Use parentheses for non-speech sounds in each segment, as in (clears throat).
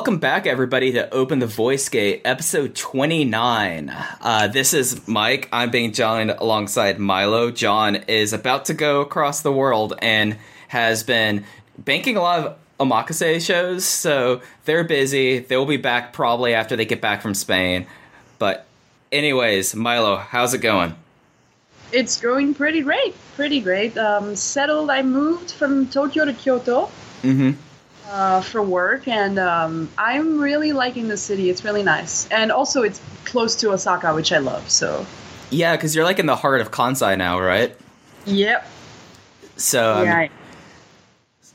Welcome back, everybody, to Open the Voice Gate, episode 29. Uh, this is Mike. I'm being joined alongside Milo. John is about to go across the world and has been banking a lot of omakase shows, so they're busy. They'll be back probably after they get back from Spain. But, anyways, Milo, how's it going? It's going pretty great, pretty great. Um, settled. I moved from Tokyo to Kyoto Mm-hmm. Uh, for work, and um, I'm really liking the city. It's really nice, and also it's close to Osaka, which I love. So, Yeah, because you're like in the heart of Kansai now, right? yep, So, um, yeah, I-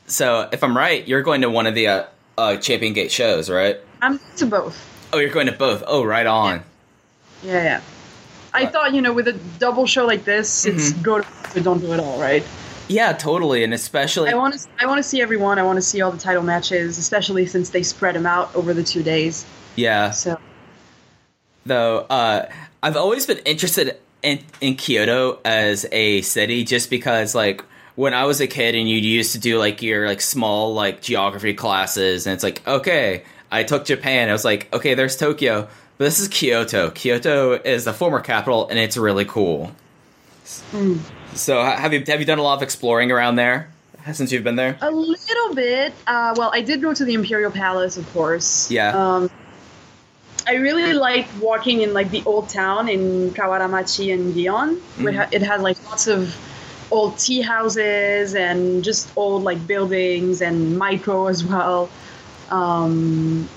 so if I'm right, you're going to one of the uh, uh, Champion Gate shows, right? I'm to both. Oh, you're going to both. Oh, right on. Yeah, yeah. I thought you know with a double show like this, it's Mm-hmm. go to but don't do it all, right? Yeah, totally, and especially I want to I want to see everyone. I want to see all the title matches, especially since they spread them out over the two days. yeah. So Though uh, I've always been interested in in Kyoto as a city, just because like when I was a kid and you used to do like your like small like geography classes, and it's like okay, I took Japan. I was like okay, there's Tokyo, but this is Kyoto. Kyoto is the former capital, and it's really cool. So have you have you done a lot of exploring around there since you've been there? A little bit. Uh, well, I did go to the Imperial Palace, of course. Yeah. Um, I really like walking in like the old town in Kawaramachi and Gion. It, ha- it has like lots of old tea houses and just old like buildings and micro as well. Um,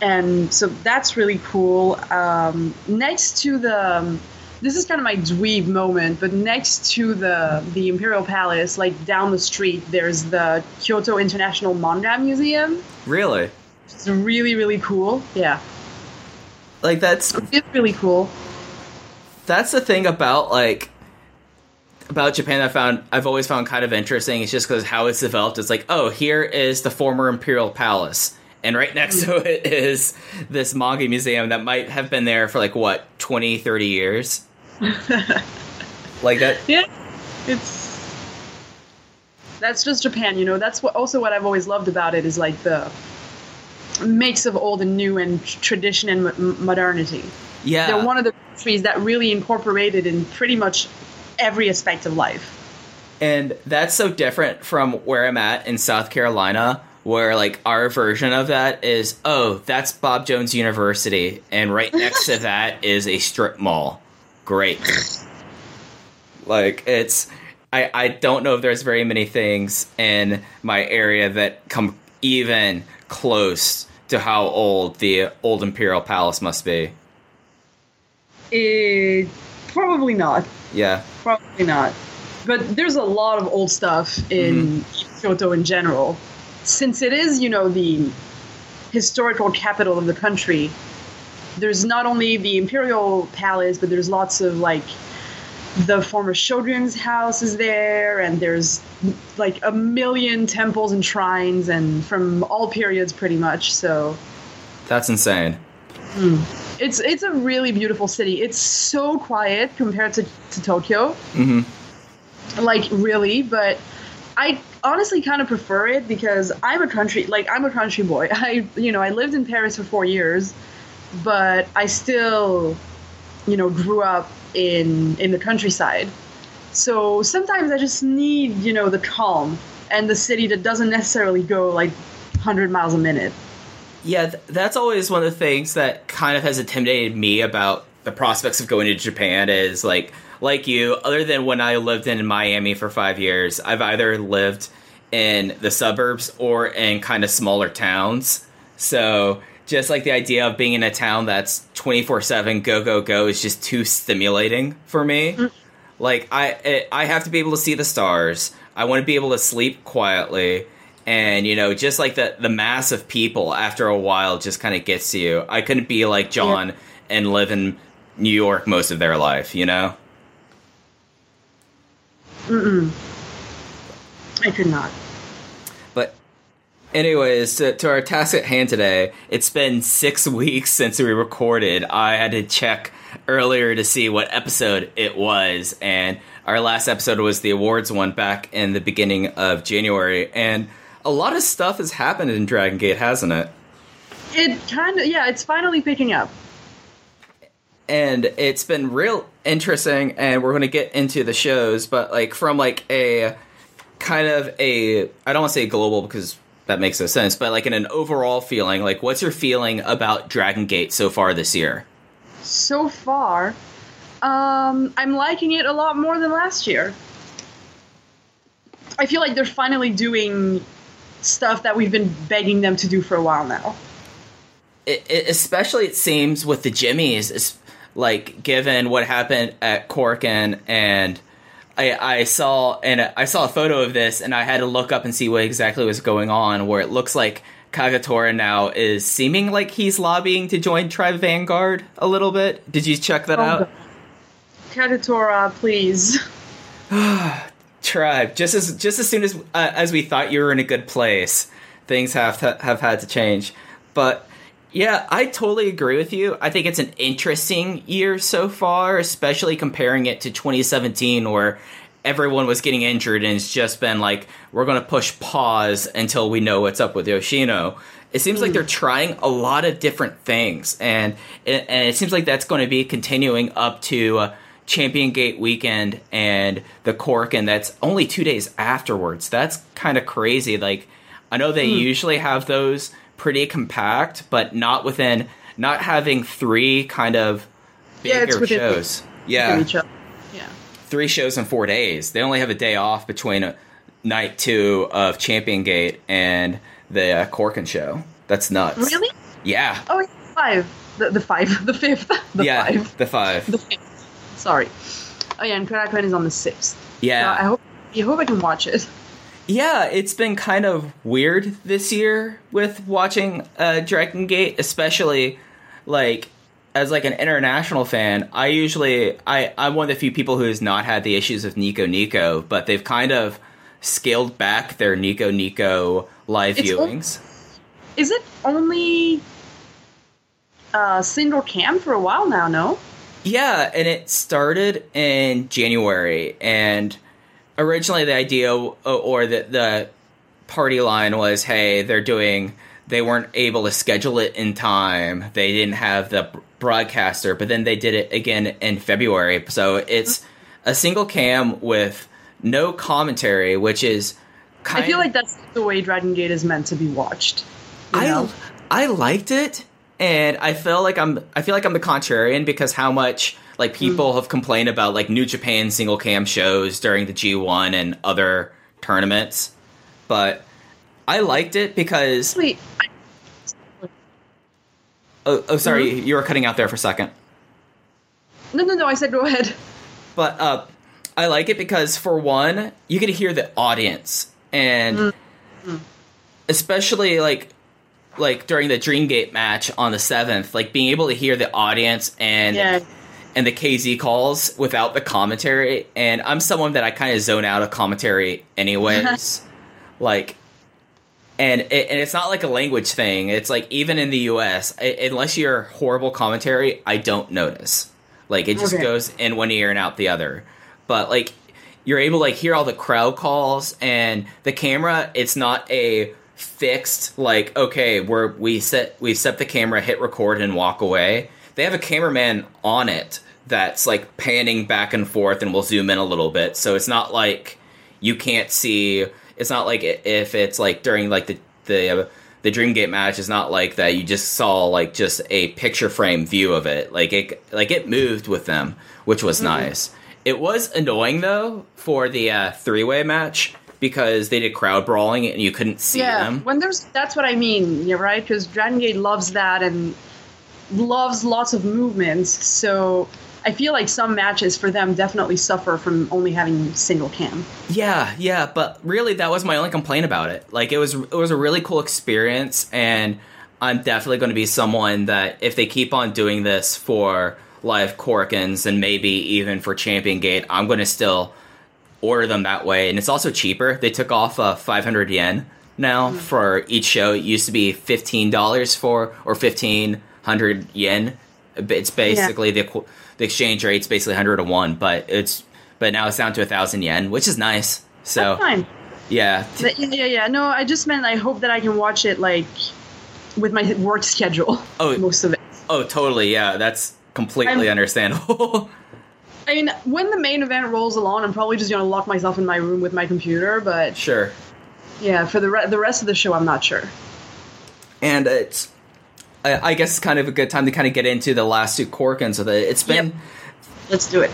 and so that's really cool. Um, next to the, um, this is kind of my dweeb moment, but next to the the Imperial Palace, like down the street, there's the Kyoto International Manga Museum. Really? It's really really cool. Yeah, Like that's it's really cool. that's the thing about like about Japan I found I've always found kind of interesting. It's just because how it's developed. It's like, oh, here is the former imperial palace, and right next to it is this manga museum that might have been there for like what 20, 30 years. (laughs) like that. Yeah, it's that's just Japan, you know. That's what also what I've always loved about it is like the mix of old and new and tradition and m- modernity. Yeah. They're one of the countries that really incorporated in pretty much every aspect of life. And that's so different from where I'm at in South Carolina, where like our version of that is, oh, that's Bob Jones University, and right next to (laughs) that is a strip mall. Great. like it's, I I don't know if there's very many things in my area that come even close to how old the old Imperial Palace must be. It, probably not. Yeah. Probably not. But there's a lot of old stuff in mm-hmm. Kyoto in general. Since it is, you know, the historical capital of the country, there's not only the imperial palace, but there's lots of like the former shogun's house is there, and there's like a million temples and shrines, and from all periods pretty much. So That's insane. it's it's a really beautiful city. It's so quiet compared to, to Tokyo. hmm like really but i honestly kind of prefer it because i'm a country like i'm a country boy. (laughs) I you know i lived in paris for four years but i still you know grew up in in the countryside. So sometimes i just need you know the calm and the city that doesn't necessarily go like 100 miles a minute. Yeah, th- that's always one of the things that kind of has intimidated me about the prospects of going to Japan is like like you, other than when I lived in Miami for 5 years, I've either lived in the suburbs or in kind of smaller towns. So, just like the idea of being in a town that's 24/7 go go go is just too stimulating for me. Mm. Like I I have to be able to see the stars. I want to be able to sleep quietly. And you know, just like the the mass of people after a while just kind of gets to you. I couldn't be like John and live in New York most of their life, you know? I could not But anyways, to, to our task at hand today, it's been six (laughs) weeks since we recorded. I had to check earlier to see what episode it was, and our last episode was the awards one back in the beginning of January, and a lot of stuff has happened in Dragon Gate, hasn't it? it kind of yeah it's finally picking up and it's been real interesting and we're going to get into the shows but like from like a kind of a i don't want to say global because that makes no sense but like in an overall feeling like what's your feeling about dragon gate so far this year so far, um, I'm liking it a lot more than last year. I feel like they're finally doing stuff that we've been begging them to do for a while now. it, it, especially it seems with the jimmies is like given what happened at Corkin and I, I saw and I saw a photo of this and I had to look up and see what exactly was going on where it looks like Kagatora now is seeming like he's lobbying to join Tribe Vanguard a little bit. Did you check that out? Kagatora, please. (sighs) Tribe. Just as just as soon as uh, as we thought you were in a good place, things have to, have had to change. But yeah, I totally agree with you. I think it's an interesting year so far, especially comparing it to 2017 where everyone was getting injured and it's just been like we're going to push pause until we know what's up with Yoshino. It seems like they're trying a lot of different things, and it, and it seems like that's going to be continuing up to uh, Champion Gate weekend and the Cork, and that's only two days afterwards. That's kind of crazy. Like I know they usually have those pretty compact, but not within not having three kind of Yeah, bigger within- shows. Yeah, Each other. Yeah. three shows in four days. They only have a day off between uh, night two of Champion Gate and the uh, Corkin show. That's nuts. Really? Yeah. Oh, it's five. The, the five. (laughs) The fifth. The yeah. five. The five. The fifth. Sorry. Oh yeah, and Korakuen is on the sixth. yeah. Uh, I hope. I hope I can watch it. Yeah, it's been kind of weird this year with watching uh, Dragon Gate, especially like as like an international fan. I usually I I'm one of the few people who's not had the issues of Nico Nico, but they've kind of scaled back their Nico Nico live It's viewings. Is it only uh, single cam for a while now? No. Yeah, and it started in January, and originally the idea uh, or the the party line was, hey, they're doing. They weren't able to schedule it in time. They didn't have the broadcaster, but then they did it again in February. So it's a single cam with no commentary, which is kind I feel like that's the way Dragon Gate is meant to be watched. know? I I liked it, and I feel like I'm I feel like I'm the contrarian because how much like hmm. people have complained about like New Japan single cam shows during the G1 and other tournaments, but I liked it because Wait, oh, oh sorry. Hmm? You were cutting out there for a second, no, no, no. I said go ahead. but uh, I like it because for one you get to hear the audience. And hmm. especially like like during the Dreamgate match on the seventh, like being able to hear the audience and. And the KZ calls without the commentary. And I'm someone that I kind of zone out of commentary anyways. (laughs) like, and it, and it's not like a language thing. It's like even in the U.S., I, unless you're horrible commentary, I don't notice. Like it just Okay. goes in one ear and out the other. But like you're able to like hear all the crowd calls and the camera. It's not a fixed like okay we're we set we set the camera hit record and walk away they have a cameraman on it that's like panning back and forth and we'll zoom in a little bit so it's not like you can't see it's not like if it's like during like the the uh, the dreamgate match is not like that you just saw like just a picture frame view of it like it like it moved with them which was nice it was annoying though for the uh, three-way match because they did crowd brawling and you couldn't see yeah, them when there's that's what I mean. Yeah, right. Because Dragon Gate loves that and loves lots of movements. So I feel like some matches for them definitely suffer from only having single cam. Yeah, yeah, but really that was my only complaint about it. Like it was it was a really cool experience and I'm definitely going to be someone that if they keep on doing this for live Corkins and maybe even for Champion Gate, I'm going to still order them that way. And it's also cheaper. They took off uh, 500 yen now for each show. It used to be $15 for or 1500 yen. It's basically the equ- the exchange rate's basically 100 to 1, but it's but now it's down to a 1000 yen, which is nice. So, That's fine. yeah. But yeah, yeah, yeah. No, I just meant I hope that I can watch it like with my work schedule. Oh. most of it. Oh, totally. Yeah, that's completely I'm- understandable. (laughs) I mean, when the main event rolls along, I'm probably just gonna lock myself in my room with my computer. But sure. yeah, for the re- the rest of the show, I'm not sure. And it's I, I guess it's kind of a good time to kind of get into the last two Corkins with it. It's been Yep. Let's do it.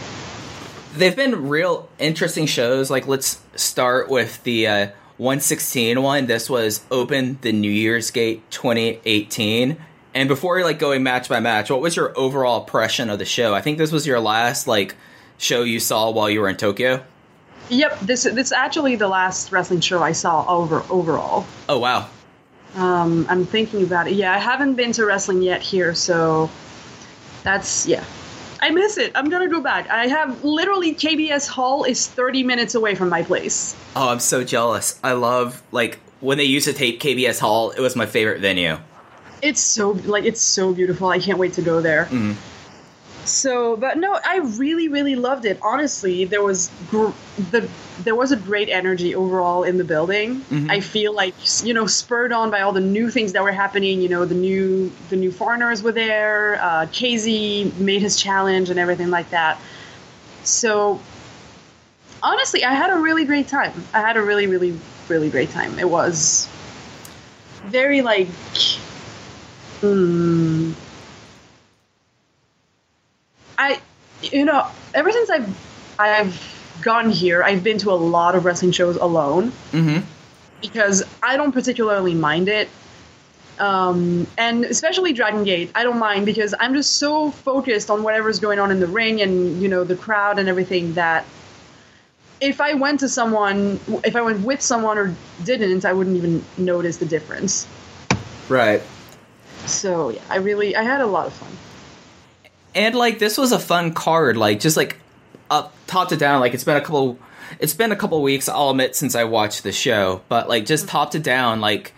they've been real interesting shows. Like let's start with the uh, 116 one. This was Open the New Year's Gate 2018. And before like going match by match, what was your overall impression of the show? I think this was your last like show you saw while you were in Tokyo. Yep, this this is actually the last wrestling show I saw over overall. Oh wow. Um, I'm thinking about it. Yeah, I haven't been to wrestling yet here, so that's yeah. I miss it. I'm gonna go back. I have literally KBS Hall is 30 minutes away from my place. Oh, I'm so jealous. I love like when they used to tape KBS Hall. It was my favorite venue. It's so like it's so beautiful. I can't wait to go there. So, but no, I really, really loved it. Honestly, there was gr- the there was a great energy overall in the building. I feel like you know, spurred on by all the new things that were happening. You know, the new the new foreigners were there. Uh, KZ made his challenge and everything like that. So, honestly, I had a really great time. I had a really, really, really great time. It was very like mm, I, you know, ever since I've I've gotten here, I've been to a lot of wrestling shows alone Mm-hmm. because I don't particularly mind it. Um, and especially Dragon Gate, I don't mind because I'm just so focused on whatever's going on in the ring and you know the crowd and everything that if I went to someone, if I went with someone or didn't, I wouldn't even notice the difference. Right. So yeah, I really I had a lot of fun. And like this was a fun card like just like up top to down like it's been a couple it's been a couple weeks i'll admit since i watched the show but like just mm-hmm. top to down like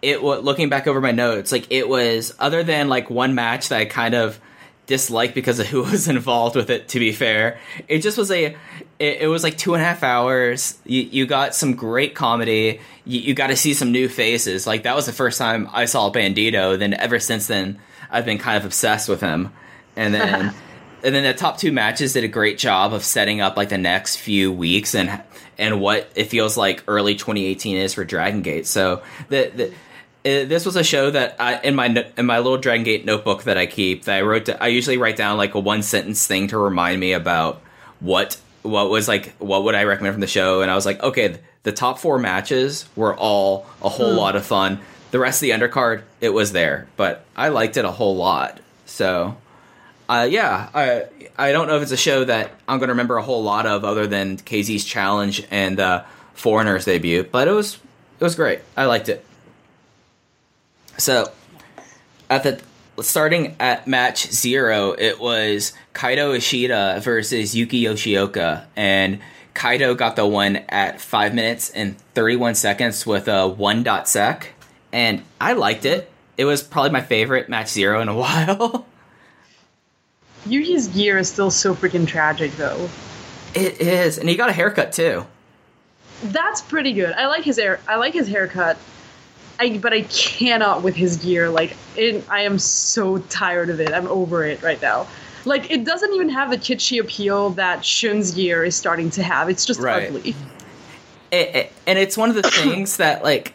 it was looking back over my notes like it was other than like one match that i kind of disliked because of who (laughs) was involved with it to be fair it just was a it, it was like two and a half hours you, you got some great comedy you, you got to see some new faces like that was the first time i saw bandido then ever since then i've been kind of obsessed with him and then (laughs) and then the top two matches did a great job of setting up like the next few weeks and and what it feels like early 2018 is for Dragon Gate. So the, the uh, this was a show that I, in my in my little Dragon Gate notebook that I keep that I wrote. I usually write down like a one sentence thing to remind me about what what was like what would I recommend from the show. And I was like, okay, the top four matches were all a whole lot of fun. The rest of the undercard, it was there, but I liked it a whole lot. So uh, yeah, I I don't know if it's a show that I'm going to remember a whole lot of other than KZ's challenge and uh, Foreigner's debut, but it was it was great. I liked it. So at the starting at match zero, it was Kaito Ishida versus Yuki Yoshioka, and Kaito got the one at five minutes and 31 seconds with a one dot sec, and I liked it. It was probably my favorite match zero in a (laughs) while. Yuki's gear is still so freaking tragic though. It is, and he got a haircut too. That's pretty good. I like his hair. I like his haircut. I but I cannot with his gear. Like it, I am so tired of it. I'm over it right now. Like it doesn't even have the kitschy appeal that Shun's gear is starting to have. It's just Right. ugly. It, it- and it's one of the things that like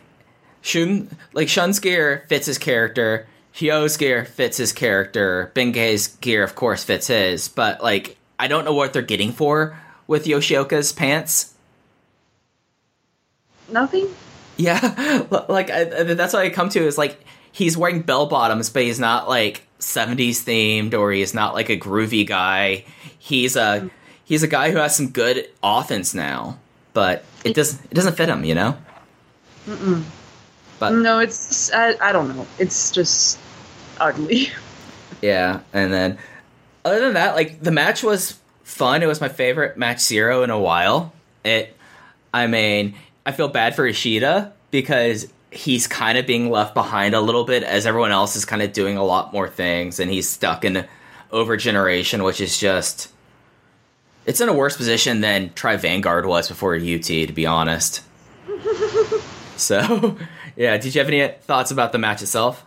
Shun, like Shun's gear fits his character. Hyo's gear fits his character. Benkei's gear, of course, fits his. But like, I don't know what they're getting for with Yoshioka's pants. Nothing. Yeah, (laughs) like I, that's what I come to is like he's wearing bell bottoms, but he's not like '70s themed, or he's not like a groovy guy. He's a mm-hmm. he's a guy who has some good offense now, but it doesn't it doesn't fit him, you know. But No, it's I, I don't know. It's just ugly. (laughs) yeah, and then other than that, like the match was fun. It was my favorite match zero in a while. It, I mean, I feel bad for Ishida because he's kind of being left behind a little bit as everyone else is kind of doing a lot more things, and he's stuck in over generation, which is just. It's in a worse position than Tri Vanguard was before UT, to be honest. (laughs) so, (laughs) yeah. Did you have any thoughts about the match itself?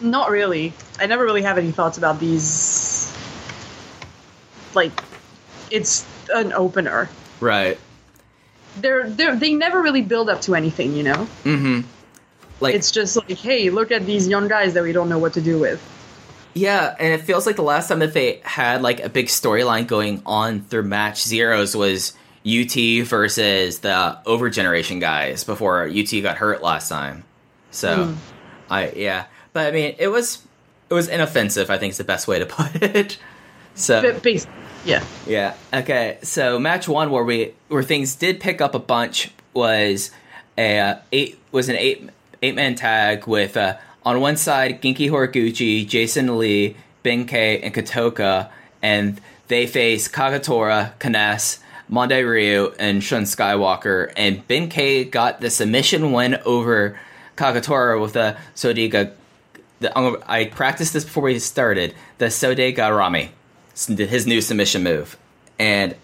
Not really. I never really have any thoughts about these. Like, it's an opener. Right. They're, they're they never really build up to anything, you know. Mm-hmm. Like It's just like, hey, look at these young guys that we don't know what to do with. Yeah, and it feels like the last time that they had like a big storyline going on through match zeros was UT versus the over generation guys before UT got hurt last time. So, I yeah, but I mean, it was it was inoffensive. I think is the best way to (laughs) put it. So yeah. yeah. Okay. So match one where we where things did pick up a bunch was a uh, eight was an eight eight man tag with uh, on one side Genki Horiguchi, Jason Lee, Benkei, and Kotoka, and they face Kagatora, Kness, Mondai Ryu, and Shun Skywalker. And Benkei got the submission win over Kagatora with a Sodiga. The, I practiced this before we started. The Sodega Rami his new submission move. And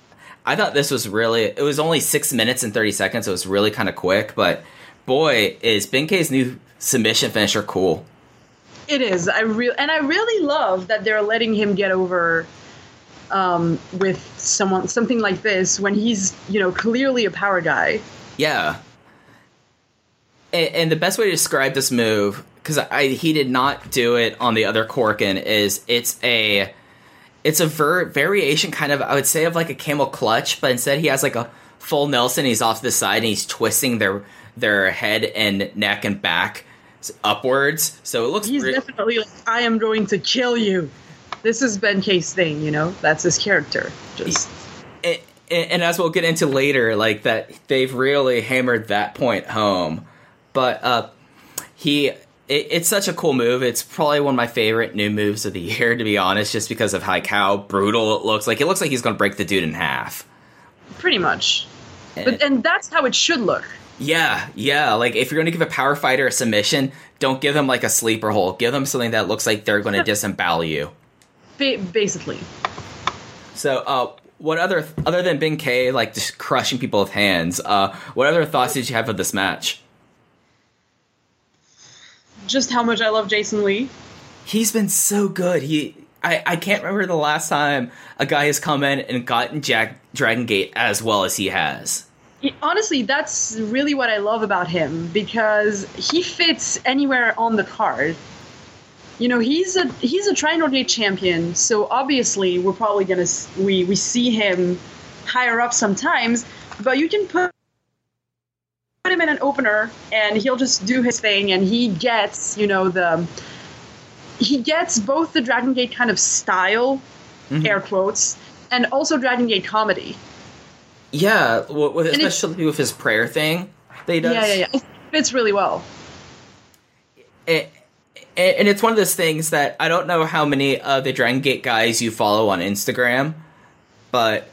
I thought this was really it was only six minutes and thirty seconds, so it was really kind of quick, but boy, is Benkei's new submission finisher cool. It is. I real and I really love that they're letting him get over um, with someone something like this when he's you know clearly a power guy. Yeah. And, and the best way to describe this move, because I he did not do it on the other Korkin, is it's a it's a ver- variation kind of I would say of like a camel clutch, but instead he has like a full Nelson. He's off to the side and he's twisting their their head and neck and back upwards. So it looks He's re- definitely like, I am going to kill you. This is Benkei's thing, you know? That's his character. Just and, and as we'll get into later, like that they've really hammered that point home. But uh, he, it, it's such a cool move. It's probably one of my favorite new moves of the year, to be honest, just because of like how brutal it looks. Like it looks like he's going to break the dude in half. pretty much. But and that's how it should look. Yeah, yeah. Like if you're going to give a power fighter a submission, don't give them like a sleeper hole. Give them something that looks like they're going to disembowel you. Ba- basically. So, uh, what other other than Benkei like just crushing people with hands? Uh, what other thoughts did you have of this match? Just how much I love Jason Lee. He's been so good. He, I, I can't remember the last time a guy has come in and gotten Jack Dragon Gate as well as he has. Honestly, that's really what I love about him because he fits anywhere on the card. You know, he's a he's a Triangle Gate champion, so obviously we're probably gonna we we see him higher up sometimes, but you can put put him in an opener and he'll just do his thing and he gets you know the he gets both the Dragon Gate kind of style, mm-hmm. air quotes, and also Dragon Gate comedy. Yeah, w- with, it's- especially with his prayer thing they he does. Yeah, yeah, yeah. It fits really well. It, and it's one of those things that I don't know how many of the Dragon Gate guys you follow on Instagram, but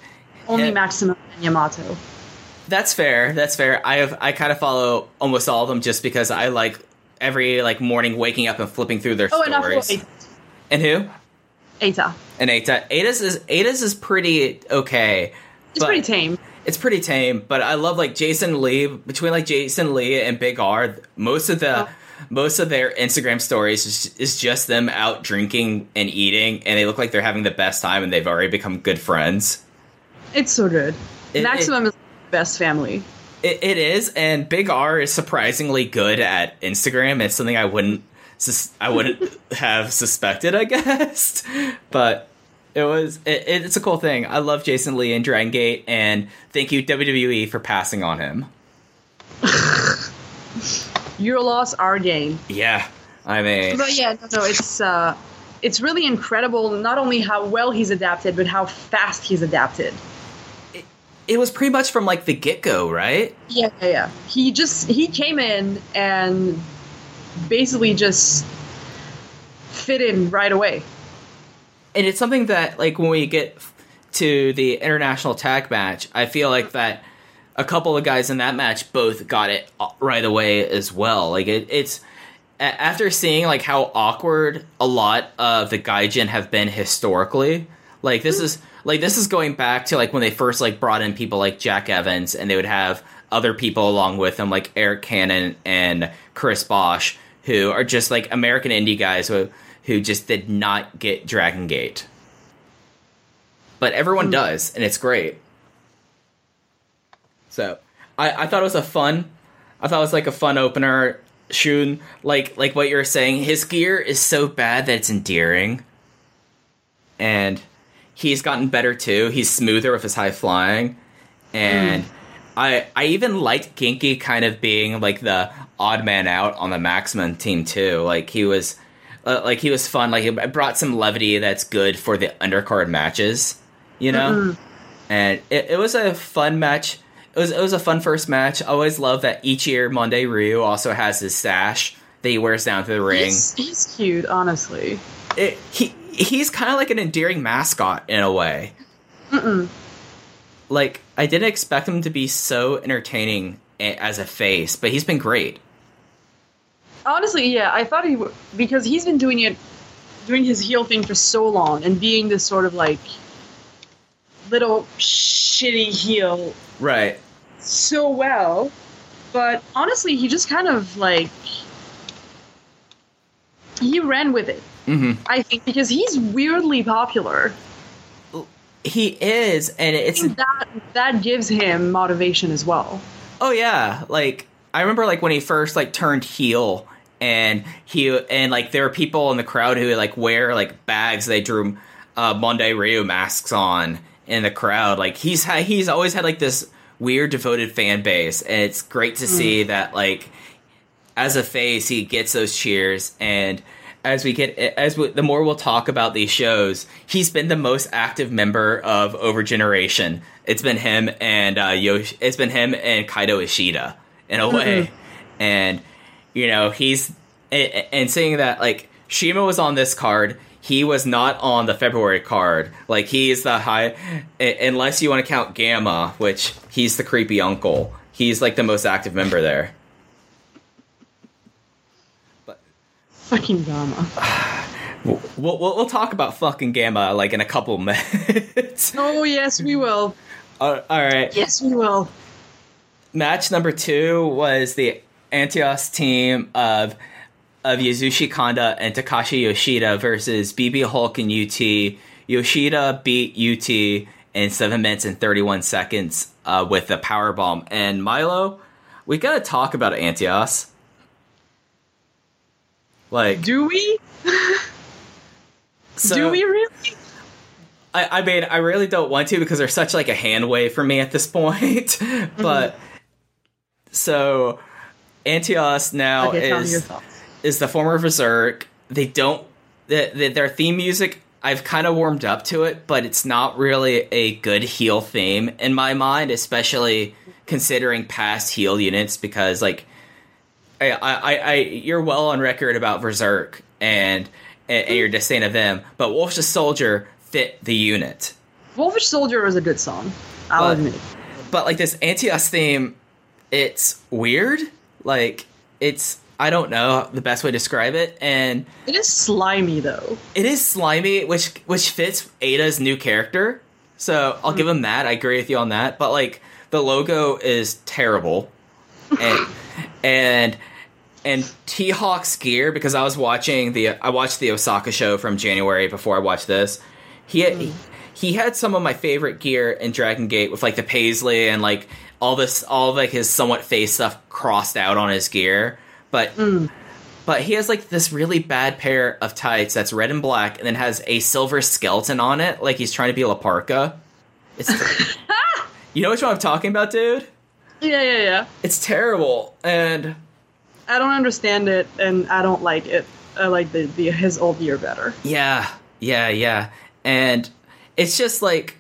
Only Yeah. Maximum and Yamato. That's fair. That's fair. I have I kind of follow almost all of them just because I like every like morning waking up and flipping through their Oh, and stories. Eita. And who? Eita. And Eita. Eita's is Eita's is pretty okay. It's pretty tame. It's pretty tame, but I love like Jason Lee between like Jason Lee and Big R. Most of the Oh. most of their Instagram stories is, is just them out drinking and eating, and they look like they're having the best time, and they've already become good friends. It's so good. It- Maximum is the best family. It, it is, and Big R is surprisingly good at Instagram. It's something I wouldn't sus- I wouldn't (laughs) have suspected, I (laughs) guess. But it was it, it's a cool thing. I love Jason Lee and Dragon Gate, and thank you WWE for passing on him. (laughs) Your loss, our gain. Yeah, I mean, But yeah, no, no, it's uh, it's really incredible. Not only how well he's adapted, but how fast he's adapted. It was pretty much from like the get go, right? Yeah, yeah, yeah. He just he came in and basically just fit in right away. and it's something that like when we get to the international tag match i feel like that a couple of guys in that match both got it uh, right away as well like it, it's after seeing like how awkward a lot of the gaijin have been historically like this mm-hmm. is like this is going back to like when they first like brought in people like jack evans and they would have other people along with them like eric cannon and chris bosh who are just like american indie guys who who just did not get dragon gate. But everyone hmm. does and it's great. So I, I thought it was a fun i thought it was like a fun opener shun. Like like what you were saying his gear is so bad that it's endearing. And he's gotten better too he's smoother with his high flying and I I even liked Genki kind of being like the odd man out on the Maximum team too. Like he was, uh, like he was fun. Like it brought some levity that's good for the undercard matches, you know. And it, it was a fun match. It was it was a fun first match. I always love that each year Mondai Ryu also has his sash that he wears down to the ring. He's, he's cute, honestly. It, he he's kind of like an endearing mascot in a way. Like I didn't expect him to be so entertaining as a face, but he's been great. Honestly, yeah, I thought he would because he's been doing it, doing his heel thing for so long and being this sort of like little shitty heel Right. so well. But honestly, he just kind of like he ran with it. Hmm I think because he's weirdly popular. He is, and it's That that gives him motivation as well. oh yeah. Like I remember, like when he first like turned heel, and he and like there were people in the crowd who like wear like bags. They drew uh, Mondai Ryu masks on in the crowd. Like he's ha- he's always had like this weird devoted fan base, and it's great to see that like as a face he gets those cheers and. As we get, as we, the more we'll talk about these shows, he's been the most active member of Over Generation. It's been him and uh, Yosh- It's been him and Kaito Ishida in a way, and you know he's and, and saying that like Shima was on this card, he was not on the February card. Like he's the high, unless you want to count Gamma, which he's the creepy uncle. He's like the most active member there. Fucking Gamma. We'll, we'll, we'll talk about fucking Gamma like in a couple minutes. (laughs) Oh yes, we will. Uh, all right. Yes, we will. match number two was the Antias team of of Yasushi Kanda and Takashi Yoshida versus BB Hulk and UT. Yoshida beat UT in seven minutes and thirty one seconds uh, with the power bomb. And Milo, we gotta talk about Antias. Like, Do we? so, Do we really? I, I mean, I really don't want to because they're such like a hand wave for me at this (laughs) point. Mm-hmm. but so Antias now Okay, tell me your is is the former Berserk. They don't the, the, their theme music. I've kind of warmed up to it, but it's not really a good heel theme in my mind, especially considering past heel units. Because like, I, I, I you're well on record about Berserk and and, and your disdain of them, but Wolf's Soldier fit the unit. Wolfish Soldier was a good song. I'll But- admit. But like this Antias theme, it's weird. Like it's I don't know the best way to describe it, and It is slimy though. it is slimy, which which fits Eita's new character. So I'll hmm. give him that. I agree with you on that. But like the logo is terrible, and and and T Hawk's gear because I was watching the I watched the Osaka show from January before I watched this. He had, mm. he had some of my favorite gear in Dragon Gate with like the paisley and like all this all of like his somewhat face stuff crossed out on his gear, but mm. but he has like this really bad pair of tights that's red and black and then has a silver skeleton on it like he's trying to be La Parka. It's (laughs) You know which one I'm talking about, dude? Yeah, yeah, yeah. It's terrible. And I don't understand it, and I don't like it. I like the, the his old year better. yeah, yeah, yeah. And it's just like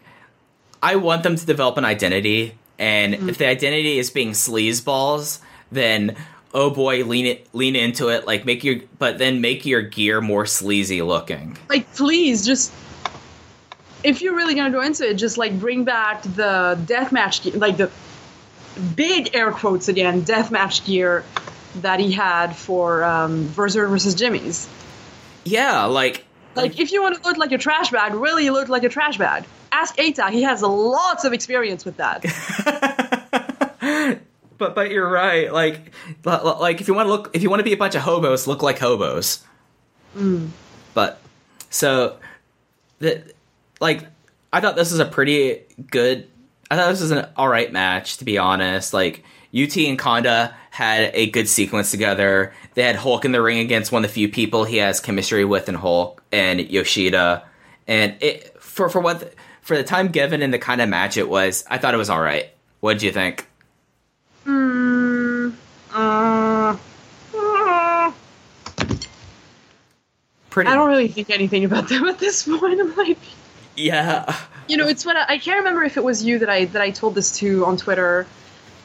I want them to develop an identity and mm-hmm. if the identity is being sleazeballs, then oh boy, lean it lean into it, like make your but then make your gear more sleazy looking. Like, please, just if you're really gonna go into it, just like bring back the deathmatch, like the big air quotes again, deathmatch gear that he had for um, Berserk versus Jimmy's. Yeah, like Like, if you want to look like a trash bag, really look like a trash bag. Ask Eita; he has lots of experience with that. (laughs) But but you're right. Like li- li- like if you want to look if you want to be a bunch of hobos, look like hobos. But so the like I thought this was a pretty good. I thought this was an all right match to be honest. Like UT and Kanda had a good sequence together. They had Hulk in the ring against one of the few people he has chemistry with in Hulk and Yoshida. And it for for what for the time given and the kind of match it was, I thought it was all right. What did you think? Uh, uh, Pretty. I don't really think anything about (laughs) them at this point. I'm like, Yeah. You know, it's what I, I can't remember if it was you that I that I told this to on Twitter.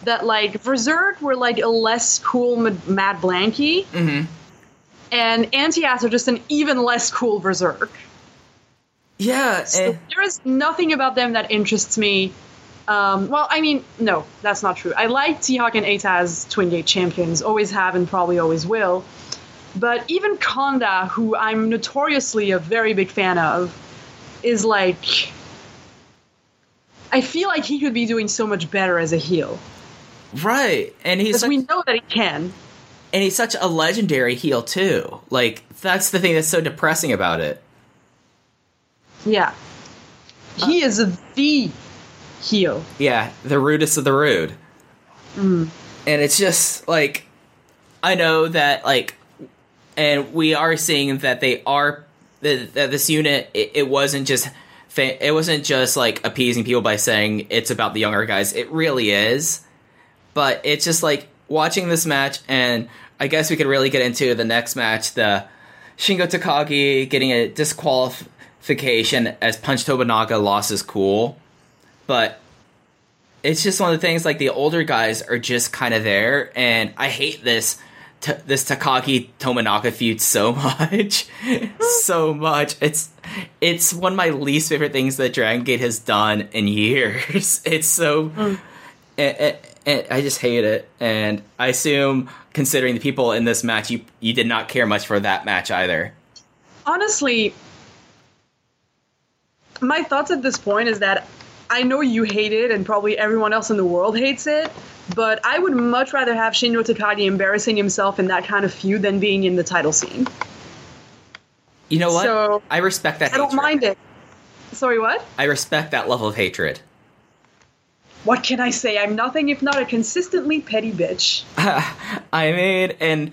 That like Berserk were like a less cool Mad, Mad Blankey, Mhm. and Antias are just an even less cool Berserk. Yeah. So eh. there is nothing about them that interests me. Um, well, I mean, no, that's not true. I like T-Hawk and Eita as Twin Gate champions, always have and probably always will. But even Kanda, who I'm notoriously a very big fan of, is like. I feel like he could be doing so much better as a heel. Right. And he's Because such, we know that he can. and he's such a legendary heel too. Like that's the thing that's so depressing about it. Yeah. He is the heel. Yeah, the rudest of the rude. Mm. And it's just like I know that like and we are seeing that they are that, that this unit it, it wasn't just it wasn't just like appeasing people by saying it's about the younger guys. It really is, but it's just like watching this match, and I guess we could really get into the next match, the Shingo Takagi getting a disqualification as Punch Tominaga lost his cool, but it's just one of the things like the older guys are just kind of there, and I hate this t- this Takagi Tominaga feud so (laughs) much, so much. It's it's one of my least favorite things that Dragon Gate has done in years. (laughs) It's so, mm. and, and- and I just hate it. And I assume, considering the people in this match, you you did not care much for that match either. honestly, my thoughts at this point is that I know you hate it, and probably everyone else in the world hates it. But I would much rather have Shingo Takagi embarrassing himself in that kind of feud than being in the title scene. You know what? So, I respect that. I don't mind it. Sorry, what? I respect that level of hatred. (laughs) What can I say? I'm nothing if not a consistently petty bitch. (laughs) I mean, and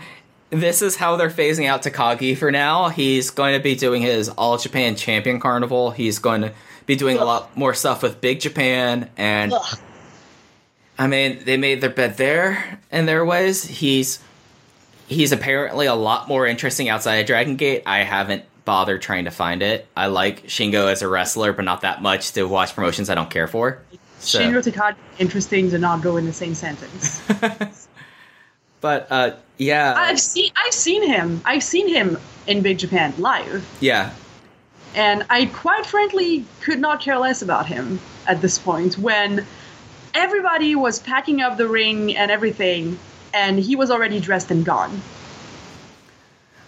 this is how they're phasing out Takagi for now. He's going to be doing his All Japan Champion Carnival. He's going to be doing a lot more stuff with Big Japan, and I mean, they made their bed there in their ways. He's he's apparently a lot more interesting outside of Dragon Gate. I haven't bothered trying to find it. I like Shingo as a wrestler, but not that much to watch promotions I don't care for. So- Shingo Takagi interesting to not go in the same sentence. (laughs) But uh, yeah, I've seen I've seen him. I've seen him in Big Japan live. yeah. and I quite frankly could not care less about him at this point when everybody was packing up the ring and everything, and he was already dressed and gone.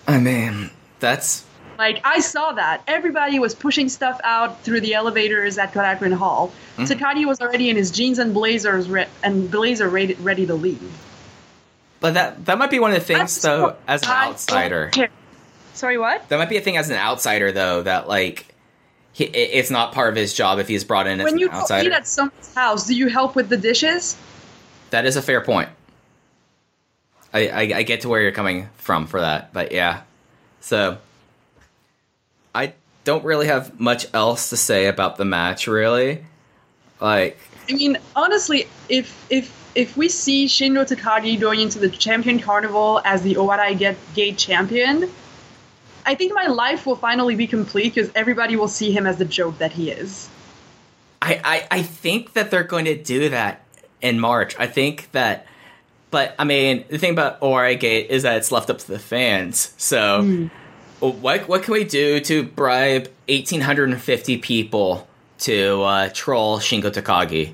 I mean, that's Like I saw that everybody was pushing stuff out through the elevators at Korakuen Hall. Hmm. Takagi was already in his jeans and blazers re- and blazer ready, ready to leave. But that that might be one of the things, That's though, as an outsider. Sorry, what? That might be a thing as an outsider, though, that like he, it's not part of his job if he's brought in as When an you outsider. eat at someone's house, do you help with the dishes? that is a fair point. I, I I get to where you're coming from for that, but yeah. So I don't really have much else to say about the match, really. Like, I mean, honestly, if if if we see Shingo Takagi going into the Champion Carnival as the Owarai Get Gate champion, I think my life will finally be complete because everybody will see him as the joke that he is. I, I, I think that they're going to do that in March. I think that, but I mean, the thing about Owarai Gate is that it's left up to the fans. So, what what can we do to bribe eighteen hundred and fifty people to uh, troll Shingo Takagi?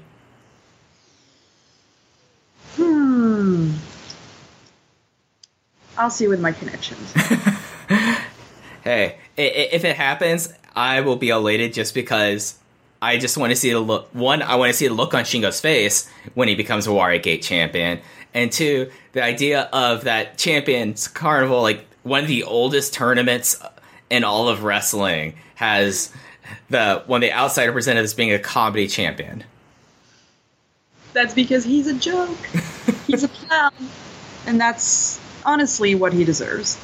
Hmm. I'll see with my connections. (laughs) Hey, if it happens, I will be elated just because I just want to see the look. One, I want to see the look on Shingo's face when he becomes Owarai Gate champion, and two, the idea of that Champions Carnival, like one of the oldest tournaments in all of wrestling, has the one the outsider presented as being a comedy champion. that's because he's a joke. (laughs) He's a clown, and that's honestly what he deserves.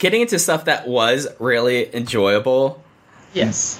Getting into stuff that was really enjoyable. Yes.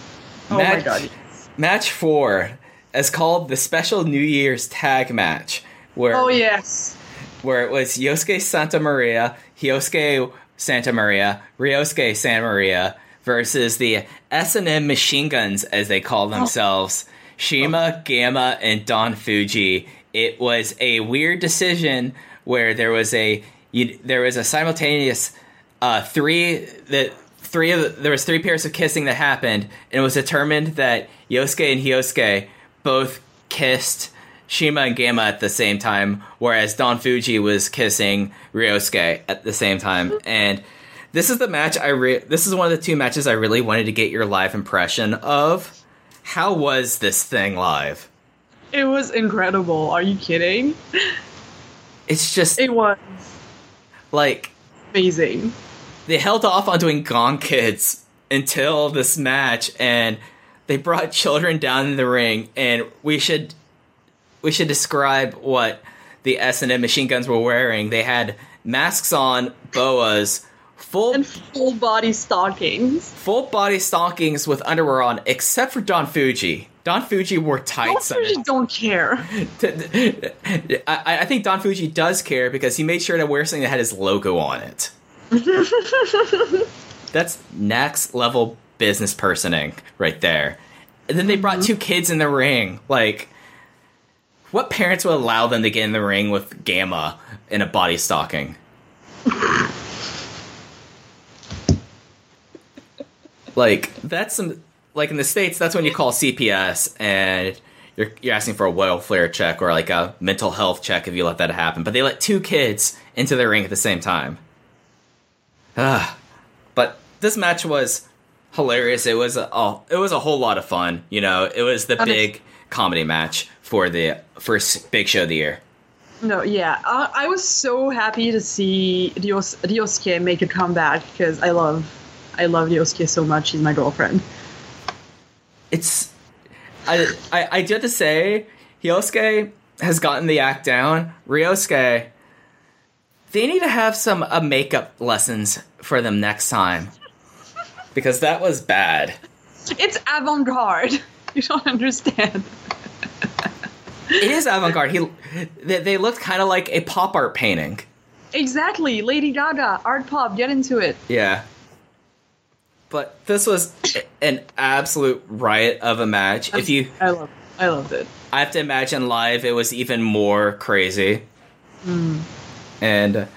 Oh my Match- god. Match four is called the Special New Year's Tag Match, where Oh yes. where it was Yosuke Santa Maria, Hyosuke Santa Maria, Ryosuke Santa Maria versus the S&M Machine Guns, as they call oh. themselves, Shima, oh. Gamma, and Don Fujii. It was a weird decision where there was a you, there was a simultaneous uh, three that three of the, there was three pairs of kissing that happened, and it was determined that Yosuke and Hyosuke both kissed Shima and Gamma at the same time, whereas Don Fujii was kissing Ryosuke at the same time. And this is the match I re- this is one of the two matches I really wanted to get your live impression of. How was this thing live? It was incredible. Are you kidding? It's just It was like amazing. They held off on doing Gone Kids until this match, and they brought children down in the ring. And we should we should describe what the S and M machine guns were wearing. They had masks on, boas, full and full body stockings. full body stockings with underwear on, except for Don Fujii. Don Fujii wore tights. Don Fujii don't care. (laughs) I, I think Don Fujii does care because he made sure to wear something that had his logo on it. (laughs) That's next level business personing right there. And then they brought mm-hmm. two kids in the ring. Like, what parents would allow them to get in the ring with Gamma in a body stocking? like, that's some. Like in the states, that's when you call CPS and you're you're asking for a welfare check or like a mental health check if you let that happen. But they let two kids into the ring at the same time. Ah, but this match was hilarious. It was a, oh, it was a whole lot of fun. You know, it was the is- big comedy match for the first big show of the year. No, yeah, I, I was so happy to see Ryos, Ryosuke make a comeback because I love, I love Ryosuke so much. He's my girlfriend. It's I I, I do have to say, Hyosuke has gotten the act down. Ryosuke, they need to have some uh, makeup lessons for them next time because that was bad. It's avant-garde. (laughs) You don't understand. It is avant-garde. He they, they looked kind of like a pop art painting. Exactly, Lady Gaga, art pop. Get into it. Yeah. But this was an absolute riot of a match. If you I love, I loved it. I have to imagine live it was even more crazy. And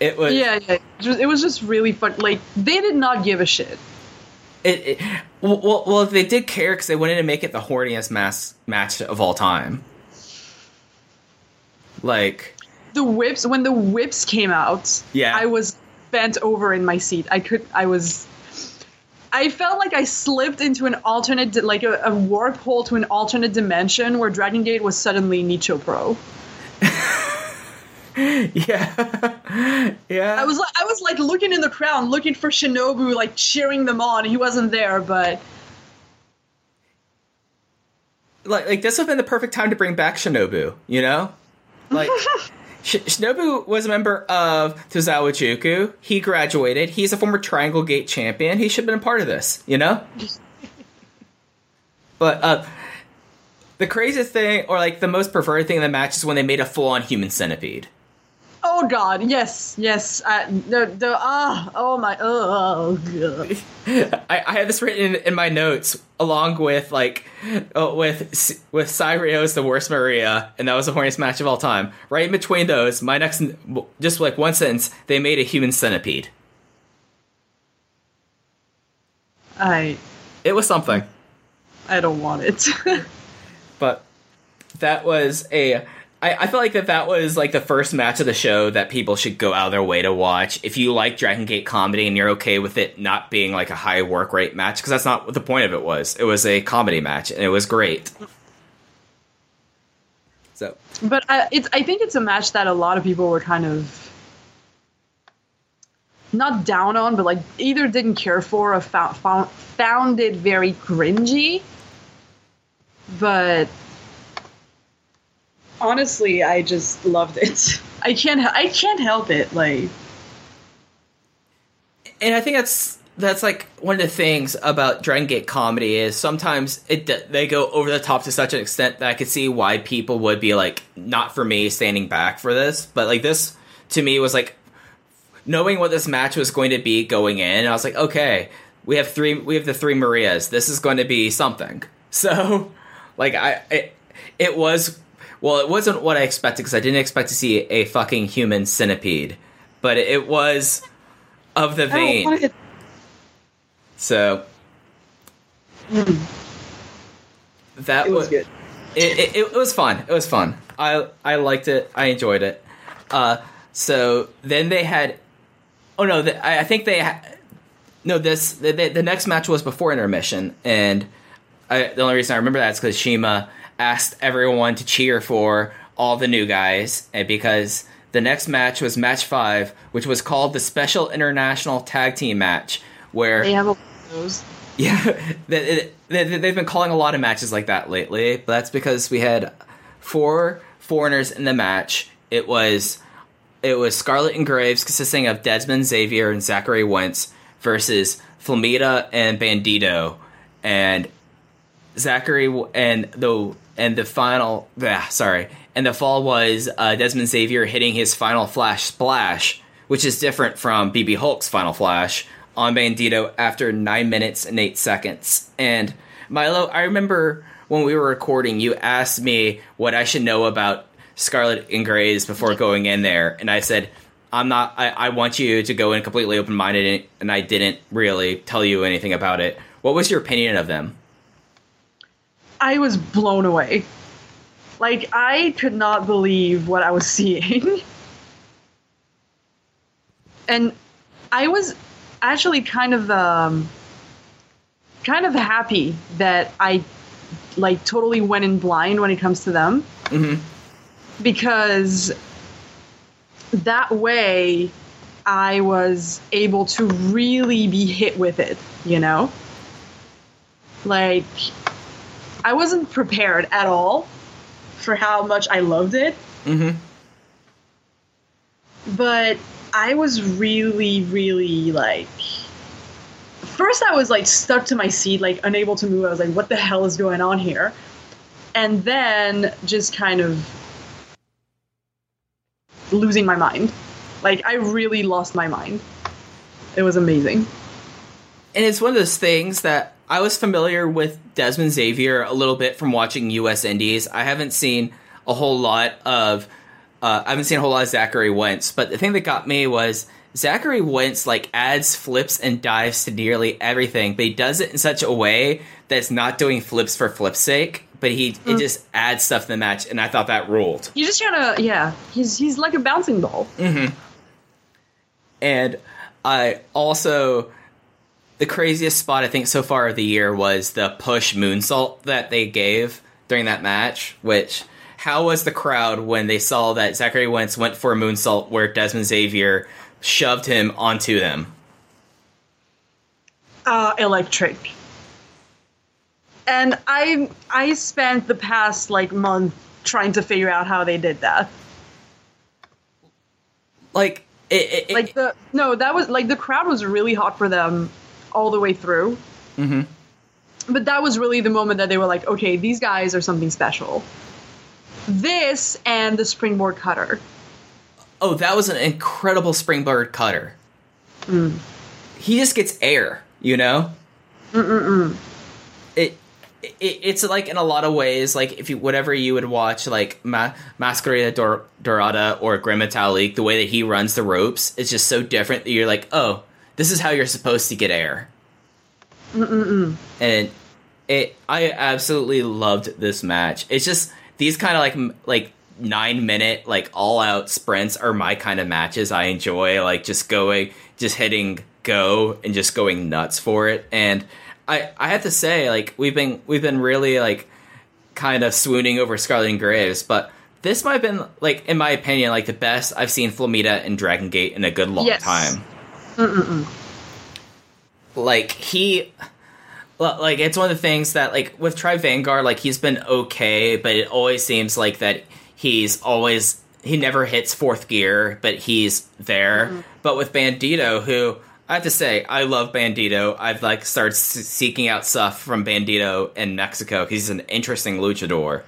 it was Yeah, yeah. It was, just really fun. Like they did not give a shit. It, it well, well, well, they did care because they wanted to make it the horniest mass match of all time. Like, The whips when the whips came out. Yeah. I was bent over in my seat. I could. I was. I felt like I slipped into an alternate, like a, a warp hole to an alternate dimension where Dragon Gate was suddenly Nicho Pro. (laughs) (laughs) yeah, (laughs) yeah. I was like, I was like looking in the crowd, looking for Shinobu, like cheering them on. He wasn't there, but like, like this would have been the perfect time to bring back Shinobu. You know, like. (laughs) Sh- Shinobu was a member of Tozawa Juku. He graduated. He's a former Triangle Gate champion. He should have been a part of this, you know? but uh, the craziest thing, or like the most perverted thing in the match, is when they made a full on human centipede. Oh god, yes, yes. Uh, the the ah, oh my, oh god. (laughs) I, I have this written in, in my notes along with like uh, with with Cyrio's the worst Maria, and that was the horniest match of all time. Right in between those, my next just like one sentence, they made a human centipede. I It was something, I don't want it. (laughs) but that was a. I, I feel like that that was like the first match of the show that people should go out of their way to watch. If you like Dragon Gate comedy and you're okay with it not being like a high work rate match, because that's not what the point of it was. It was a comedy match, and it was great. So but I, it's I think it's a match that a lot of people were kind of not down on, but like either didn't care for or found found, found it very cringy. But honestly, I just loved it. (laughs) I can't I can't help it. Like and I think that's that's like one of the things about Dragon Gate comedy is sometimes it they go over the top to such an extent that I could see why people would be like not for me standing back for this, but like this to me was like knowing what this match was going to be going in. I was like, okay, we have three we have the three Marias. This is going to be something. (laughs) So like I it, it was well, it wasn't what I expected because I didn't expect to see a fucking human centipede, but it was of the vein. So that It was wa- good. It, it, it was fun. It was fun. I I liked it. I enjoyed it. Uh, so then they had. Oh no! The, I, I think they. Ha- no, this the, the, the next match was before intermission, and I, the only reason I remember that is because Shima asked everyone to cheer for all the new guys, eh, because the next match was match five, which was called the Special International Tag Team Match, where They have a those. (laughs) yeah, they, they, they've been calling a lot of matches like that lately, but that's because we had four foreigners in the match. It was it was Scarlet and Graves consisting of Desmond Xavier and Zachary Wentz versus Flamita and Bandito, and Zachary and the and the final ah, sorry and the fall was uh, Desmond Xavier hitting his final flash splash, which is different from BB Hulk's final flash on Bandito after nine minutes and eight seconds. And Milo, I remember when we were recording, you asked me what I should know about Scarlet and Graves before going in there, and I said. I'm not. I, I want you to go in completely open minded, and I didn't really tell you anything about it. What was your opinion of them? I was blown away. Like I could not believe what I was (laughs) seeing. and I was actually kind of um kind of happy that I like totally went in blind when it comes to them. Because that way I was able to really be hit with it, you know? Like I wasn't prepared at all for how much I loved it. Mm-hmm. But I was really, really like. First, I was like stuck to my seat, like unable to move. I was like, what the hell is going on here? And then just kind of losing my mind. Like, I really lost my mind. It was amazing. and it's one of those things that I was familiar with Desmond Xavier a little bit from watching U.S. Indies. I haven't seen a whole lot of, uh, I haven't seen a whole lot of Zachary Wentz. But the thing that got me was Zachary Wentz like adds flips and dives to nearly everything, but he does it in such a way that's not doing flips for flip's sake. But he it just adds stuff to the match, and I thought that ruled. You just gotta, yeah. He's he's like a bouncing ball. And I also the craziest spot I think so far of the year was the push moonsault that they gave during that match. Which how was the crowd when they saw that Zachary Wentz went for a moonsault where Desmond Xavier shoved him onto them? uh, electric. And I I spent the past like month trying to figure out how they did that. Like it, it, Like the no, that was like the crowd was really hot for them all the way through. Mhm. But that was really the moment that they were like, okay, these guys are something special. This and the springboard cutter. oh, that was an incredible springboard cutter. He just gets air, you know. It, it it's like in a lot of ways, like if you whatever you would watch, like Ma- Mascara Dor- Dorada or Gran Metalik, the way that he runs the ropes is just so different that you're like, oh, this is how you're supposed to get air. And it, I absolutely loved this match. It's just these kind of like m- like nine minute like all out sprints are my kind of matches. I enjoy like just going, just hitting go and just going nuts for it. And I I have to say like we've been we've been really like kind of swooning over Scarlet and Graves, but this might have been like in my opinion like the best I've seen Flamita and Dragon Gate in a good long Yes. time like he like it's one of the things that like with Tribe Vanguard, like he's been okay, but it always seems like that he's always he never hits fourth gear, but he's there. But with Bandito, who I have to say, I love Bandito. I've like started s- seeking out stuff from Bandito in Mexico. He's an interesting luchador,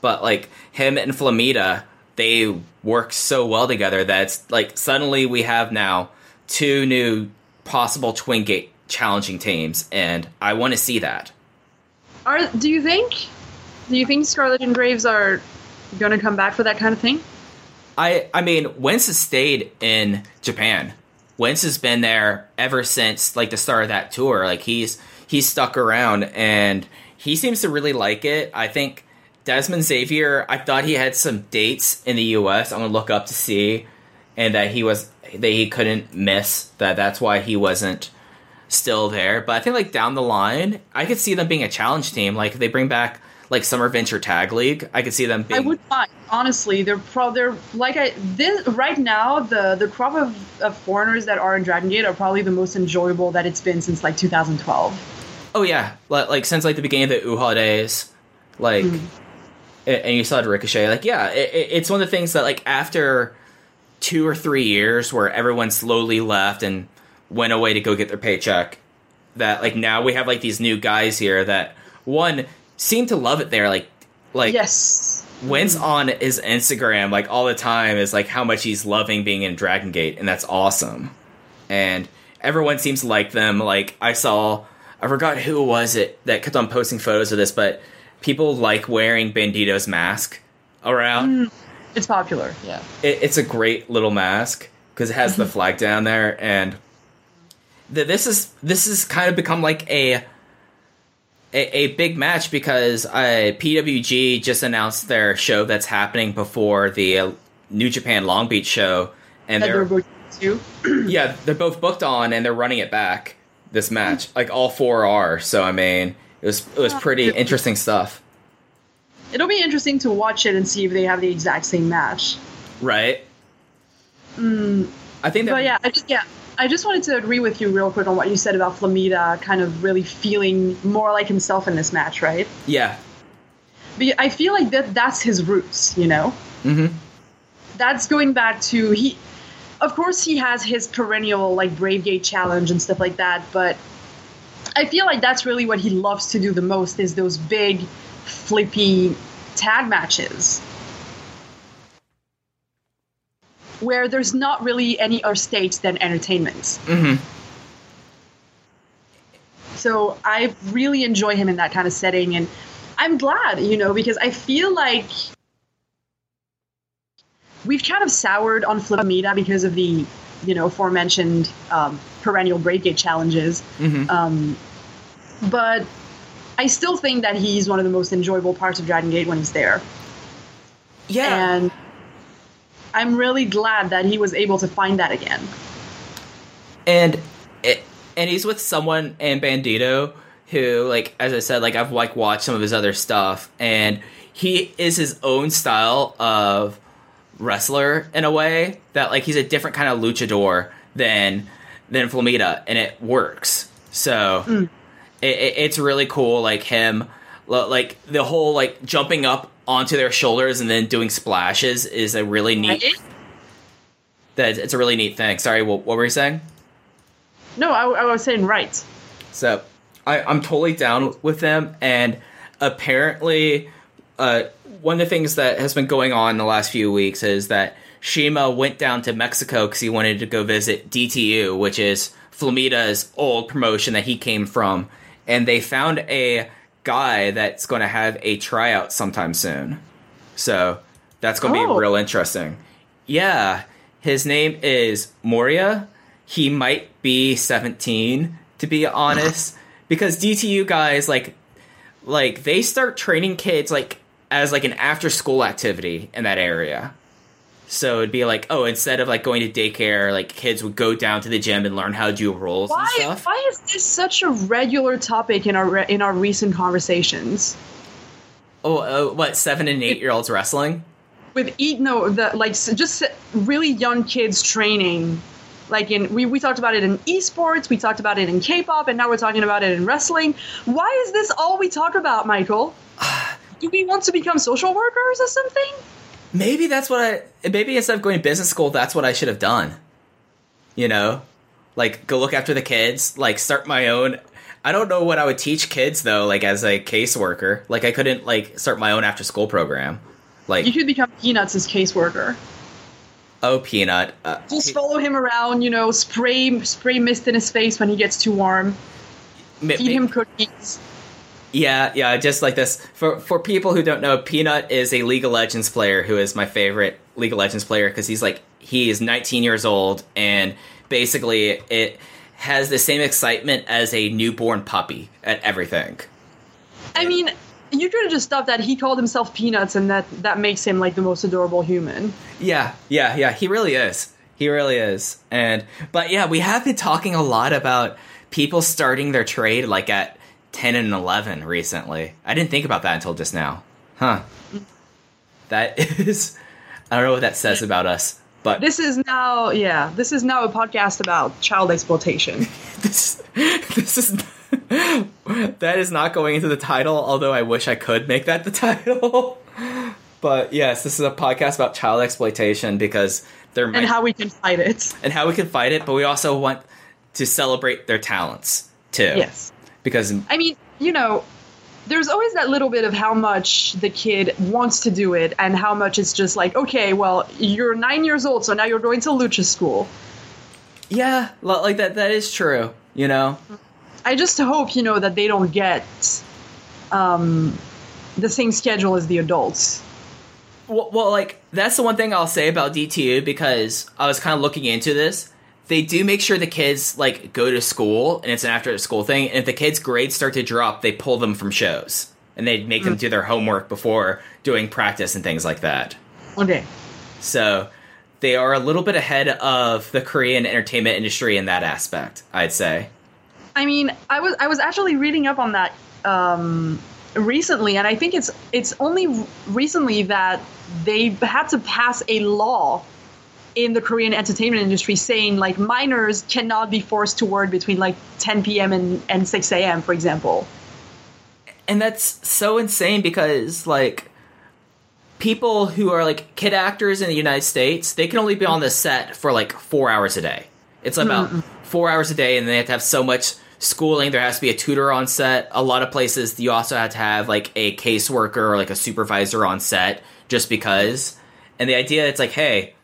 but like him and Flamita, they work so well together that it's like suddenly we have now two new possible Twin Gate challenging teams, and I want to see that. Are do you think do you think Scarlet and Graves are gonna come back for that kind of thing? I I mean, Wentz has stayed in Japan. Wentz has been there ever since like the start of that tour. Like he's he's stuck around and he seems to really like it. I think Desmond Xavier, I thought he had some dates in the US. I'm gonna look up to see and that he was that he couldn't miss that that's why he wasn't still there. But I think like down the line, I could see them being a challenge team. Like they bring back like Summer Venture Tag League, I could see them being I would mind. Honestly, they're pro. They're like I this right now. The the crop of, of foreigners that are in Dragon Gate are probably the most enjoyable that it's been since like 2012. Oh yeah, like, like since like the beginning of the Uhaa days, like, mm-hmm. a- and you saw Ricochet. Like, yeah, it- it's one of the things that like after two or three years where everyone slowly left and went away to go get their paycheck. That like now we have like these new guys here that one seem to love it there. Like like yes. Wentz on his Instagram like all the time is like how much he's loving being in Dragon Gate, and that's awesome. And everyone seems to like them. Like I saw, I forgot who was it that kept on posting photos of this, but people like wearing Bandito's mask around. Mm. It's popular. Yeah. It, it's a great little mask because it has the (laughs) flag down there, and th- this is this has kind of become like a a, a big match because uh, PWG just announced their show that's happening before the uh, New Japan Long Beach show, and That they're they're going to. (clears throat) yeah they're both booked on and they're running it back this match. Like all four are. So I mean, it was it was pretty interesting stuff, It'll be interesting to watch it and see if they have the exact same match. right? I think that But yeah, I just yeah, I just wanted to agree with you real quick on what you said about Flamita kind of really feeling more like himself in this match, right? yeah But I feel like that that's his roots, you know. Mhm. That's going back to he. Of course, he has his perennial like Brave Gate challenge and stuff like that, but I feel like that's really what he loves to do the most is those big, flippy tag matches. Where there's not really any other stakes than entertainment. hmm So I really enjoy him in that kind of setting, and I'm glad, you know, because I feel like we've kind of soured on Flamita because of the, you know, aforementioned um, perennial Brave Gate challenges. Mhm. Um, but I still think that he's one of the most enjoyable parts of Dragon Gate when he's there, yeah. and I'm really glad that he was able to find that again. and it, and he's with someone and Bandito who like as I said like I've like watched some of his other stuff and he is his own style of wrestler in a way that like he's a different kind of luchador than than Flamita and it works so mm. It, it, it's really cool like him like the whole like jumping up onto their shoulders and then doing splashes is a really neat that it's a really neat thing. Sorry what, what were you saying? No, I, I was saying right. So I, I'm totally down with them, and apparently, uh, one of the things that has been going on in the last few weeks is that Shima went down to Mexico because he wanted to go visit DTU, which is Flamita's old promotion that he came from, and they found a guy that's going to have a tryout sometime soon. So that's going to Oh. be real interesting. Yeah, his name is Moria. He might be 17, to be honest, (sighs) because DTU guys like like they start training kids like as like an after school activity in that area. So it'd be like, oh, instead of like going to daycare, like kids would go down to the gym and learn how to do rolls and Why, stuff. why is this such a regular topic in our re- in our recent conversations? Oh, uh, what seven and eight year olds wrestling? With eat no, the like just really young kids training. Like in we, we talked about it in esports, we talked about it in K-pop, and now we're talking about it in wrestling. Why is this all we talk about, Michael? (sighs) Do we want to become social workers or something? Maybe that's what I. Maybe instead of going to business school, that's what I should have done. You know, like go look after the kids. Like start my own. I don't know what I would teach kids though. Like as a caseworker, like I couldn't like start my own after school program. Like You could become Peanuts as caseworker. oh peanut. Uh, Just follow him around, you know, spray spray mist in his face when he gets too warm. Feed him cookies. Yeah, yeah, just like this. For for people who don't know, Peanut is a League of Legends player who is my favorite League of Legends player because he's like he is 19 years old and basically it has the same excitement as a newborn puppy at everything. I mean, you could have just thought that he called himself Peanuts, and that that makes him like the most adorable human. Yeah, yeah, yeah, he really is. He really is. And but yeah, we have been talking a lot about people starting their trade like at 10 and 11 recently. I didn't think about that until just now. Huh. That (laughs) is I don't know what that says about us, but This is now, yeah, this is now a podcast about child exploitation. (laughs) this this is that is not going into the title, although I wish I could make that the (laughs) title. But yes, this is a podcast about child exploitation because they're and how we can fight it. and how we can fight it, but we also want to celebrate their talents too. Yes. Because I mean, you know, there's always that little bit of how much the kid wants to do it and how much it's just like, okay, well, you're nine years old, so now you're going to lucha school. yeah, like that that is true, you know. I just hope, you know, that they don't get um, the same schedule as the adults. Well, well, like that's the one thing I'll say about DTU because I was kind of looking into this. They do make sure the kids like go to school and it's an after school thing. And if the kids' grades start to drop, they pull them from shows and they make them do their homework before doing practice and things like that. Okay. So they are a little bit ahead of the Korean entertainment industry in that aspect. I'd say. I mean, I was I was actually reading up on that um, recently, and I think it's it's only recently that they had to pass a law in the Korean entertainment industry saying like minors cannot be forced to work between like 10 p.m. and, and 6 a.m. for example. and that's so insane because like people who are like kid actors in the United States, they can only be on the set for like four hours a day. It's hmm. about four hours a day, and they have to have so much schooling. There has to be a tutor on set. A lot of places you also have to have like a caseworker or like a supervisor on set just because. And the idea it's like, hey,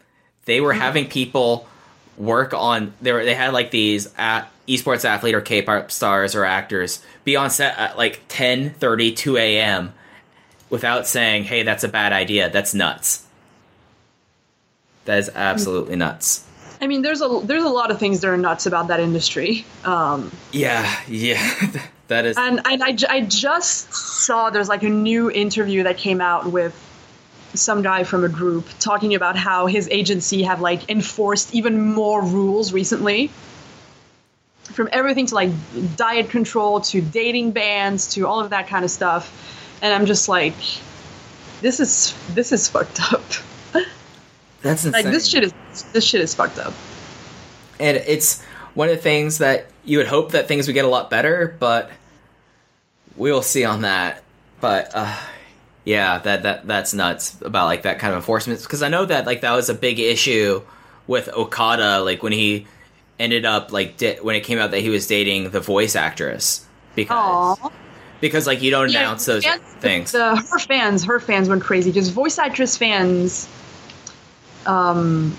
they were having people work on they were, they had like these at esports athlete or K-pop stars or actors be on set at like 10 30 2 a.m without saying hey that's a bad idea. That's nuts. That is absolutely nuts. I mean, there's a there's a lot of things that are nuts about that industry. Um, yeah (laughs) yeah that is and and I, I just saw there's like a new interview that came out with some guy from a group talking about how his agency have like enforced even more rules recently from everything to like diet control to dating bans to all of that kind of stuff and i'm just like this is this is fucked up (laughs) that's insane. like this shit is this shit is fucked up and it's one of the things that you would hope that things would get a lot better, but we'll see on that. But uh, yeah, that that that's nuts about like that kind of enforcement because I know that like that was a big issue with Okada, like when he ended up like di- when it came out that he was dating the voice actress because Aww. because like you don't Yeah, announce those and things. The, her fans, her fans went crazy because voice actress fans, um,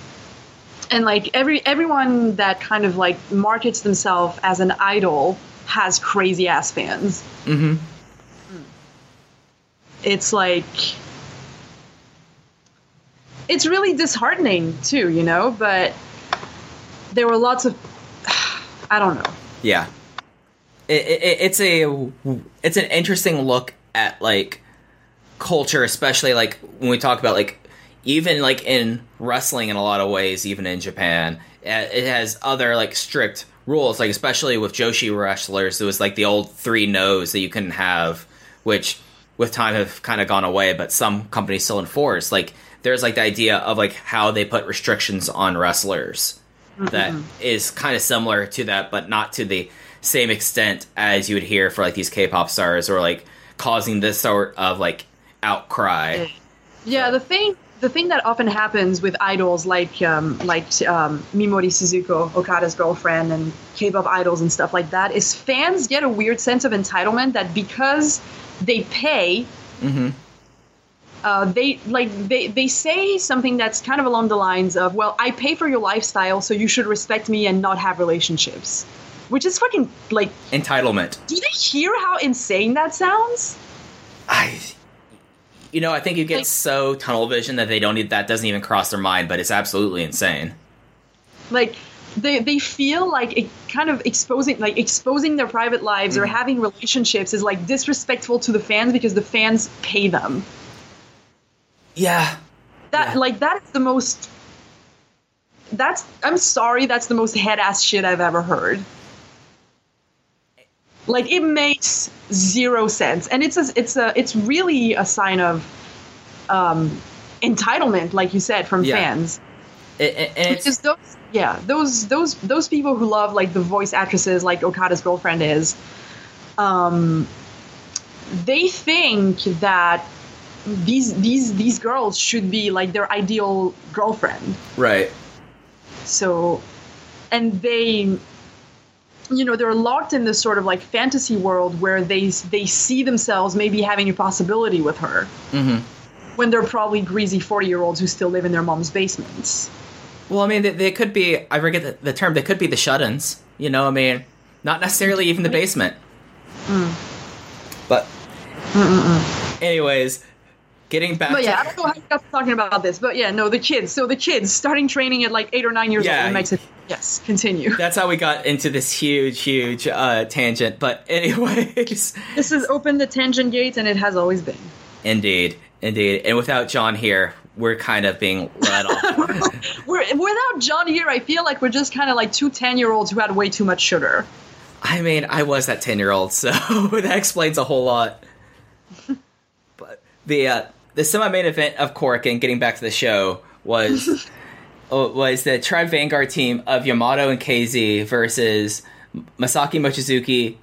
and like every everyone that kind of like markets themselves as an idol has crazy ass fans. hmm It's like it's really disheartening too, you know. But there were lots of (sighs) I don't know. Yeah, it, it, it's a it's an interesting look at like culture, especially like when we talk about like even like in wrestling in a lot of ways, even in Japan, it has other like strict rules. Like especially with Joshi wrestlers, it was like the old three no's that you couldn't have, which with time have kind of gone away, but some companies still enforce. Like there's like the idea of like how they put restrictions on wrestlers that is kind of similar to that, but not to the same extent as you would hear for like these K-pop stars or like causing this sort of like outcry. Yeah, the thing the thing that often happens with idols like um, like um, Mimori Suzuko, Okada's girlfriend, and K-pop idols and stuff like that is fans get a weird sense of entitlement that because they pay, Mm-hmm. uh, they like they they say something that's kind of along the lines of, "Well, I pay for your lifestyle, so you should respect me and not have relationships," which is fucking like. Entitlement. Do you hear how insane that sounds? I, you know, I think you get Like- so tunnel vision that they don't need that doesn't even cross their mind, but it's absolutely insane. like they they feel like it kind of exposing like exposing their private lives or having relationships is like disrespectful to the fans because the fans pay them Yeah. that Yeah. like that is the most that's i'm sorry that's the most head ass shit i've ever heard like it makes zero sense and it's a it's a it's really a sign of um entitlement like you said from Yeah. fans It, it- and it's, because those yeah those those those people who love like the voice actresses like okada's girlfriend is um they think that these these these girls should be like their ideal girlfriend. Right. So, and they, you know, they're locked in this sort of like fantasy world where they they see themselves maybe having a possibility with her. Mhm. When they're probably greasy forty year olds who still live in their mom's basements. Well, I mean, they, they could be. I forget the, the term. They could be the shut-ins. You know, I mean, not necessarily even the basement. But, anyways, getting back. But yeah, I don't know how you talking about this, but yeah, no, the kids. So the kids starting training at like eight or nine years Yeah. old. Makes it. Yes, continue. that's how we got into this huge, huge uh, tangent. But, (laughs) anyways, This has opened the tangent gate, and it has always been. indeed, indeed, and without John here, we're kind of being let off. (laughs) We're, without John here, I feel like we're just kind of like two 10 year olds who had way too much sugar. I mean, I was that ten-year-old, so (laughs) that explains a whole lot. But the uh, the semi-main event of Cork and getting back to the show was (laughs) uh, was the Tribe Vanguard team of Yamato and KZ versus Masaki Mochizuki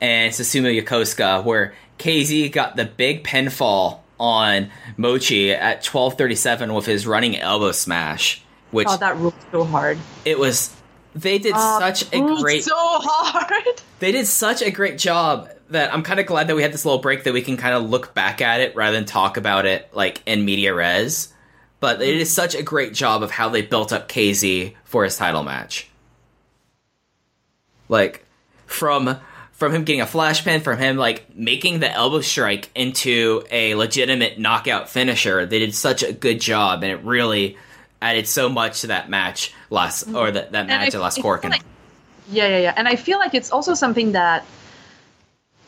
and Susumu Yokosuka, where KZ got the big pinfall on Mochi at twelve thirty-seven with his running elbow smash, which Oh, that ruled so hard. it was. They did uh, such a great So hard. (laughs) they did such a great job that I'm kind of glad that we had this little break that we can kind of look back at it rather than talk about it like in media res. But they did such a great job of how they built up KZ for his title match. Like from from him getting a flash pin, from him like making the elbow strike into a legitimate knockout finisher. They did such a good job, and it really added so much to that match last or that that Mm-hmm. I match at last Korakuen. like- Yeah, yeah, yeah. And I feel like it's also something that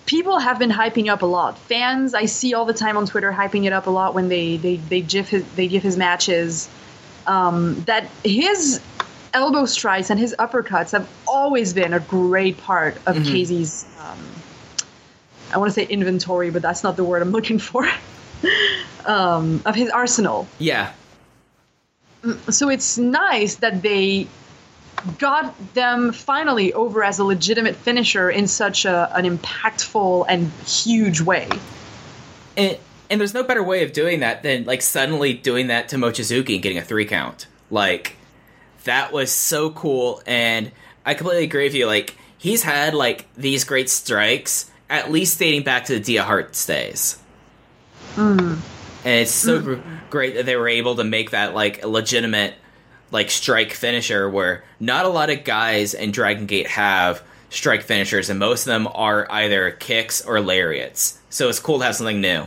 people have been hyping up a lot. Fans, I see all the time on Twitter hyping it up a lot when they they they gif his they give his matches. Um, that his elbow strikes and his uppercuts have always been a great part of KZ's. Um, I want to say inventory, but that's not the word I'm looking for. (laughs) um, of his arsenal yeah, so it's nice that they got them finally over as a legitimate finisher in such a, an impactful and huge way. and and there's no better way of doing that than like suddenly doing that to Mochizuki and getting a three count. Like that was so cool, and I completely agree with you. Like he's had like these great strikes, at least dating back to the Dia Hart days. And it's so gr- great that they were able to make that like legitimate like strike finisher where not a lot of guys in Dragon Gate have strike finishers and most of them are either kicks or lariats. So it's cool to have something new.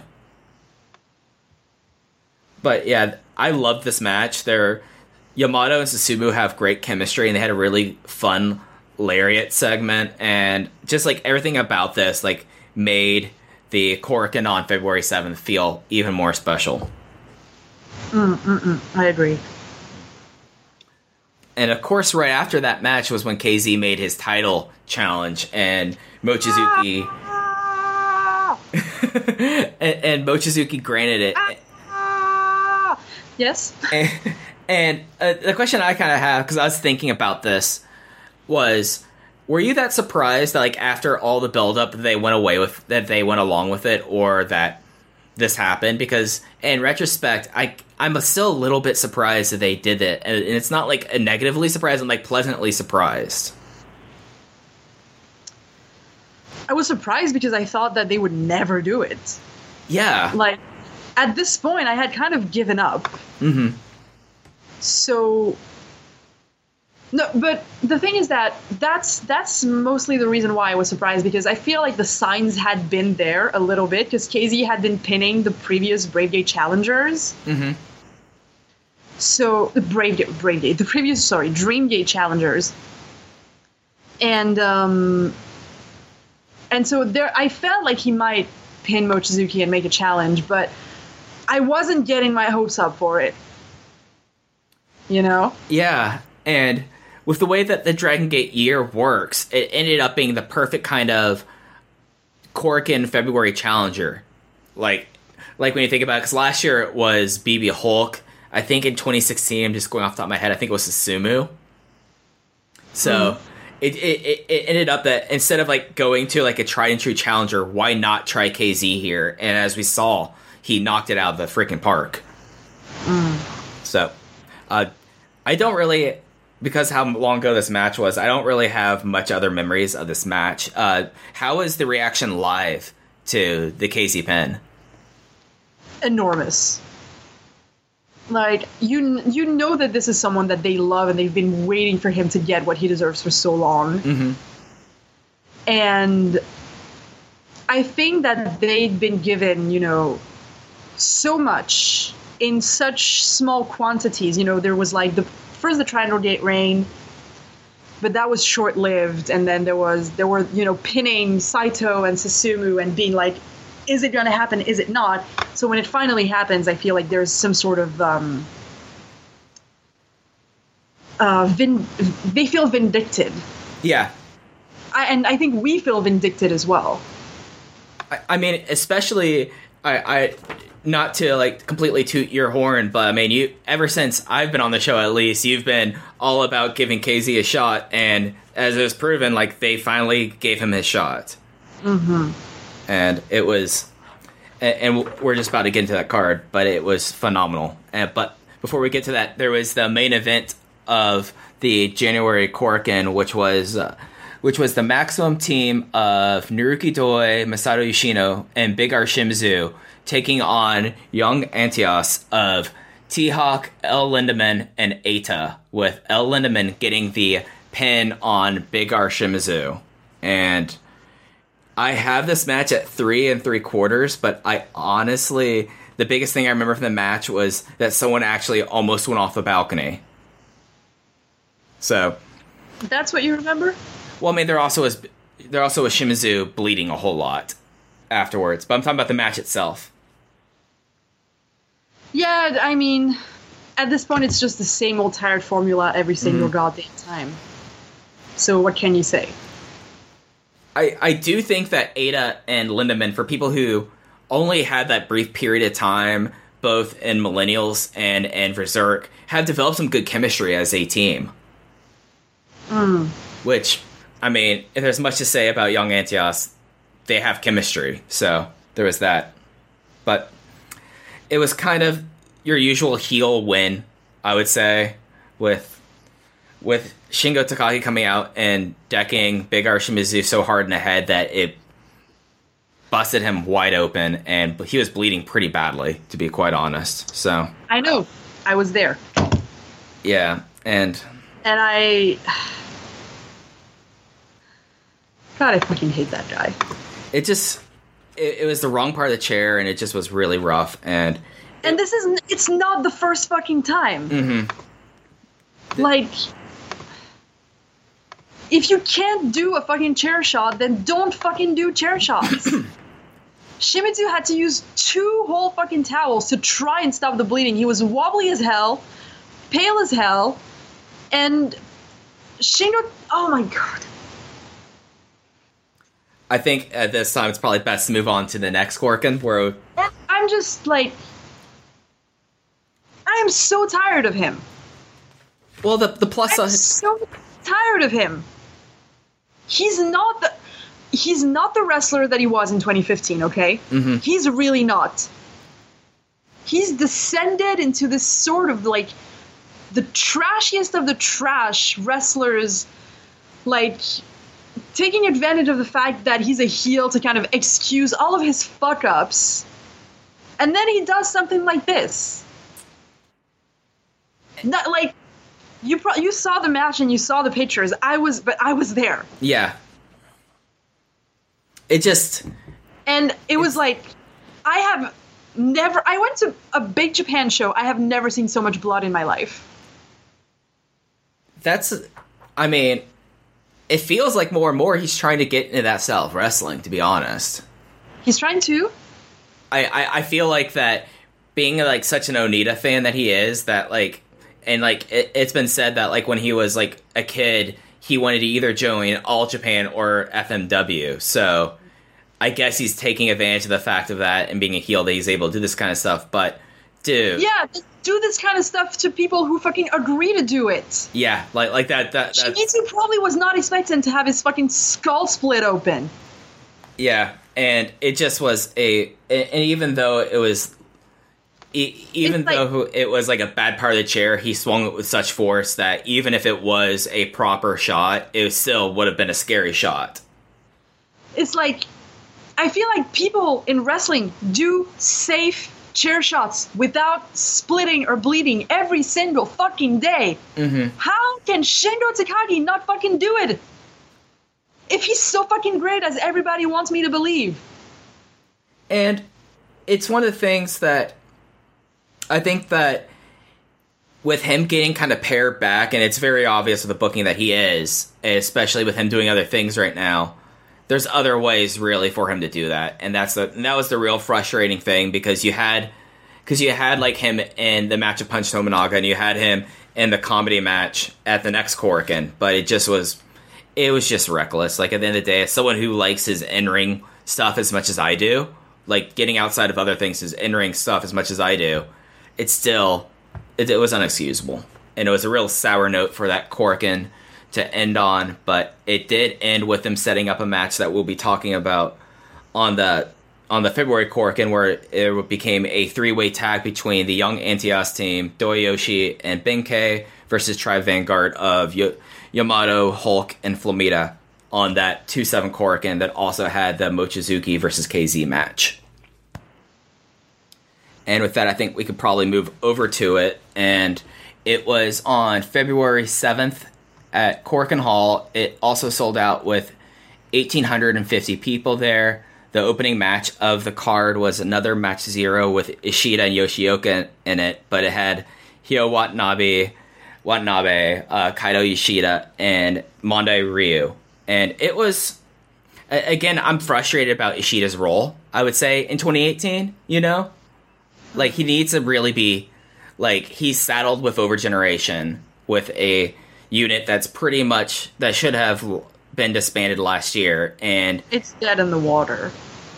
But yeah, I love this match. They're Yamato and Susumu have great chemistry and they had a really fun lariat segment and just like everything about this like made the Korakuen on February 7th feel even more special. Mm, mm, mm. I agree. And of course, right after that match was when KZ made his title challenge, and Mochizuki (laughs) and, and Mochizuki granted it. Yes. (laughs) And, and uh, the question I kind of have, because I was thinking about this, was: Were you that surprised that, like, after all the buildup, that they went away with that they went along with it, or that this happened? Because in retrospect, I I'm still a little bit surprised that they did it, and it's not like a negatively surprised. I'm like pleasantly surprised. I was surprised because I thought that they would never do it. Yeah, Like, at this point, I had kind of given up. hmm So. No, but the thing is that that's that's mostly the reason why I was surprised because I feel like the signs had been there a little bit because KZ had been pinning the previous Brave Gate challengers. hmm So the Brave Gate, Brave Gate, the previous sorry Dream Gate challengers, and um, and so there I felt like he might pin Mochizuki and make a challenge, but I wasn't getting my hopes up for it. You know. Yeah, and with the way that the Dragon Gate year works, it ended up being the perfect kind of Korakuen February challenger. Like, like when you think about it, because last year it was BB Hulk. I think in 2016, I'm just going off the top of my head, I think it was Susumu. So it, it, it, it ended up that instead of like going to like a tried and true challenger, why not try KZ here? And as we saw, he knocked it out of the freaking park. So, uh, I don't really because how long ago this match was. I don't really have much other memories of this match. Uh, how was the reaction live to the KZ pin? enormous. Like you, you know that this is someone that they love, and they've been waiting for him to get what he deserves for so long. Mhm. And I think that they'd been given, you know, so much in such small quantities. You know, there was like the first the Triangle Gate reign, but that was short lived, and then there was there were you know pinning Saito and Susumu and being like, is it going to happen? Is it not? So when it finally happens, I feel like there's some sort of um, uh, vin- they feel vindicted, Yeah, I, and I think we feel vindicted as well. I, I mean, especially I, I not to like completely toot your horn, but I mean, you ever since I've been on the show, at least you've been all about giving KZ a shot, and as it was proven, like they finally gave him his shot, mm-hmm. and it was, and, and we're just about to get into that card, but it was phenomenal. And but before we get to that, there was the main event of the January Korakuen, which was. Uh, which was the maximum team of Naruki Doi, Masato Yoshino, and Big R Shimizu taking on Young Antias of T-Hawk, El Lindaman, and Eita, with El Lindaman getting the pin on Big R Shimizu. And I have this match at three and three quarters, but I honestly, the biggest thing I remember from the match was that someone actually almost went off the balcony. So, That's what you remember? well, I mean, there also was there also was Shimizu bleeding a whole lot afterwards, but I'm talking about the match itself. Yeah, I mean, at this point, it's just the same old tired formula every single mm-hmm. goddamn time. So what can you say? I I do think that Eita and Lindaman, for people who only had that brief period of time, both in Millennials and and Berserk, have developed some good chemistry as a team. Mm. Which, I mean, if there's much to say about Young Antias, they have chemistry. So there was that. But it was kind of your usual heel win, I would say, with with Shingo Takagi coming out and decking Big R Shimizu so hard in the head that it busted him wide open, and he was bleeding pretty badly, to be quite honest. So I know, I was there, yeah, and and I. (sighs) God, I fucking hate that guy. it just it, it was the wrong part of the chair, and it just was really rough. And And this is it's not the first fucking time. Mm-hmm. Like if you can't do a fucking chair shot, then don't fucking do chair shots. (clears throat) Shimizu had to use two whole fucking towels to try and stop the bleeding. He was wobbly as hell, pale as hell, and Shingo oh my god. I think at this time it's probably best to move on to the next Korakuen, where I'm just like I am so tired of him. well the the plus I'm so tired of him. He's not the he's not the wrestler that he was in 2015, okay? Mm-hmm. He's really not. He's descended into this sort of like the trashiest of the trash wrestlers like taking advantage of the fact that he's a heel to kind of excuse all of his fuck ups. And then he does something like this. Not like you pro- you saw the match and you saw the pictures. I was but I was there. Yeah. It just And it was like I have never I went to a big Japan show. I have never seen so much blood in my life. that's I mean, it feels like more and more he's trying to get into that style of wrestling, to be honest. He's trying to I, I, I feel like that being like such an Onita fan that he is, that like and like it, it's been said that like when he was like a kid, he wanted to either join All Japan or FMW. So I guess he's taking advantage of the fact of that and being a heel that he's able to do this kind of stuff. But dude, Yeah, do this kind of stuff to people who fucking agree to do it. yeah, like like that that Shimizu probably was not expecting to have his fucking skull split open. yeah. and it just was a and even though it was even like- though it was like a bad part of the chair he swung it with such force that even if it was a proper shot it still would have been a scary shot It's like I feel like people in wrestling do safe chair shots without splitting or bleeding every single fucking day. Mm-hmm. How can Shingo Takagi not fucking do it? If he's so fucking great as everybody wants me to believe. and it's one of the things that I think that with him getting kind of paired back, and it's very obvious with the booking that he is, especially with him doing other things right now. There's other ways really for him to do that, and that's the and that was the real frustrating thing because you had because you had like him in the match of Punch Tominaga, and you had him in the comedy match at the next Korakuen, but it just was it was just reckless. Like at the end of the day, as someone who likes his in ring stuff as much as I do, like getting outside of other things, his in ring stuff as much as I do, it's still it, it was unexcusable, and it was a real sour note for that Korakuen to end on. But it did end with them setting up a match that we'll be talking about on the on the February Korakuen, where it became a three way tag between the young Antias team, Doyoshi and Benkei versus Tribe Vanguard of Yo- Yamato, Hulk, and Flamita on that 2 7 Korakuen that also had the Mochizuki versus KZ match. And with that, I think we could probably move over to it. And it was on February 7th at Korakuen Hall. It also sold out with 1,850 people there. The opening match of the card was another match zero with Ishida and Yoshioka in it, but it had Hyo Watanabe, Watanabe, uh, Kaido Yoshida, and Mondai Ryu. And it was, again, I'm frustrated about Ishida's role, I would say, in 2018, you know? Like, he needs to really be, like, he's saddled with Overgeneration with a unit that's pretty much, that should have been disbanded last year. And It's dead in the water.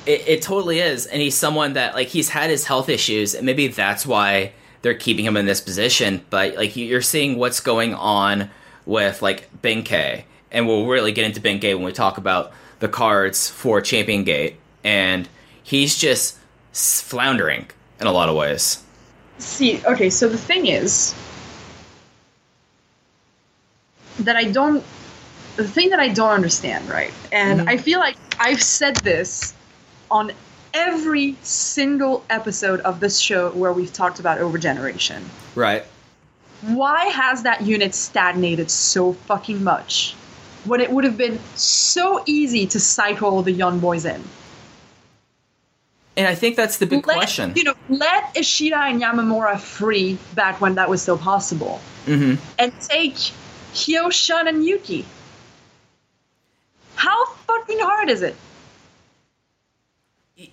it, it totally is, and he's someone that like he's had his health issues, and maybe that's why they're keeping him in this position. But like you- you're seeing what's going on with like Benkei, and we'll really get into Benkei when we talk about the cards for Champion Gate, and he's just floundering in a lot of ways. See, okay, so the thing is that I don't. The thing that I don't understand, right? And I feel like I've said this on every single episode of this show where we've talked about overgeneration. Right. Why has that unit stagnated so fucking much when it would have been so easy to cycle the young boys in? And I think that's the big let, question. You know, let Ishida and Yamamura free back when that was still possible, hmm and take Hyo, Shun, and Yuki. How fucking hard is it?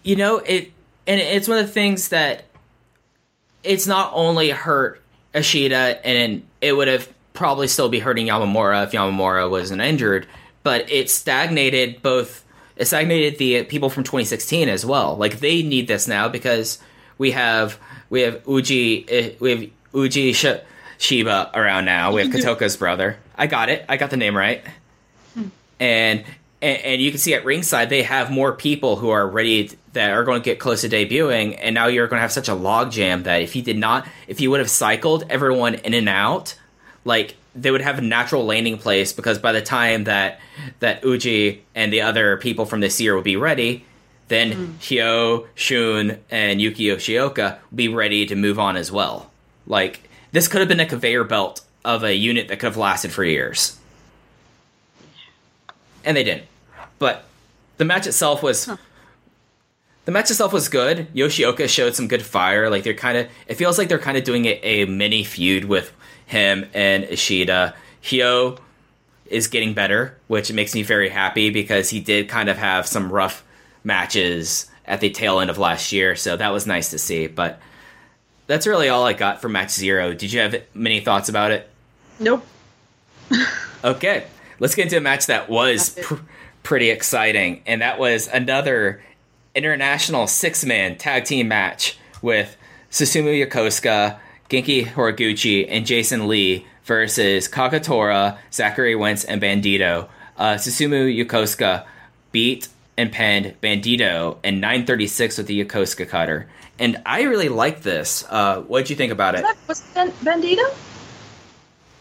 you know it and it's one of the things that it's not only hurt Ishida and it would have probably still be hurting Yamamura if Yamamura wasn't injured but it stagnated both it stagnated the people from 2016 as well like they need this now because we have we have Uji eh, we have Uji Shiba around now we have mm-hmm. Kotoka's brother. I got it. I got the name right. Hmm. And, and and you can see at ringside they have more people who are ready that are going to get close to debuting and now you're going to have such a logjam that if you did not if you would have cycled everyone in and out like they would have a natural landing place because by the time that that Uji and the other people from this year would be ready then hmm. Hyo, Shun, and Yuki Yoshioka would be ready to move on as well. Like this could have been a conveyor belt of a unit that could have lasted for years and they didn't. But the match itself was the match itself was good. Yoshioka showed some good fire. Like they're kind of it feels like they're kind of doing a, a mini feud with him and Ishida. Hyo is getting better, which makes me very happy because he did kind of have some rough matches at the tail end of last year, so that was nice to see. But that's really all I got for match zero. Did you have many thoughts about it? Nope. (laughs) Okay, let's get into a match that was pr- pretty exciting, and that was another international six man tag team match with Susumu Yokosuka, Genki Horiguchi, and Jason Lee versus Kagetora, Zachary Wentz, and Bandito. Uh, Susumu Yokosuka beat and pinned Bandito and 936 with the Yokosuka cutter. And I really like this. Uh, what did you think about it? That was Ban- Bandito?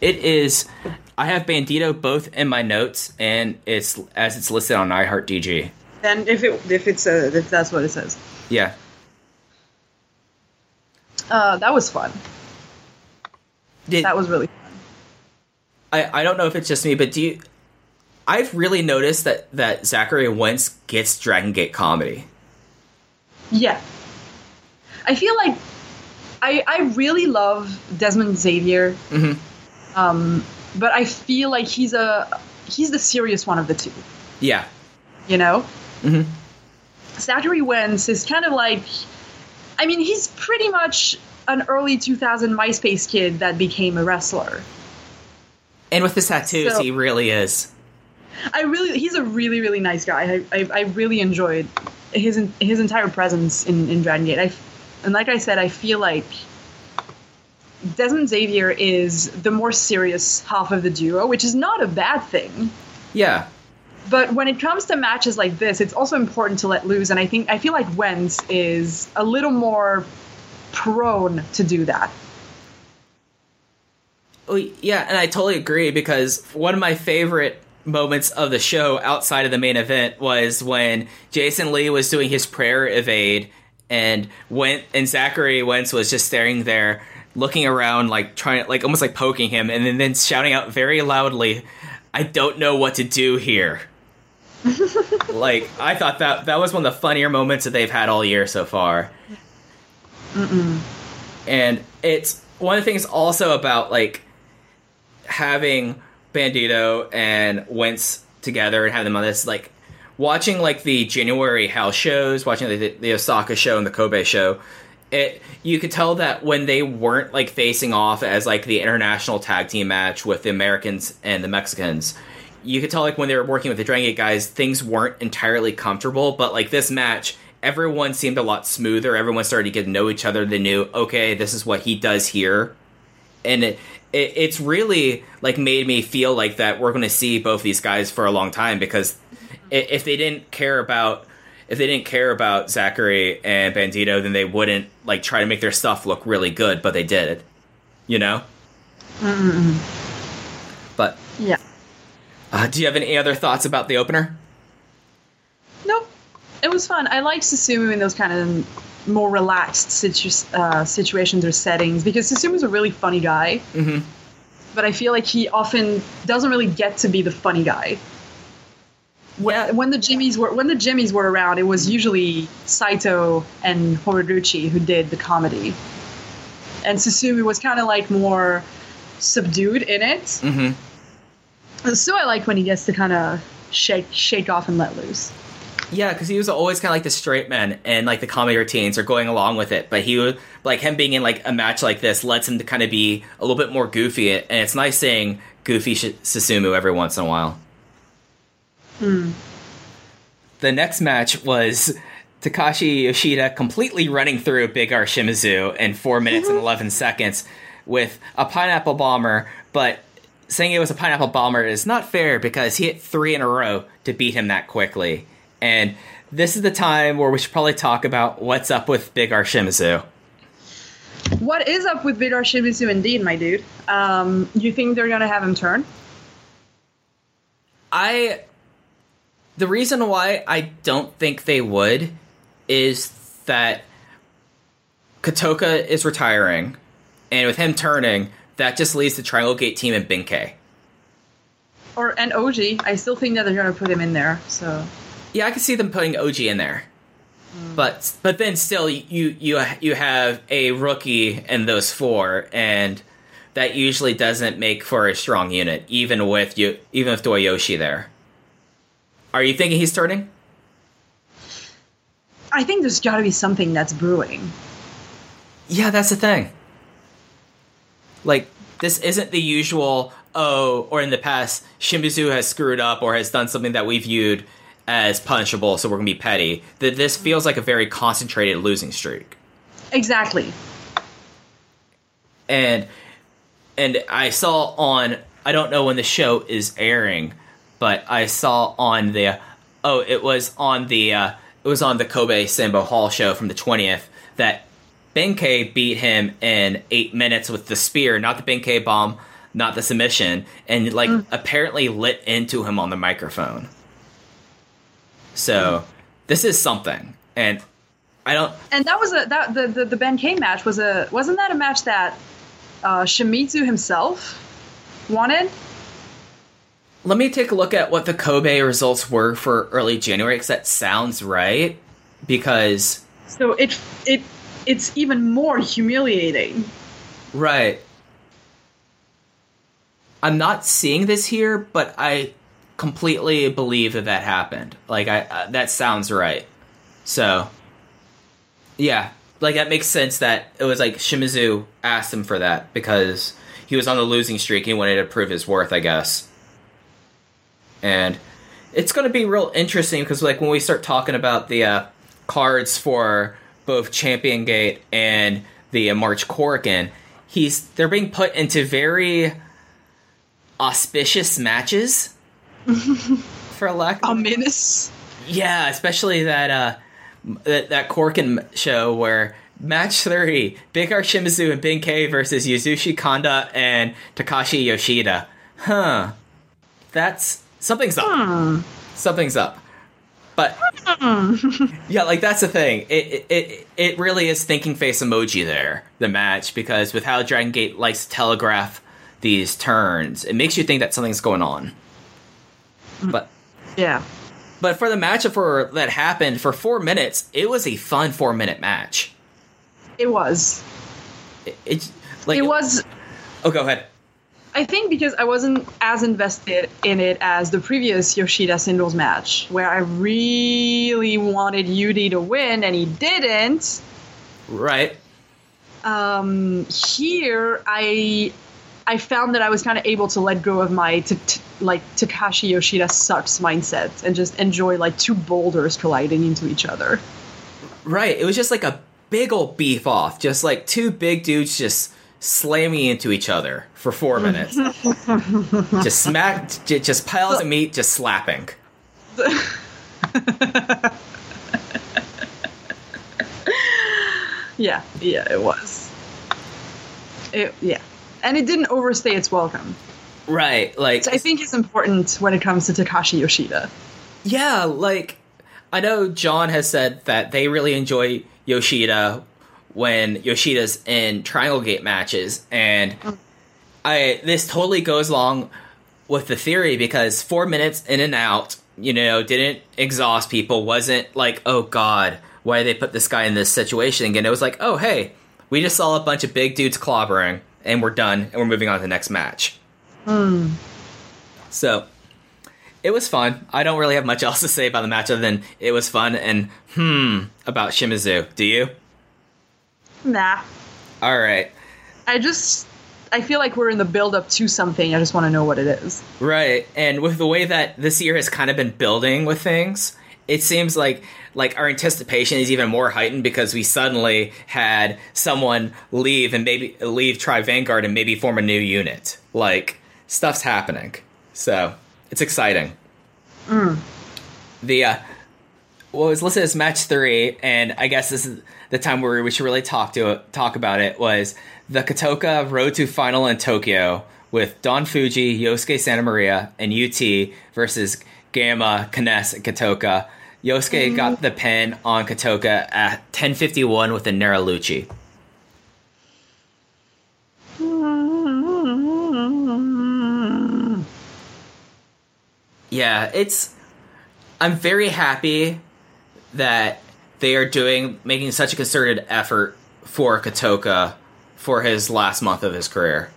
It is. I have Bandito both in my notes, and it's as it's listed on iHeartDG. Then if it if it's uh, if that's what it says, Yeah, uh, that was fun. Did, That was really fun. I, I don't know if it's just me, but do you? I've really noticed that that Zachary Wentz gets Dragon Gate comedy. Yeah. I feel like I I really love Desmond Xavier. Mhm. Um, but I feel like he's a he's the serious one of the two. Yeah, You know. Mhm. Zachary Wentz is kind of like, I mean, he's pretty much an early 2000 MySpace kid that became a wrestler. and with his tattoos, So- he really is. I really, he's a really, really nice guy. I, I, I really enjoyed his his entire presence in, in Dragon Gate. I, and like I said, I feel like Desmond Xavier is the more serious half of the duo, which is not a bad thing. Yeah, But when it comes to matches like this, it's also important to let loose. And I think I feel like Wentz is a little more prone to do that. Well, yeah, and I totally agree because one of my favorite moments of the show outside of the main event was when Jason Lee was doing his prayer evade and went and Zachary Wentz was just staring there looking around like trying like almost like poking him and then, then shouting out very loudly I don't know what to do here. (laughs) like I thought that that was one of the funnier moments that they've had all year so far. And it's one of the things also about like having Bandito and Wentz together and having them on this, like watching like the January house shows, watching the, the Osaka show and the Kobe show, it you could tell that when they weren't like facing off as like the international tag team match with the Americans and the Mexicans, you could tell like when they were working with the Dragon Gate guys, things weren't entirely comfortable. But like this match, everyone seemed a lot smoother. Everyone started to get to know each other. They knew, okay, this is what he does here and it, it it's really like made me feel like that we're going to see both these guys for a long time because if they didn't care about if they didn't care about Zachary and Bandito, then they wouldn't like try to make their stuff look really good, but they did, you know. But Yeah. uh, do you have any other thoughts about the opener? Nope. It was fun. I like Susumu in those kind of more relaxed situ- uh, situations or settings because Susumu's a really funny guy. Mhm. But I feel like he often doesn't really get to be the funny guy. When, when the Jimmies were when the Jimmies were around, it was usually Saito and Horiguchi who did the comedy, and Susumu was kind of like more subdued in it. Mm-hmm. So I like when he gets to kind of shake shake off and let loose. Yeah, because he was always kind of like the straight man, and like the comedy routines are going along with it. But he would like him being in like a match like this lets him to kind of be a little bit more goofy, and it's nice seeing goofy Sh- Susumu every once in a while. The next match was Takashi Yoshida completely running through Big R Shimizu in four minutes and eleven seconds with a pineapple bomber, but saying it was a pineapple bomber is not fair because he hit three in a row to beat him that quickly. And this is the time where we should probably talk about what's up with Big R Shimizu. What is up with Big R Shimizu indeed, my dude? Um, you think they're gonna have him turn? I the reason why I don't think they would is that Kotoka is retiring, and with him turning, that just leaves the Triangle Gate team and Benkei. Or and OG? I still think that they're gonna put him in there. So Yeah, I can see them putting OG in there. Hmm. But but then still you you you have a rookie and those four and that usually doesn't make for a strong unit even with you even with Doyoshi there. Are you thinking he's turning? I think there's got to be something that's brewing. Yeah, that's the thing. Like, this isn't the usual, oh, or in the past, Shimizu has screwed up or has done something that we viewed as punishable, so we're going to be petty. That This feels like a very concentrated losing streak. Exactly. And and I saw on I don't know when the show is airing, but I saw on the oh, it was on the uh, it was on the Kobe Sambo Hall show from the twentieth that Benkei beat him in eight minutes with the spear, not the Benkei bomb, not the submission, and like apparently lit into him on the microphone. So this is something, and I don't. And that was a that the the, the Benkei match was a wasn't that a match that uh, Shimizu himself wanted? Let me take a look at what the Kobe results were for early January, because that sounds right. Because So it it it's even more humiliating. right, I'm not seeing this here, but I completely believe that that happened. Like I, uh, that sounds right. So, yeah, like that makes sense. That it was like Shimizu asked him for that because he was on the losing streak. He wanted to prove his worth, I guess. And it's going to be real interesting because, like, when we start talking about the uh, cards for both Champion Gate and the uh, March Korakuen, he's they're being put into very auspicious matches. (laughs) for lack of A menace. yeah, especially that uh that, that Korakuen show where match three, Big R Shimizu and Benkei versus Yasushi Kanda and Takashi Yoshida. Huh. That's something's up. Hmm. Something's up. But hmm. yeah, like that's the thing. It, it it it really is thinking face emoji there, the match, because with how Dragon Gate likes to telegraph these turns, it makes you think that something's going on. Hmm. But Yeah. but for the match for that happened for four minutes, it was a fun four minute match. It was. It, it like It was Oh, go ahead. I think because I wasn't as invested in it as the previous Yoshida singles match, where I really wanted Yudi to win and he didn't. Right. Um, here, I I found that I was kind of able to let go of my t- t- like Takashi Yoshida sucks mindset and just enjoy like two boulders colliding into each other. Right. It was just like a big old beef off, just like two big dudes just slamming into each other for four (laughs) minutes. just smack, just piles of meat, just slapping. (laughs) Yeah, yeah, it was. It yeah, and it didn't overstay its welcome. Right. Like I think it's important when it comes to Takashi Yoshida. Yeah, like I know John has said that they really enjoy Yoshida when Yoshida's in Triangle Gate matches, and I this totally goes along with the theory because four minutes in and out, you know, didn't exhaust people. wasn't like, oh god, why they put this guy in this situation again? It was like, oh hey, we just saw a bunch of big dudes clobbering, and we're done, and we're moving on to the next match. So it was fun. I don't really have much (laughs) else to say about the match other than it was fun and hmm about Shimizu. Do you? Nah, All right. I just I feel like we're in the build up to something. I just want to know what it is. Right. And with the way that this year has kind of been building with things, it seems like like our anticipation is even more heightened because we suddenly had someone leave and maybe leave Tribe Vanguard and maybe form a new unit. Like stuff's happening. So it's exciting. Mm. The uh what was listed as match three, and I guess this is the time where we should really talk to talk about it was the Kotoka Road to Final in Tokyo with Don Fujii, Yosuke Santa Maria, and UT versus Gamma, K-ness, and Kotoka. Yosuke mm-hmm. got the pin on Kotoka at 10:51 with a Neraluchi. Yeah, it's. I'm very happy that they are doing making such a concerted effort for Kotoka for his last month of his career.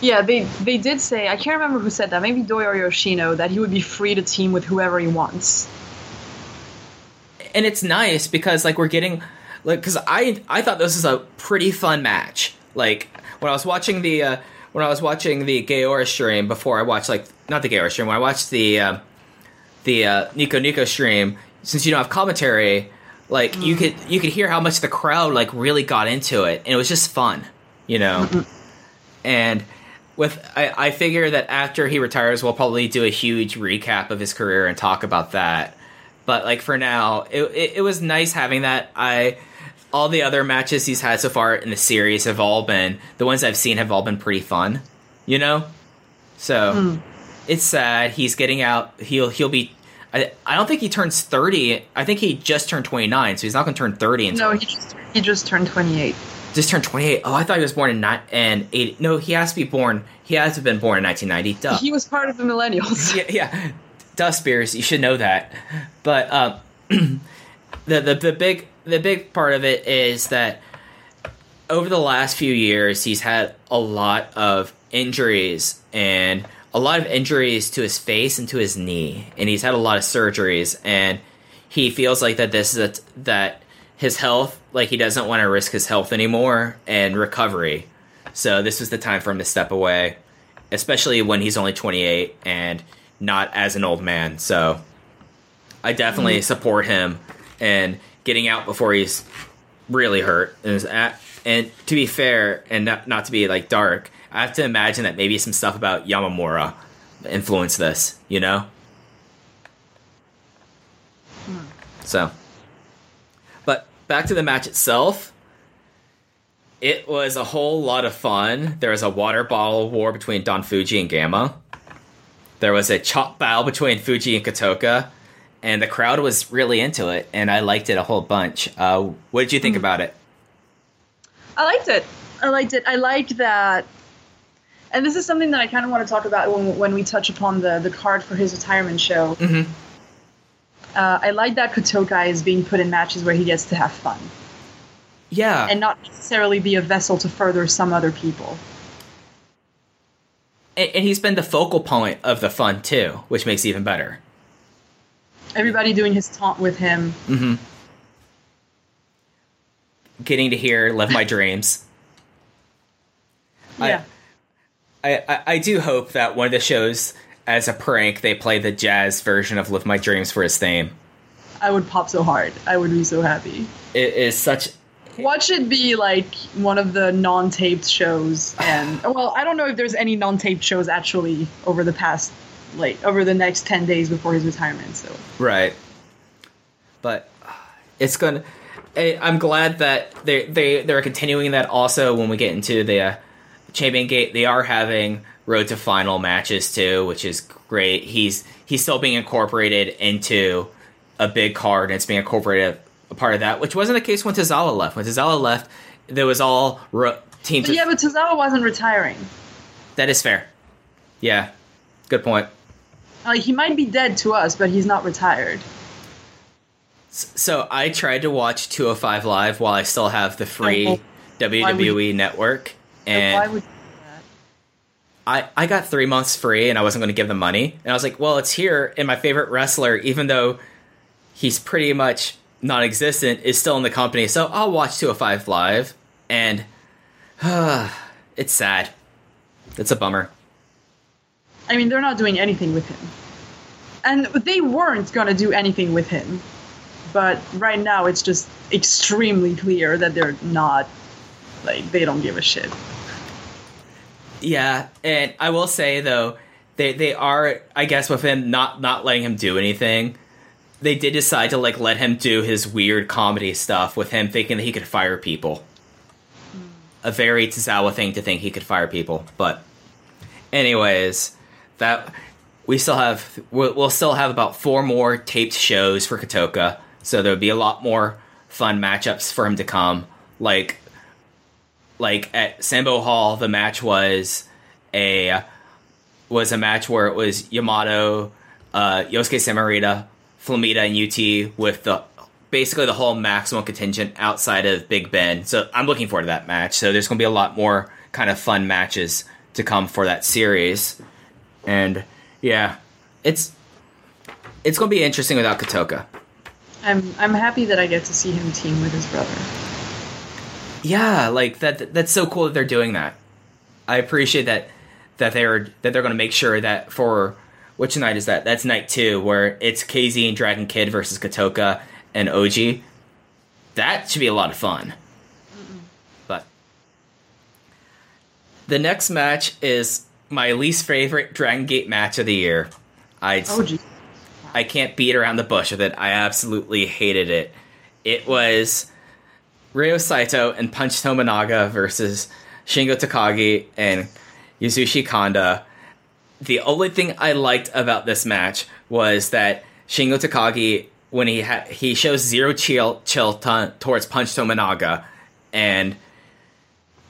Yeah, they they did say I can't remember who said that. Maybe Doi or Yoshino that he would be free to team with whoever he wants. and it's nice because like we're getting like because I I thought this was a pretty fun match. Like when I was watching the uh, when I was watching the Gaora stream before I watched like not the Gaora stream when I watched the uh, the uh, Nico Nico stream. Since you don't have commentary, like you mm. could you could hear how much the crowd like really got into it, and it was just fun, you know. (laughs) and with I, I figure that after he retires, we'll probably do a huge recap of his career and talk about that. But like for now, it, it it was nice having that. I all the other matches he's had so far in the series have all been the ones I've seen have all been pretty fun, you know. So hmm. it's sad he's getting out. He'll he'll be. I, I don't think he turns thirty. I think he just turned twenty nine, so he's not going to turn thirty until No, he just he just turned 28. just turned twenty eight. Oh, I thought he was born in ni- and eighty. No, he has to be born. He has to have been born in nineteen ninety. Duh. He was part of the millennials. (laughs) yeah, yeah. Duh, Spears, you should know that. But um, (clears throat) the, the the big the big part of it is that over the last few years, he's had a lot of injuries and a lot of injuries to his face and to his knee, and he's had a lot of surgeries. And he feels like that this is a, that his health, like he doesn't want to risk his health anymore and recovery. So this was the time for him to step away, especially when he's only 28 and not as an old man. So I definitely mm-hmm. support him and getting out before he's really hurt. And, at- and to be fair, and not, not to be like dark, I have to imagine that maybe some stuff about Yamamura influenced this, you know? So, but back to the match itself. It was a whole lot of fun. There was a water bottle war between Don Fujii and Gamma. There was a chop battle between Fujii and Kotoka, and the crowd was really into it, and I liked it a whole bunch. Uh, what did you think about it? I liked it. I liked it. I liked that. And this is something that I kind of want to talk about when, when we touch upon the, the card for his retirement show. Mhm. Uh, I like that Kotoka is being put in matches where he gets to have fun Yeah, and not necessarily be a vessel to further some other people. and, and he's been the focal point of the fun too, which makes it even better. Everybody doing his taunt with him. Mm-hmm. Getting to hear "Live My (laughs) Dreams." Yeah. I, I, I do hope that one of the shows, as a prank, they play the jazz version of "Live My Dreams" for his theme. I would pop so hard. I would be so happy. It is such Watch it be like one of the non-taped shows, and (sighs) well, I don't know if there's any non-taped shows actually over the past, like over the next ten days before his retirement. So right, but it's gonna. I- I'm glad that they they they're continuing that. Also, when we get into the uh, Champion Gate, they are having Road to Final matches too, which is great. He's he's still being incorporated into a big card, and it's being incorporated a part of that, which wasn't the case when Tozawa left. When Tozawa left, there was all ro- team. but yeah, but Tozawa wasn't retiring. that is fair. Yeah, good point. Like he might be dead to us, but he's not retired. So I tried to watch 205 Live while I still have the free Oh, WWE you- network, Why and would I that? I got three months free, and I wasn't going to give them money, and I was like, well, it's here, and my favorite wrestler, even though he's pretty much non-existent, is still in the company, so I'll watch 205 Live, and (sighs) it's sad. It's a bummer. I mean, they're not doing anything with him, and they weren't gonna do anything with him. But right now, it's just extremely clear that they're not. Like they don't give a shit. Yeah, and I will say though, they they are I guess with him not not letting him do anything, they did decide to like let him do his weird comedy stuff with him thinking that he could fire people. A very Tozawa thing to think he could fire people, but anyways, that we still have we'll, we'll still have about four more taped shows for Kotoka, so there'll be a lot more fun matchups for him to come. Like like at Sambo Hall, the match was a was a match where it was Yamato, uh, Yosuke Santa Maria, Flamita, and UT with the basically the whole maximum contingent outside of Big Ben. So I'm looking forward to that match. So there's going to be a lot more kind of fun matches to come for that series, and yeah, it's it's going to be interesting without Kotoka. I'm I'm happy that I get to see him team with his brother. Yeah, like that. That's so cool that they're doing that. I appreciate that that they're that they're going to make sure that for which night is that? That's night two, where it's KZ and Dragon Kid versus Kotoka and OG. That should be a lot of fun. But the next match is my least favorite Dragon Gate match of the year. I Oh. I can't beat around the bush with it. I absolutely hated it. It was Ryo Saito and Punch Tominaga versus Shingo Takagi and Yasushi Kanda. The only thing I liked about this match was that Shingo Takagi, when he ha- he shows zero chill chill ton- towards Punch Tominaga, and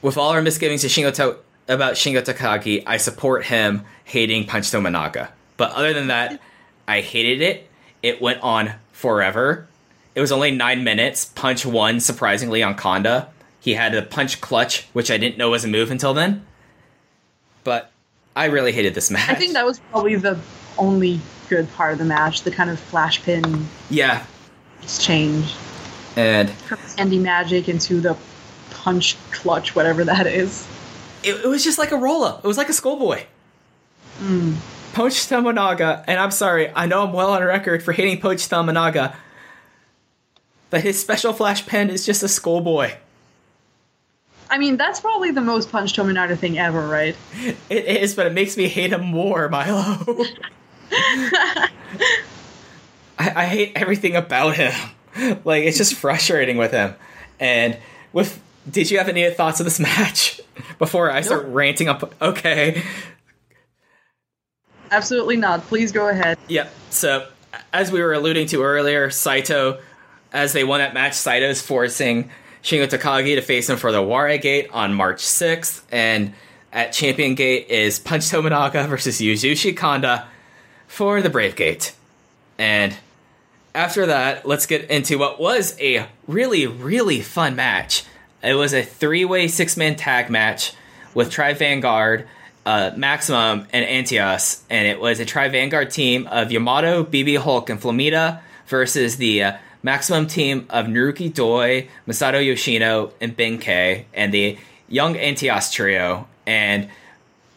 with all our misgivings to Shingo to- about Shingo Takagi, I support him hating Punch Tominaga. But other than that, I hated it. It went on forever. It was only nine minutes. Punch won surprisingly on Kanda. He had a punch clutch, which I didn't know was a move until then. But I really hated this match. I think that was probably the only good part of the match, the kind of flash pin yeah, exchange and from Andy Magic into the punch clutch, whatever that is. it, it was just like a roll up. It was like a schoolboy. Hmm. Punch Tominaga, and I'm sorry, I know I'm well on record for hating Punch Tominaga, but his special flash pen is just a schoolboy. I mean, that's probably the most punch Tominaga thing ever, right? It is, but it makes me hate him more, Milo. (laughs) I, I hate everything about him. Like it's just frustrating with him. And with, did you have any thoughts of this (laughs) match before I start ranting up? Okay. Absolutely not. Please go ahead. Yep. So, as we were alluding to earlier, Saito, as they won that match, Saito's forcing Shingo Takagi to face him for the Owarai Gate on March 6th. And at Champion Gate is Punch Tominaga versus Yasushi Kanda for the Brave Gate. And after that, let's get into what was a really, really fun match. It was a three way six man tag match with Tribe Vanguard, uh, Maximum, and Antias. And it was a Tribe Vanguard team of Yamato, BB Hulk, and Flamita versus the uh, Maximum team of Naruki Doi, Masato Yoshino, and Benkei, and the Young Antias trio. And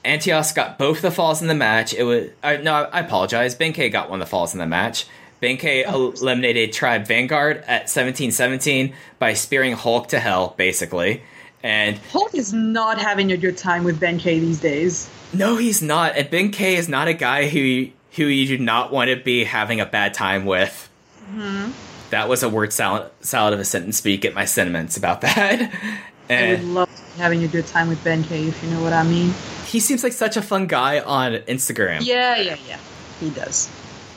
Antias got both the falls in the match. It was uh, no, I apologize. Benkei got one of the falls in the match. Benkei eliminated Tribe Vanguard at 17-17 by spearing Hulk to hell, basically. And Hulk is not having a good time with Benkei these days. no, he's not. And Benkei is not a guy who who you do not want to be having a bad time with. That was a word salad, salad of a sentence, but you get my sentiments about that. (laughs) I would love having a good time with Benkei, if you know what I mean. he seems like such a fun guy on Instagram. Yeah, yeah, yeah. He does.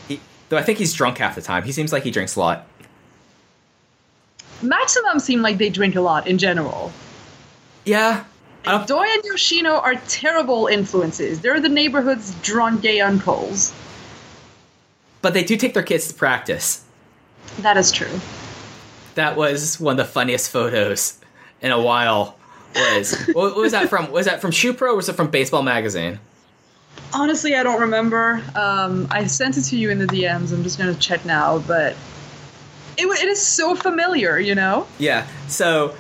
He- though I think he's drunk half the time. He seems like he drinks a lot. Maximum seem like they drink a lot in general. Yeah. Doi and Yoshino are terrible influences. They're the neighborhood's drunk gay uncles. but they do take their kids to practice. That is true. That was one of the funniest photos in a while. Was what was that from? Was that from Shoe Pro or was it from Baseball Magazine? Honestly, I don't remember. Um, I sent it to you in the DMs. I'm just gonna check now, but it, it is so familiar, you know. Yeah. So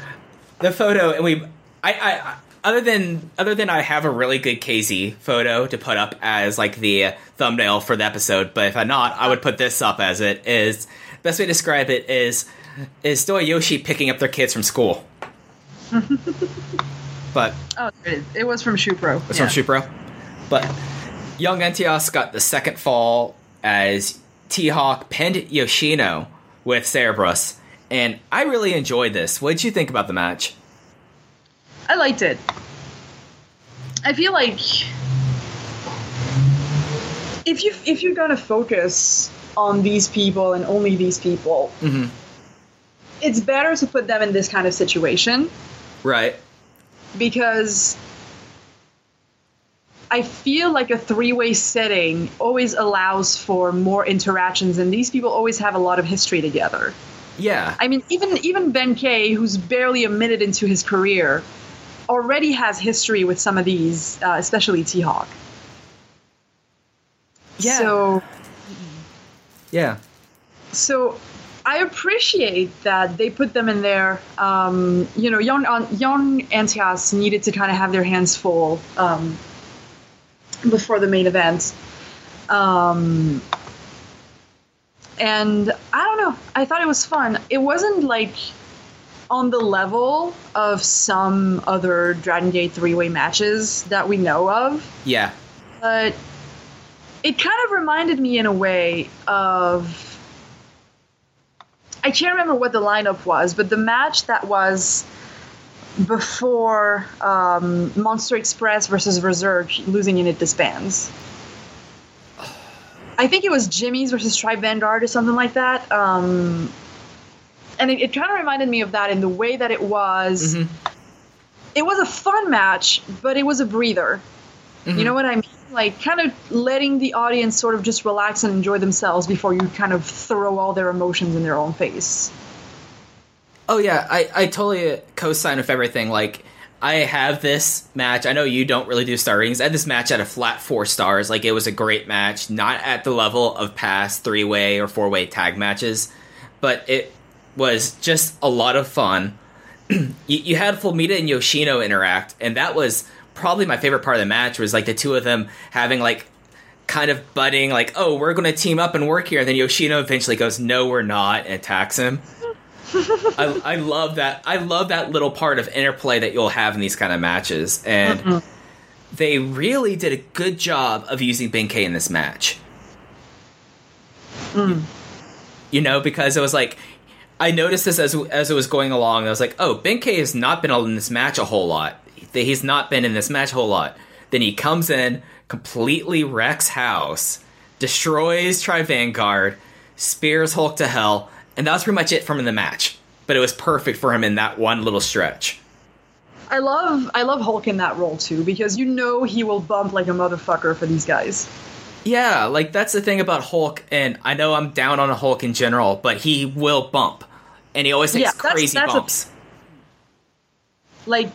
the photo, and we, I, I, I- other than other than I have a really good KZ photo to put up as like the thumbnail for the episode, but if I'm not, I would put this up as it is. Best way to describe it is is Doi Yoshi picking up their kids from school. (laughs) but Oh, it, is. it was from Shoe Pro. It's yeah. from Shoe Pro. But Young Antias got the second fall as T Hawk pinned Yoshino with Cerberus. And I really enjoyed this. What did you think about the match? I liked it. I feel like if you if you're gonna focus on these people and only these people, Mhm. it's better to put them in this kind of situation Right. because I feel like a three-way setting always allows for more interactions, and these people always have a lot of history together. Yeah. I mean, even even Benkei, who's barely a minute into his career, already has history with some of these, uh, especially T Hawk. Yeah. So, yeah. so I appreciate that they put them in there. Um, you know, young uh, young Antias needed to kind of have their hands full um, before the main event. Um, and I don't know. I thought it was fun. It wasn't like on the level of some other Dragon Gate three way matches that we know of, Yeah. but it kind of reminded me in a way of I can't remember what the lineup was, but the match that was before um, Monster Express versus Research losing in it disbands. I think it was Jimmy's versus Tribe Vanguard or something like that. Um, and it, it kind of reminded me of that in the way that it was. It was a fun match, but it was a breather. You know what I mean? Like, kind of letting the audience sort of just relax and enjoy themselves before you kind of throw all their emotions in their own face. Oh yeah, I I totally co-sign with everything. Like I have this match. I know you don't really do star ratings. I had this match at a flat four stars. Like it was a great match, not at the level of past three way or four way tag matches, but it was just a lot of fun. (clears throat) you, you had Flamita and Yoshino interact, and that was probably my favorite part of the match. Was like the two of them having like kind of budding, like, oh, we're going to team up and work here. And then Yoshino eventually goes, no, we're not, and attacks him. I, I love that. I love that little part of interplay that you'll have in these kind of matches, and they really did a good job of using Benkei in this match. Mm. You know, because it was like I noticed this as as it was going along. I was like, oh, Benkei has not been in this match a whole lot. He's not been in this match a whole lot. Then he comes in, completely wrecks house, destroys Tribe Vanguard, spears Hulk to hell, and that was pretty much it from the match. But it was perfect for him in that one little stretch. I love I love Hulk in that role too because you know he will bump like a motherfucker for these guys. Yeah, like that's the thing about Hulk, and I know I'm down on a Hulk in general, but he will bump, and he always takes Yeah, that's- crazy that's a- bumps. Like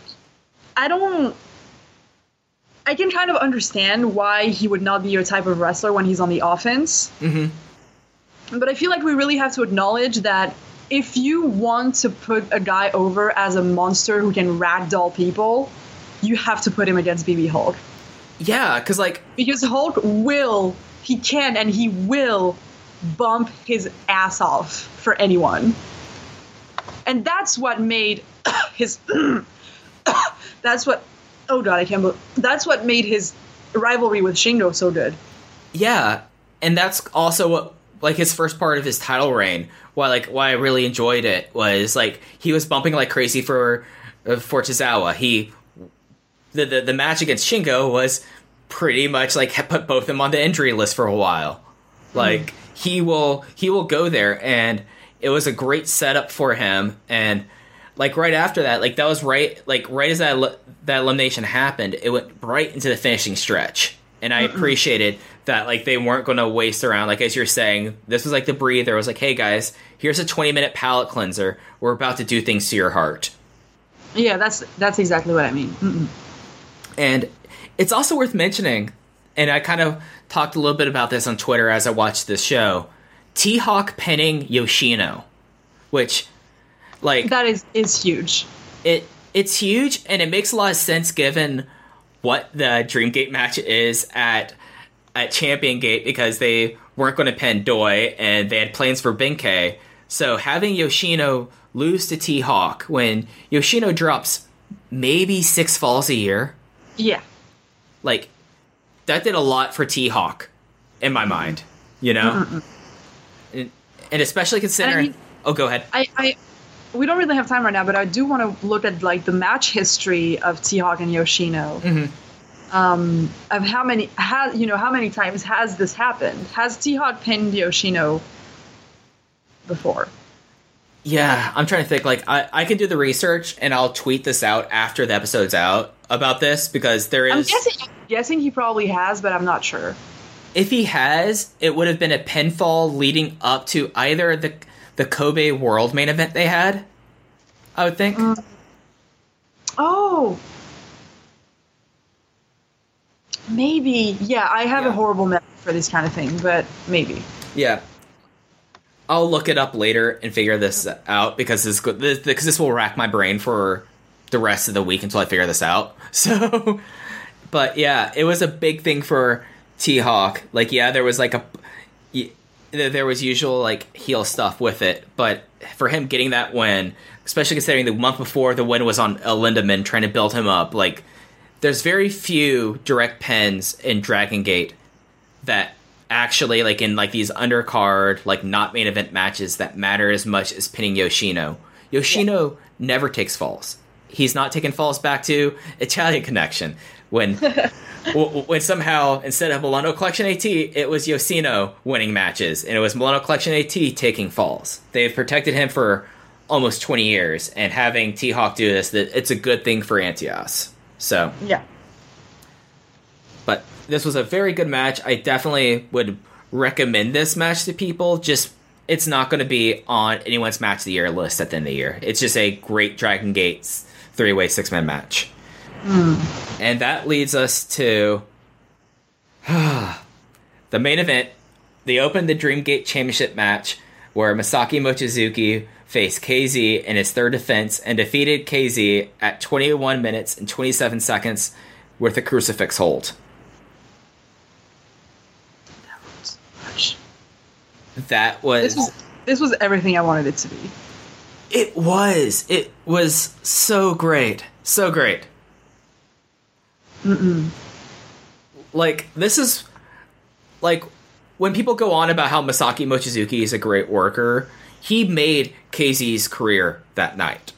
I don't I can kind of understand why he would not be your type of wrestler when he's on the offense. Mm-hmm. But I feel like we really have to acknowledge that if you want to put a guy over as a monster who can ragdoll people, you have to put him against BB Hulk. yeah, because like because Hulk will, he can, and he will bump his ass off for anyone. And that's what made (coughs) his. (coughs) that's what. Oh god, I can't believe. That's what made his rivalry with Shingo so good. Yeah, and that's also what like his first part of his title reign. Why like why I really enjoyed it was like he was bumping like crazy for uh, for Tozawa. He the, the the match against Shingo was pretty much like (laughs) put both of them on the injury list for a while. Like he will he will go there and it was a great setup for him and like right after that like that was right like right as that that elimination happened it went right into the finishing stretch and i appreciated that like they weren't going to waste around like as you're saying this was like the breather it was like hey guys here's a 20 minute palate cleanser we're about to do things to your heart Yeah, that's that's exactly what I mean. Mm-mm. and it's also worth mentioning, and I kind of talked a little bit about this on Twitter as I watched this show. T Hawk pinning Yoshino, which, like, That is is huge. it it's huge and it makes a lot of sense given what the Dreamgate match is at at Champion Gate because they weren't going to pin Doi and they had plans for Benkei. So having Yoshino lose to T Hawk when Yoshino drops maybe six falls a year, Yeah. like that did a lot for T Hawk in my mind, you know, and, and especially considering. mean- oh, go ahead. I, I we don't really have time right now, but I do want to look at like the match history of T Hawk and Yoshino. Um, of how many has you know how many times has this happened? Has T Hawk pinned Yoshino before? Yeah, I'm trying to think. Like, I, I can do the research and I'll tweet this out after the episode's out about this because there is. I'm guessing guessing he probably has, but I'm not sure. If he has, it would have been a pinfall leading up to either the the Kobe World main event they had. I would think. Mm. Oh. Maybe. Yeah, I have Yeah. a horrible memory for this kind of thing, but maybe. Yeah. I'll look it up later and figure this out because this because this will rack my brain for the rest of the week until I figure this out. (laughs) So, but yeah, it was a big thing for T Hawk. Like, yeah, there was like a there was usual like heel stuff with it, but for him getting that win, especially considering the month before the win was on Lindaman trying to build him up, like there's very few direct pins in Dragon Gate that actually like in like these undercard like not main event matches that matter as much as pinning Yoshino. Yoshino never takes falls. He's not taking falls back to Italian (laughs) Connection when (laughs) w- when somehow instead of Milano Collection AT, it was Yoshino winning matches, and it was Milano Collection AT taking falls. They've protected him for almost twenty years, and having T Hawk do this, that it's a good thing for Antias. So, Yeah. but this was a very good match. I definitely would recommend this match to people. Just it's not going to be on anyone's match of the year list at the end of the year. It's just a great Dragon Gates three way six man match. Mm. And that leads us to (sighs) the main event. They opened the Dreamgate Championship match where Masaki Mochizuki faced KZ in his third defense and defeated KZ at 21 minutes and 27 seconds with a crucifix hold. That was, This was this was everything I wanted it to be. it was it was so great so great Mm-mm. like this is like when people go on about how Masaki Mochizuki is a great worker he made KZ's career that night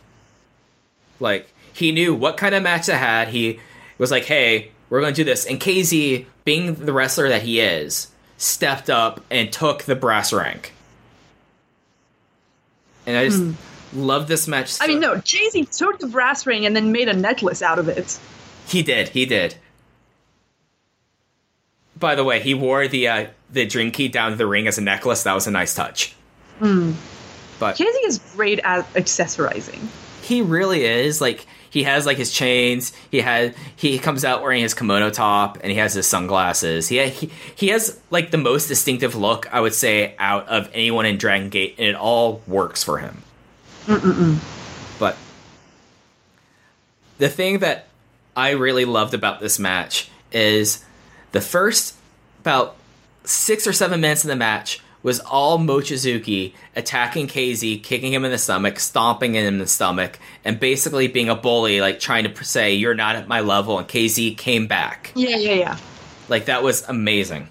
like he knew what kind of match to had he was like hey we're going to do this and KZ being the wrestler that he is stepped up and took the brass rank and I just hmm. love this match. I mean, no, KZ took the brass ring and then made a necklace out of it. He did. He did. By the way, he wore the uh, the drink key down to the ring as a necklace. That was a nice touch. But Jay is great at accessorizing. he really is like he has like his chains. He had he comes out wearing his kimono top and he has his sunglasses. He he, he has like the most distinctive look I would say out of anyone in Dragon Gate, and it all works for him. But the thing that I really loved about this match is the first about six or seven minutes of the match was all Mochizuki attacking KZ, kicking him in the stomach, stomping him in the stomach, and basically being a bully, like trying to say, You're not at my level, and KZ came back. Yeah, yeah, yeah. Like, that was amazing.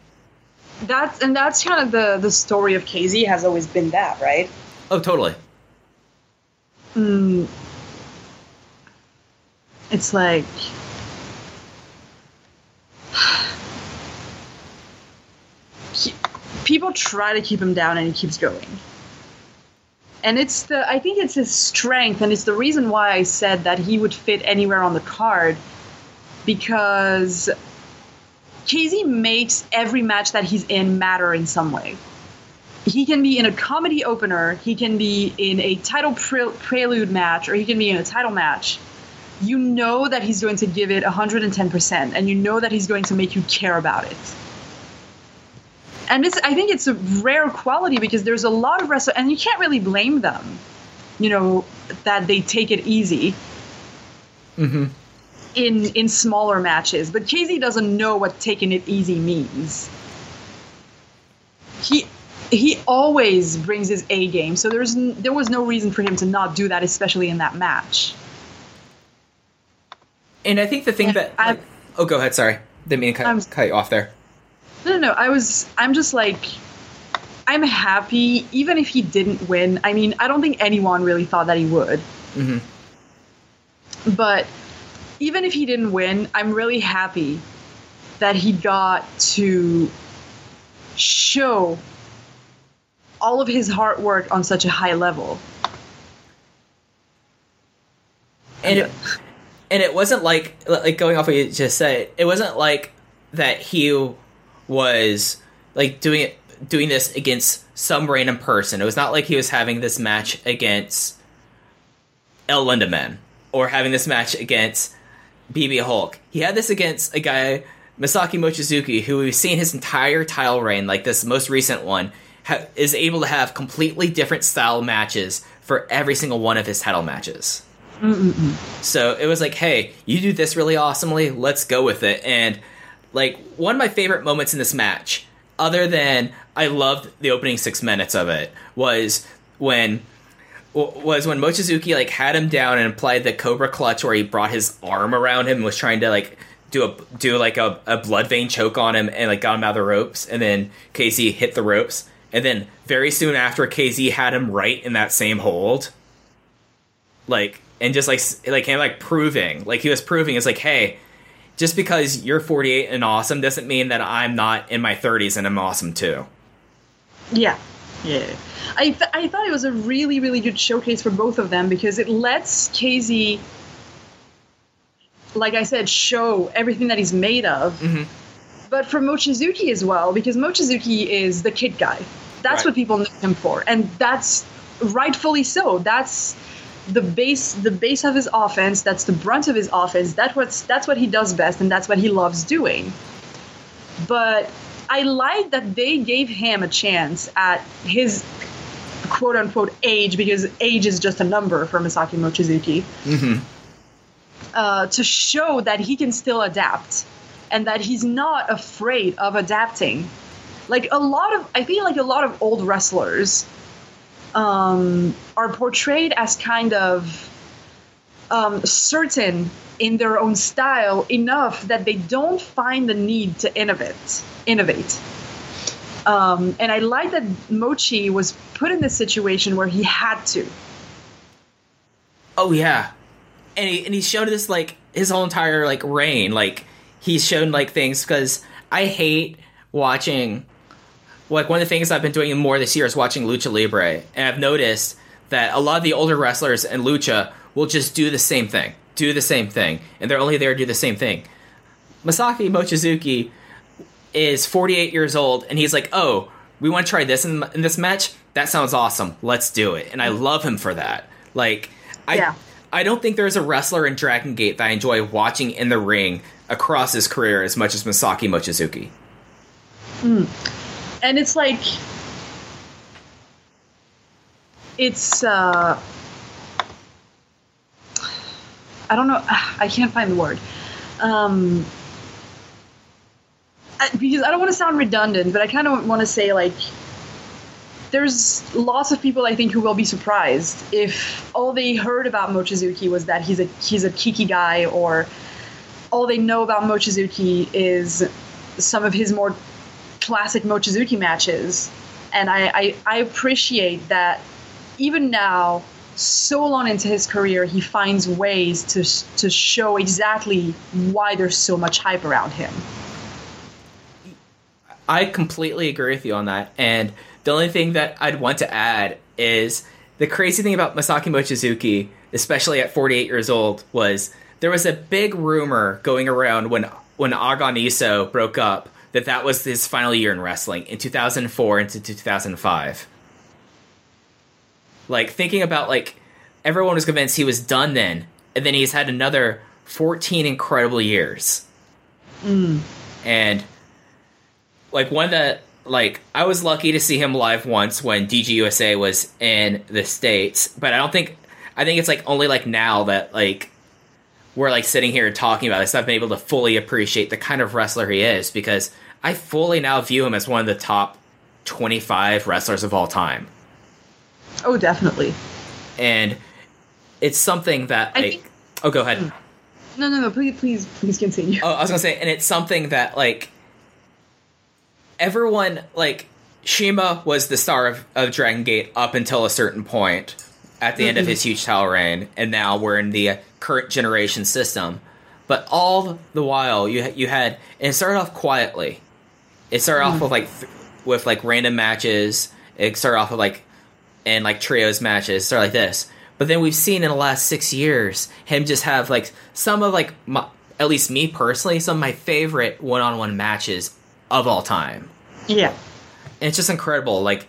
That's and that's kind of the the story of KZ has always been that, right? Oh, totally. Hmm. It's like people try to keep him down and he keeps going. And it's the I think it's his strength and it's the reason why I said that he would fit anywhere on the card because KZ makes every match that he's in matter in some way. He can be in a comedy opener, he can be in a title pre- prelude match, or he can be in a title match you know that he's going to give it 110% and you know that he's going to make you care about it. And it's i think it's a rare quality because there's a lot of wrestlers and you can't really blame them you know that they take it easy. Mm-hmm. In in smaller matches but KZ doesn't know what taking it easy means. He he always brings his A game so there's n- there was no reason for him to not do that especially in that match And I think the thing Yeah, that. Like- oh, go ahead. Sorry. Didn't mean to I'm- cut, cut you off there. No, no, no. I was. I'm just like. I'm happy, even if he didn't win. I mean, I don't think anyone really thought that he would. Mm-hmm. But even if he didn't win, I'm really happy that he got to show all of his hard work on such a high level. and it, and it wasn't like like going off what you just said. It wasn't like that he was like doing it doing this against some random person. It was not like he was having this match against El Lindaman or having this match against BB Hulk. He had this against a guy Masaki Mochizuki, who we've seen his entire title reign, like this most recent one, ha- is able to have completely different style matches for every single one of his title matches. So it was like, hey, you do this really awesomely, let's go with it. And like one of my favorite moments in this match, other than I loved the opening six minutes of it, was when was when Mochizuki like had him down and applied the Cobra Clutch, where he brought his arm around him and was trying to like do a do like a, a blood vein choke on him and like got him out of the ropes, and then KZ hit the ropes, and then very soon after KZ had him right in that same hold, like and just like like him like proving like he was proving it's like hey. Just because you're 48 and awesome doesn't mean that I'm not in my 30s and I'm awesome too. Yeah, yeah. I th- I thought it was a really really good showcase for both of them because it lets KZ, like I said, show everything that he's made of. Mm-hmm. But for Mochizuki as well, because Mochizuki is the kid guy. That's Right. what people know him for, and that's rightfully so. That's the base the base of his offense. That's the brunt of his offense. That's what's that's what he does best, and that's what he loves doing. But I like that they gave him a chance at his quote unquote age because age is just a number for masaki Mochizuki. Uh, to show that he can still adapt and that he's not afraid of adapting. Like a lot of, I feel like a lot of old wrestlers um, are portrayed as kind of um, certain in their own style enough that they don't find the need to innovate. Innovate. Um, and I like that Mochi was put in this situation where he had to. Oh yeah, and he and he showed this like his whole entire like reign. Like he's shown like things because I hate watching. Like one of the things I've been doing more this year is watching Lucha Libre, and I've noticed that a lot of the older wrestlers in Lucha will just do the same thing, do the same thing, and they're only there to do the same thing. Masaki Mochizuki is 48 years old, and he's like, "Oh, we want to try this in, in this match. That sounds awesome. Let's do it." And I mm-hmm. love him for that. Like, I Yeah. I don't think there's a wrestler in Dragon Gate that I enjoy watching in the ring across his career as much as Masaki Mochizuki. Hmm. And it's like it's uh i don't know (sighs) i can't find the word. Um I, because i don't want to sound redundant but i kind of want to say like there's lots of people I think who will be surprised if all they heard about Mochizuki was that he's a he's a kiki guy or all they know about Mochizuki is some of his more classic Mochizuki matches. And I, I, I appreciate that even now, so long into his career, he finds ways to, to show exactly why there's so much hype around him. I completely agree with you on that. And the only thing that I'd want to add is the crazy thing about Masaki Mochizuki, especially at 48 years old, was there was a big rumor going around when when Aagan Iisou broke up that that was his final year in wrestling in 2004 into 2005. Like thinking about like everyone was convinced he was done then, and then he's had another 14 incredible years. Mm. And like one that like I was lucky to see him live once when DGUSA was in the states, but I don't think I think it's like only like now that like we're like sitting here talking about this, I've been able to fully appreciate the kind of wrestler he is because I fully now view him as one of the top 25 wrestlers of all time. Oh, definitely. And it's something that I like think- Oh, go ahead. Mm. No, no, no. Please, please, please continue. Oh, I was gonna say, and it's something that like everyone like CIMA was the star of, of Dragon Gate up until a certain point at the end of his huge title reign, and now we're in the current generation system. But all the while, you you had and it started off quietly. It started off mm. with like th- with like random matches. It started off with like and like trios matches, started like this. But then we've seen in the last six years him just have like some of like my, at least me personally, some of my favorite one-on-one matches of all time. Yeah. And it's just incredible. Like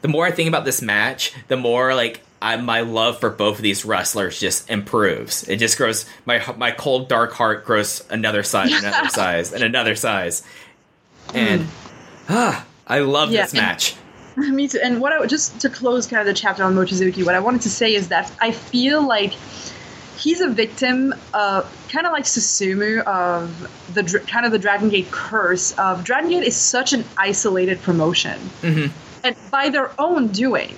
the more I think about this match, the more like I, my love for both of these wrestlers just improves. It just grows. My my cold dark heart grows another size, another (laughs) size, and another size. And (sighs) ah, I love Yeah, this and- match. (laughs) Me too. And what I just to close kind of the chapter on Mochizuki, what I wanted to say is that I feel like he's a victim, uh, kind of like Susumu of the kind of the Dragon Gate curse of Dragon Gate is such an isolated promotion, and by their own doing.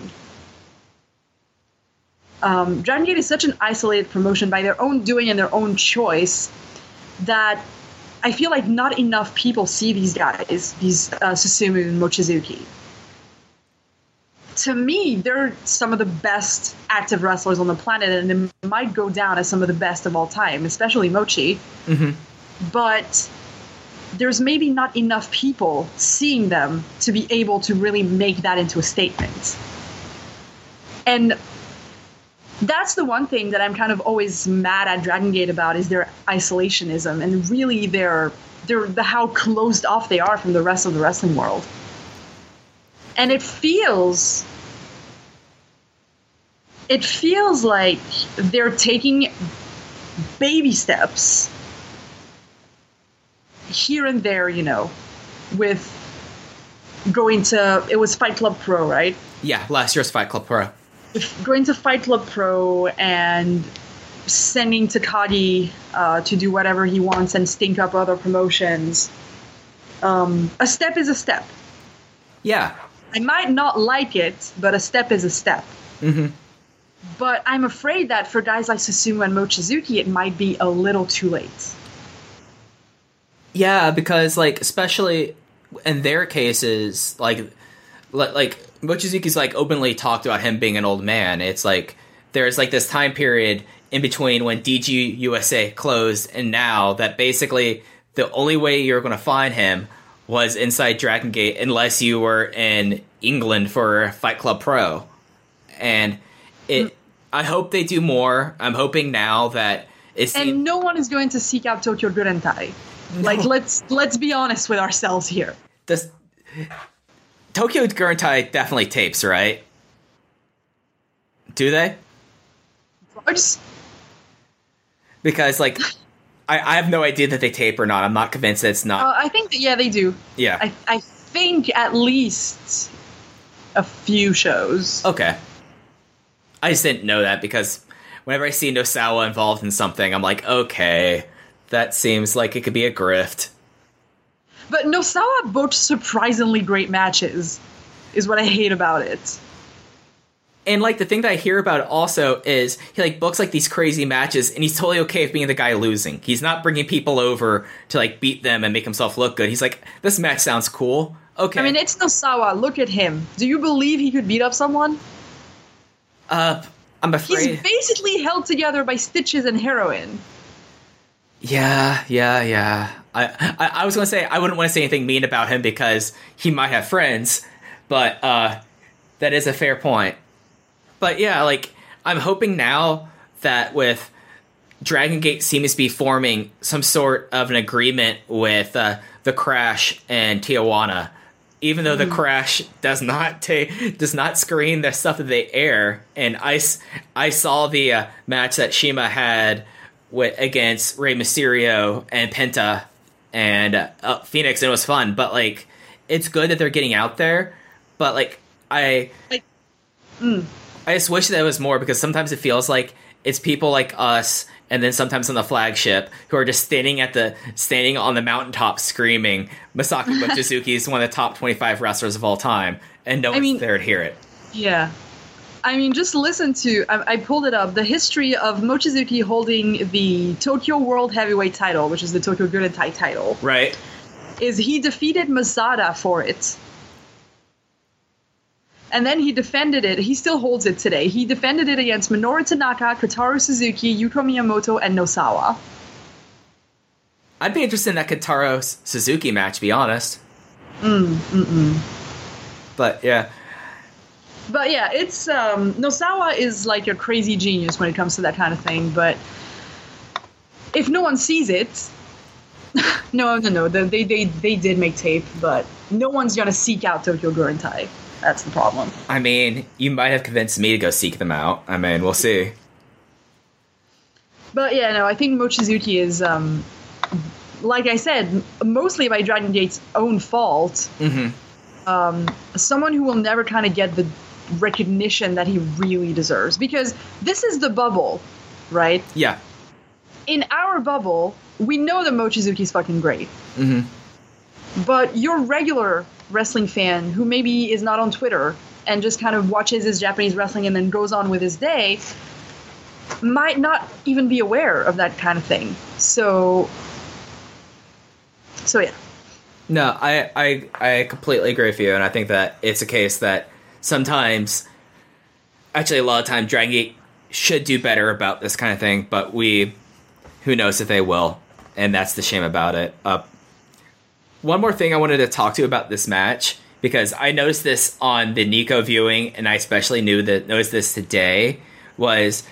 Um, Dragon Gate is such an isolated promotion by their own doing and their own choice that I feel like not enough people see these guys, these uh, Susumu and Mochizuki. To me, they're some of the best active wrestlers on the planet, and they might go down as some of the best of all time, especially Mochi. But there's maybe not enough people seeing them to be able to really make that into a statement. And that's the one thing that I'm kind of always mad at Dragon Gate about is their isolationism and really their their the how closed off they are from the rest of the wrestling world. And it feels it feels like they're taking baby steps here and there, you know, with going to it was Fight Club Pro, right? Yeah, last year's Fight Club Pro. Going to Fight Club Pro and sending Takagi uh, to do whatever he wants and stink up other promotions. Um, a step is a step. Yeah, I might not like it, but a step is a step. Mm-hmm. But I'm afraid that for guys like Susumu and Mochizuki, it might be a little too late. Yeah, because like especially in their cases, like like Mochizuki's like openly talked about him being an old man. It's like there's like this time period in between when DG USA closed and now that basically the only way you're going to find him was inside Dragon Gate unless you were in England for Fight Club Pro. And it mm. I hope they do more. I'm hoping now that it's And no one is going to seek out Tokyo Gurentai. Like let's let's be honest with ourselves here. Does Tokyo Gurentai definitely tapes, right? Do they? Just Because like I, I have no idea that they tape or not. I'm not convinced that it's not. uh, I think that yeah they do. yeah. I I think at least a few shows. okay. I just didn't know that because whenever I see Nosawa involved in something, I'm like, okay, that seems like it could be a grift. But Nosawa booked surprisingly great matches, is what I hate about it. And like the thing that I hear about it also is he like books like these crazy matches and he's totally okay with being the guy losing. He's not bringing people over to like beat them and make himself look good. He's like, this match sounds cool. Okay. I mean, it's Nosawa. Look at him. Do you believe he could beat up someone? uh, I'm afraid He's basically held together by stitches and heroin. Yeah, yeah, yeah. I, I, I was gonna say I wouldn't want to say anything mean about him because he might have friends, but uh, that is a fair point. But yeah, like I'm hoping now that with Dragon Gate seems to be forming some sort of an agreement with uh, the Crash and Tijuana, even though the Crash does not ta- does not screen the stuff that they air. And i saw the uh, match that CIMA had with against Rey Mysterio and Penta and uh, Fenix, and it was fun. But like, it's good that they're getting out there. But like, I Like, I just wish that it was more because sometimes it feels like it's people like us and then sometimes on the flagship who are just standing at the standing on the mountaintop screaming Masaki Mochizuki is one of the top 25 wrestlers of all time and no one's mean- there to hear it. Yeah. I mean, just listen to. I, I pulled it up. The history of Mochizuki holding the Tokyo World Heavyweight title, which is the Tokyo Gurentai title, Right? is he defeated Masada for it. And then he defended it. He still holds it today. He defended it against Minoru Tanaka, Kotaro Suzuki, Yuko Miyamoto, and Nosawa. I'd be interested in that Kotaro Suzuki match, to be honest. Mm, mm-mm. But yeah. But yeah, it's um, Nosawa is like a crazy genius when it comes to that kind of thing. But if no one sees it, (laughs) no, no, no, they, they they they did make tape, but no one's gonna seek out Tokyo Gurentai. That's the problem. I mean, you might have convinced me to go seek them out. I mean, we'll see. But yeah, no, I think Mochizuki is, um, like I said, mostly by Dragon Gate's own fault. Mm-hmm. Um, someone who will never kind of get the recognition that he really deserves. Because this is the bubble, right? Yeah. In our bubble, we know that Mochizuki's fucking great. Mm-hmm. But your regular wrestling fan who maybe is not on Twitter and just kind of watches his Japanese wrestling and then goes on with his day might not even be aware of that kind of thing. So So yeah, No, I, I I completely agree with you, and I think that it's a case that sometimes, actually, a lot of time, Dragon Gate should do better about this kind of thing, but we, who knows if they will, and that's the shame about it. Uh, one more thing I wanted to talk to you about this match because I noticed this on the Nico viewing, and I especially knew that noticed this today was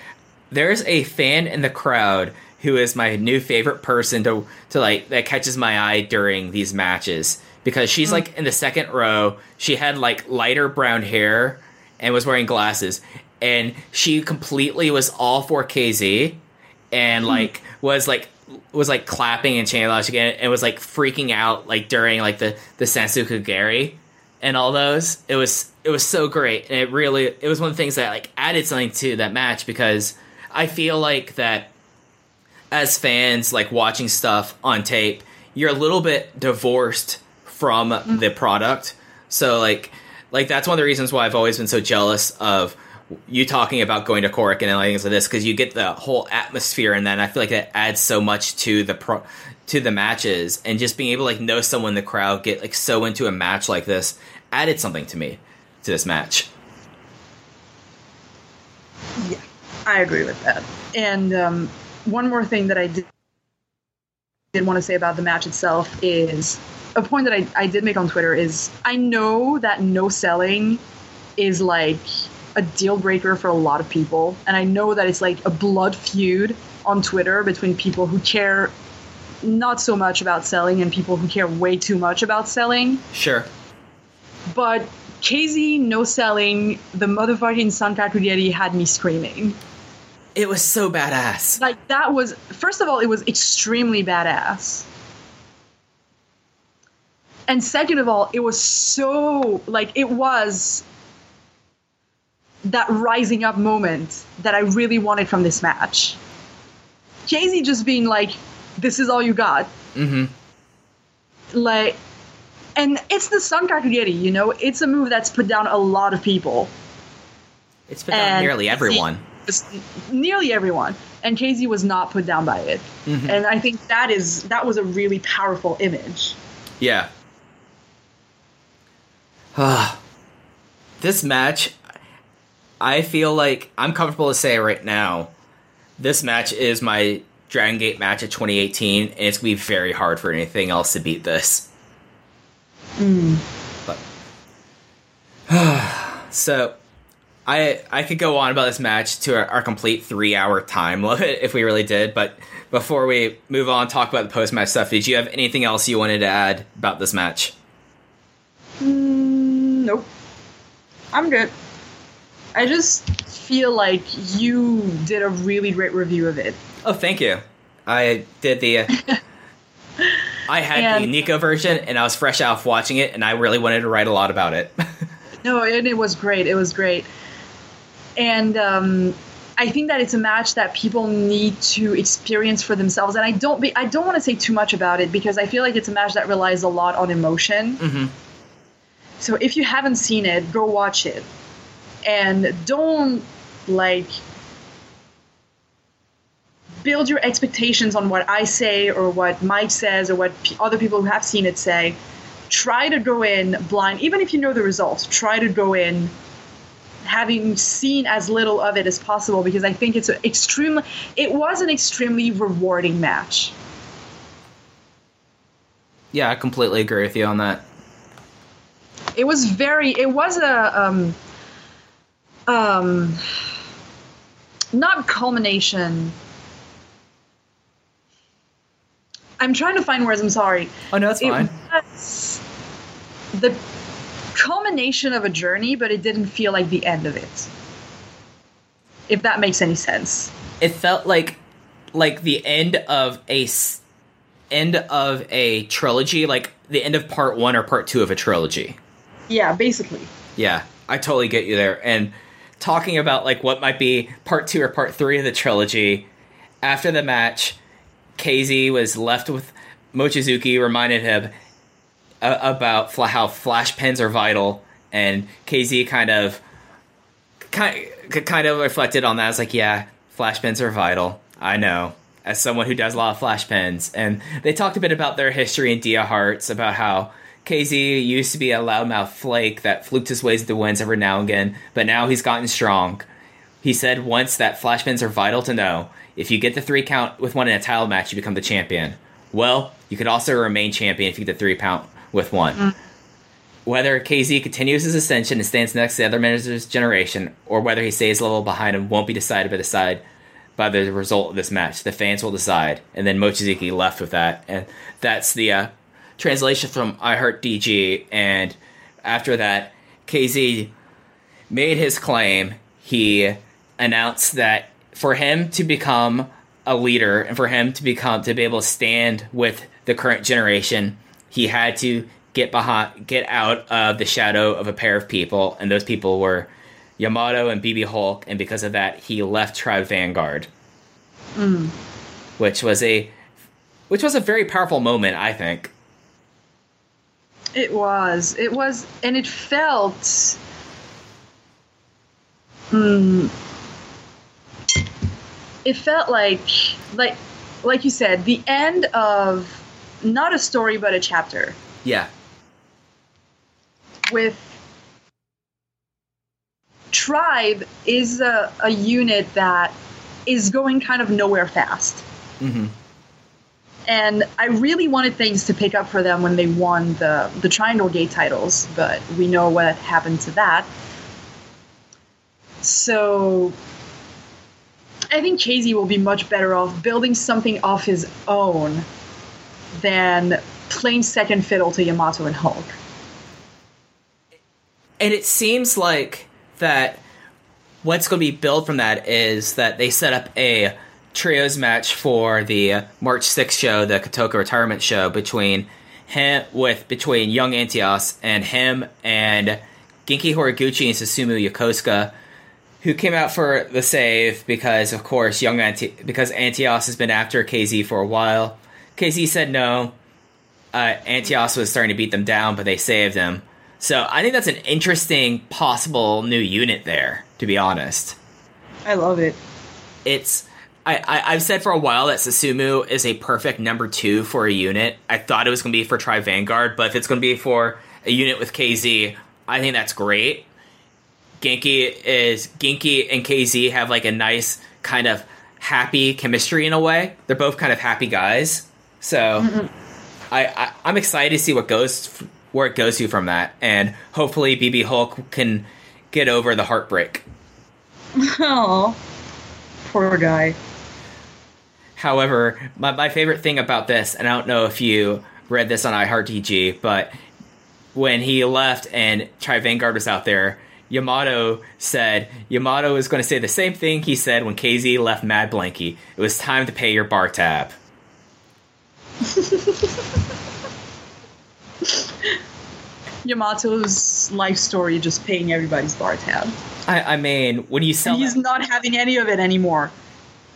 there's a fan in the crowd who is my new favorite person to to like that catches my eye during these matches because she's like mm. in the second row. She had like lighter brown hair and was wearing glasses, and she completely was all for KZ and mm. like was like was like clapping and chanting logic and, and was like freaking out like during like the the Sankaku Geri and all those. It was it was so great and it really it was one of the things that like added something to that match because I feel like that as fans like watching stuff on tape, you're a little bit divorced from the product. So like like that's one of the reasons why I've always been so jealous of you talking about going to Cork and things like this because you get the whole atmosphere and then I feel like that adds so much to the pro to the matches and just being able to like know someone in the crowd get like so into a match like this added something to me to this match. yeah, I agree with that. And um, one more thing that I did, did want to say about the match itself is a point that I, I did make on Twitter is I know that no selling is like a deal breaker for a lot of people. And I know that it's like a blood feud on Twitter between people who care not so much about selling and people who care way too much about selling. Sure. But KZ no selling, the motherfucking Sankaku Geri had me screaming. It was so badass. Like that was first of all, it was extremely badass. And second of all, it was so like it was that rising up moment that I really wanted from this match. KZ just being like, "This is all you got," Mm-hmm. like, and it's the Sankaku Geri, you know. It's a move that's put down a lot of people. It's on And nearly everyone. nearly everyone, and KZ was not put down by it. And I think that is that was a really powerful image. Yeah. (sighs) this match, I feel like I'm comfortable to say right now, this match is my Dragon Gate match of 2018, and it's gonna be very hard for anything else to beat this. But (sighs) so, I I could go on about this match to our, our complete three hour time limit (laughs) if we really did, but before we move on, talk about the post match stuff. Did you have anything else you wanted to add about this match? Mm, nope, I'm good. I just feel like you did a really great review of it. Oh, thank you. I did the. (laughs) I had the Nico version, and I was fresh off watching it, and I really wanted to write a lot about it. (laughs) No, and it was great. It was great. And um, I think that it's a match that people need to experience for themselves. And I don't be, I don't want to say too much about it because I feel like it's a match that relies a lot on emotion. Mhm. So if you haven't seen it, go watch it. And don't like build your expectations on what I say or what Mike says or what p- other people who have seen it say. Try to go in blind, even if you know the results. Try to go in having seen as little of it as possible because I think it's an extremely. It was an extremely rewarding match. yeah, I completely agree with you on that. It was very. It was a um, um, not culmination. I'm trying to find words. I'm sorry. Oh no, that's It fine. was the culmination of a journey, but it didn't feel like the end of it. If that makes any sense. It felt like like the end of a end of a trilogy, like the end of part one or part two of a trilogy. Yeah, basically. Yeah, I totally get you there. And talking about like what might be part two or part three of the trilogy, after the match, KZ was left with Mochizuki, reminded him uh, about fla- how flash pins are vital, and KZ kind of kind kind of reflected on that. It's like, yeah, flash pins are vital. I know. as someone who does a lot of flash pins, and they talked a bit about their history in Dia Hearts, about how KZ used to be a loudmouth flake that fluked his ways to wins every now and again, but now he's gotten strong. He said once that flash pins are vital to know. If you get the three count with one in a title match, you become the champion. Well, you could also remain champion if you get the three count with one. Whether KZ continues his ascension and stands next to the other managers' generation, or whether he stays a little behind him, won't be decided by the side by the result of this match. The fans will decide. And then Mochizuki left with that, and that's the uh, translation from I Heart DG. And after that, KZ made his claim. He announced that for him to become a leader and for him to become to be able to stand with the current generation, he had to get behind, get out of the shadow of a pair of people, and those people were Yamato and BB Hulk, and because of that, he left Tribe Vanguard, mm. which was a which was a very powerful moment, I think. It was. It was, and it felt. Mm, it felt like, like, like you said, the end of not a story but a chapter Yeah, with. Tribe is a, a unit that is going kind of nowhere fast. hmm and I really wanted things to pick up for them when they won the the Triangle Gate titles, but we know what happened to that. So I think KZ will be much better off building something off his own than playing second fiddle to Yamato and Hulk. and it seems like that what's going to be built from that is that they set up a trios match for the March 6th show, the Kotoka retirement show between him with between Young Antias and him and Genki Horiguchi and Susumu Yokosuka who came out for the save because of course young Anti- because Antias has been after KZ for a while. KZ said no. Uh, Antias was starting to beat them down, but they saved him. So I think that's an interesting possible new unit there. To be honest, I love it. it's I, I've said for a while that Susumu is a perfect number two for a unit. I thought it was going to be for Tribe Vanguard, but if it's going to be for a unit with KZ, I think that's great. Genki is Genki and KZ have like a nice kind of happy chemistry in a way. They're both kind of happy guys, so mm-hmm. I, I I'm excited to see what goes where it goes to from that, and hopefully BB Hulk can get over the heartbreak. (laughs) Oh, poor guy. However, my, my favorite thing about this, and I don't know if you read this on iHeartDG, but when he left and Tribe Vanguard was out there, Yamato said Yamato is going to say the same thing he said when KZ left Mad Blankey. It was time to pay your bar tab. (laughs) Yamato's life story just paying everybody's bar tab. I, I mean, when you sell, he's that- not having any of it anymore.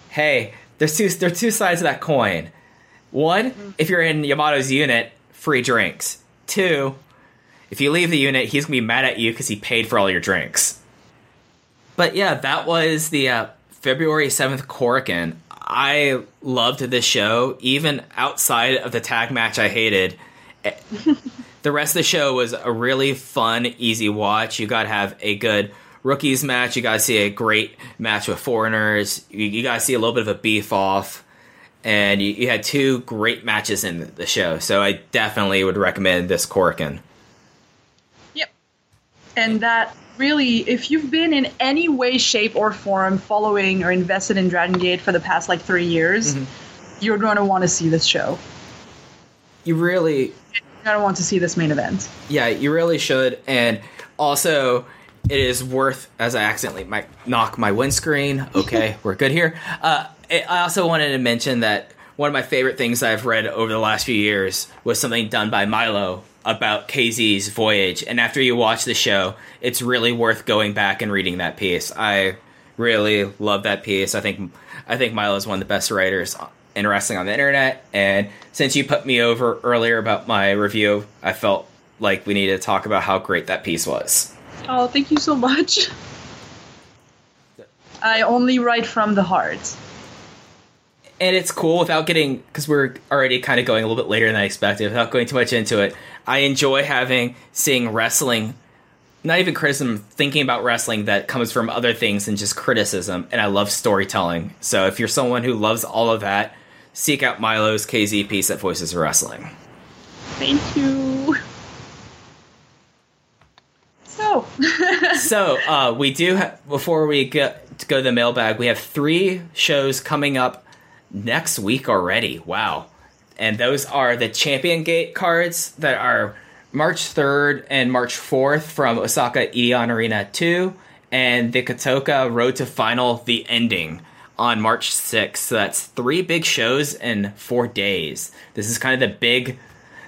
hey, there's two there's two sides of that coin. One, if you're in Yamato's unit, free drinks. Two, if you leave the unit, he's gonna be mad at you because he paid for all your drinks. But yeah, that was the uh, February seventh Korakuen. I loved this show, even outside of the tag match I hated. Eh, (laughs) the rest of the show was a really fun, easy watch. You got to have a good rookies match. You guys see a great match with foreigners. You, you to see a little bit of a beef off. And you, you had two great matches in the show. So I definitely would recommend this Korakuen. Yep. And that really, if you've been in any way, shape, or form following or invested in Dragon Gate for the past like three years, mm-hmm. you're going to want to see this show. You really You're going to want to see this main event. Yeah, you really should. And also, it is worth, as I accidentally might knock my windscreen. Okay, (laughs) we're good here. Uh, I I also wanted to mention that one of my favorite things I've read over the last few years was something done by Milo about KZ's voyage. And after you watch the show, it's really worth going back and reading that piece. I really love that piece. I think I think Milo is one of the best writers in wrestling on the internet. And since you put me over earlier about my review, I felt like we needed to talk about how great that piece was. Oh, thank you so much. (laughs) I only write from the heart. and it's cool without getting because we're already kind of going a little bit later than I expected. Without going too much into it, I enjoy having seeing wrestling, not even criticism, thinking about wrestling that comes from other things than just criticism. And I love storytelling. So if you're someone who loves all of that, seek out Milo's KZ piece at Voices of Wrestling. Thank you. So, (laughs) so uh, we do ha- before we get to go to the mailbag we have three shows coming up next week already. Wow. And those are the champion gate cards that are march 3rd and march 4th from osaka Edion arena 2 and the Kotoka road to final the ending on march 6th so that's three big shows in four days. This is kind of the big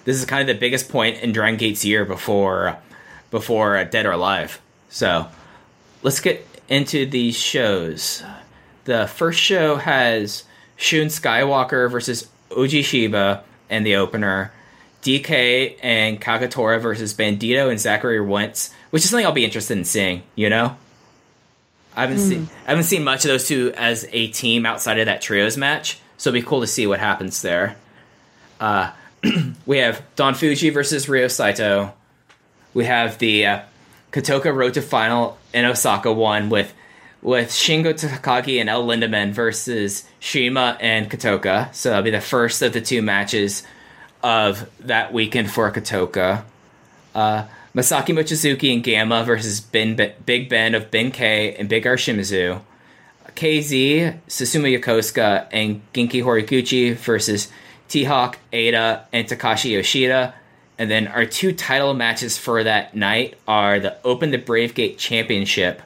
this is kind of the biggest point in Dragon Gate's year before before uh, Dead or Alive. So let's get into these shows. The first show has Shun Skywalker versus Oji Shiba and the opener. DK and Kagetora versus Bandido and Zachary Wentz, which is something I'll be interested in seeing. You know, I haven't seen I haven't seen much of those two as a team outside of that trios match, so it'll be cool to see what happens there. Uh, (clears throat) we have Don Fujii versus Ryo Saito. We have the uh, Kotoka Road to Final in Osaka one with with Shingo Takagi and El Lindaman versus CIMA and Kotoka. So that'll be the first of the two matches of that weekend for Kotoka. Uh, Masaaki Mochizuki and Gamma versus ben, Big Ben of Benkei and Big R Shimizu. KZ, Susumu Yokosuka, and Genki Horiguchi versus T-Hawk, Eita, and Takashi Yoshida. And then our two title matches for that night are the Open the Brave Gate Championship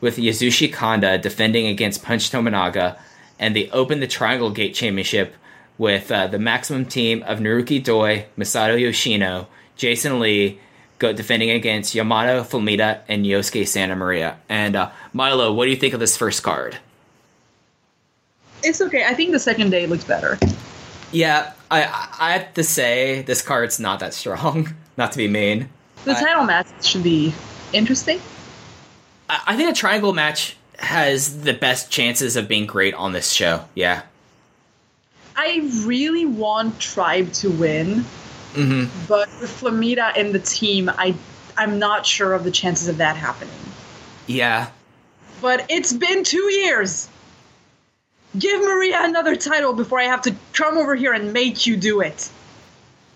with Yasushi Kanda defending against Punch Tominaga, and the Open the Triangle Gate Championship with uh, the Maximum team of Naruki Doi, Masato Yoshino, Jason Lee, go defending against Yamato Flamita and Yosuke Santa Maria. And uh, Milo, what do you think of this first card? it's okay. I think the second day looks better. Yeah, I I have to say this card's not that strong. (laughs) Not to be mean. The I- title match should be interesting. I, I think a triangle match has the best chances of being great on this show. Yeah. I really want Tribe to win, hmm but with Flamita and the team, I I'm not sure of the chances of that happening. Yeah. But it's been two years. Give Maria another title before I have to come over here and make you do it.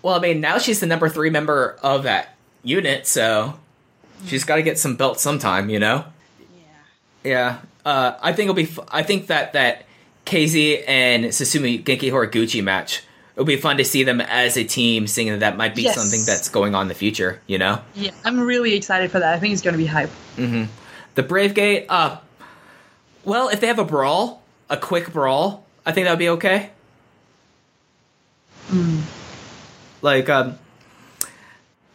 Well, I mean, now she's the number three member of that unit, so she's got to get some belts sometime, you know. Yeah. Yeah. Uh, I think it'll be. F- I think that that KZ and Susumu Genki Horiguchi match. It'll be fun to see them as a team, seeing that that might be Yes. something that's going on in the future. You know. Yeah, I'm really excited for that. I think it's going to be hype. Mm-hmm. The Brave Gate, uh well, if they have a brawl, a quick brawl, I think that would be okay. Like, um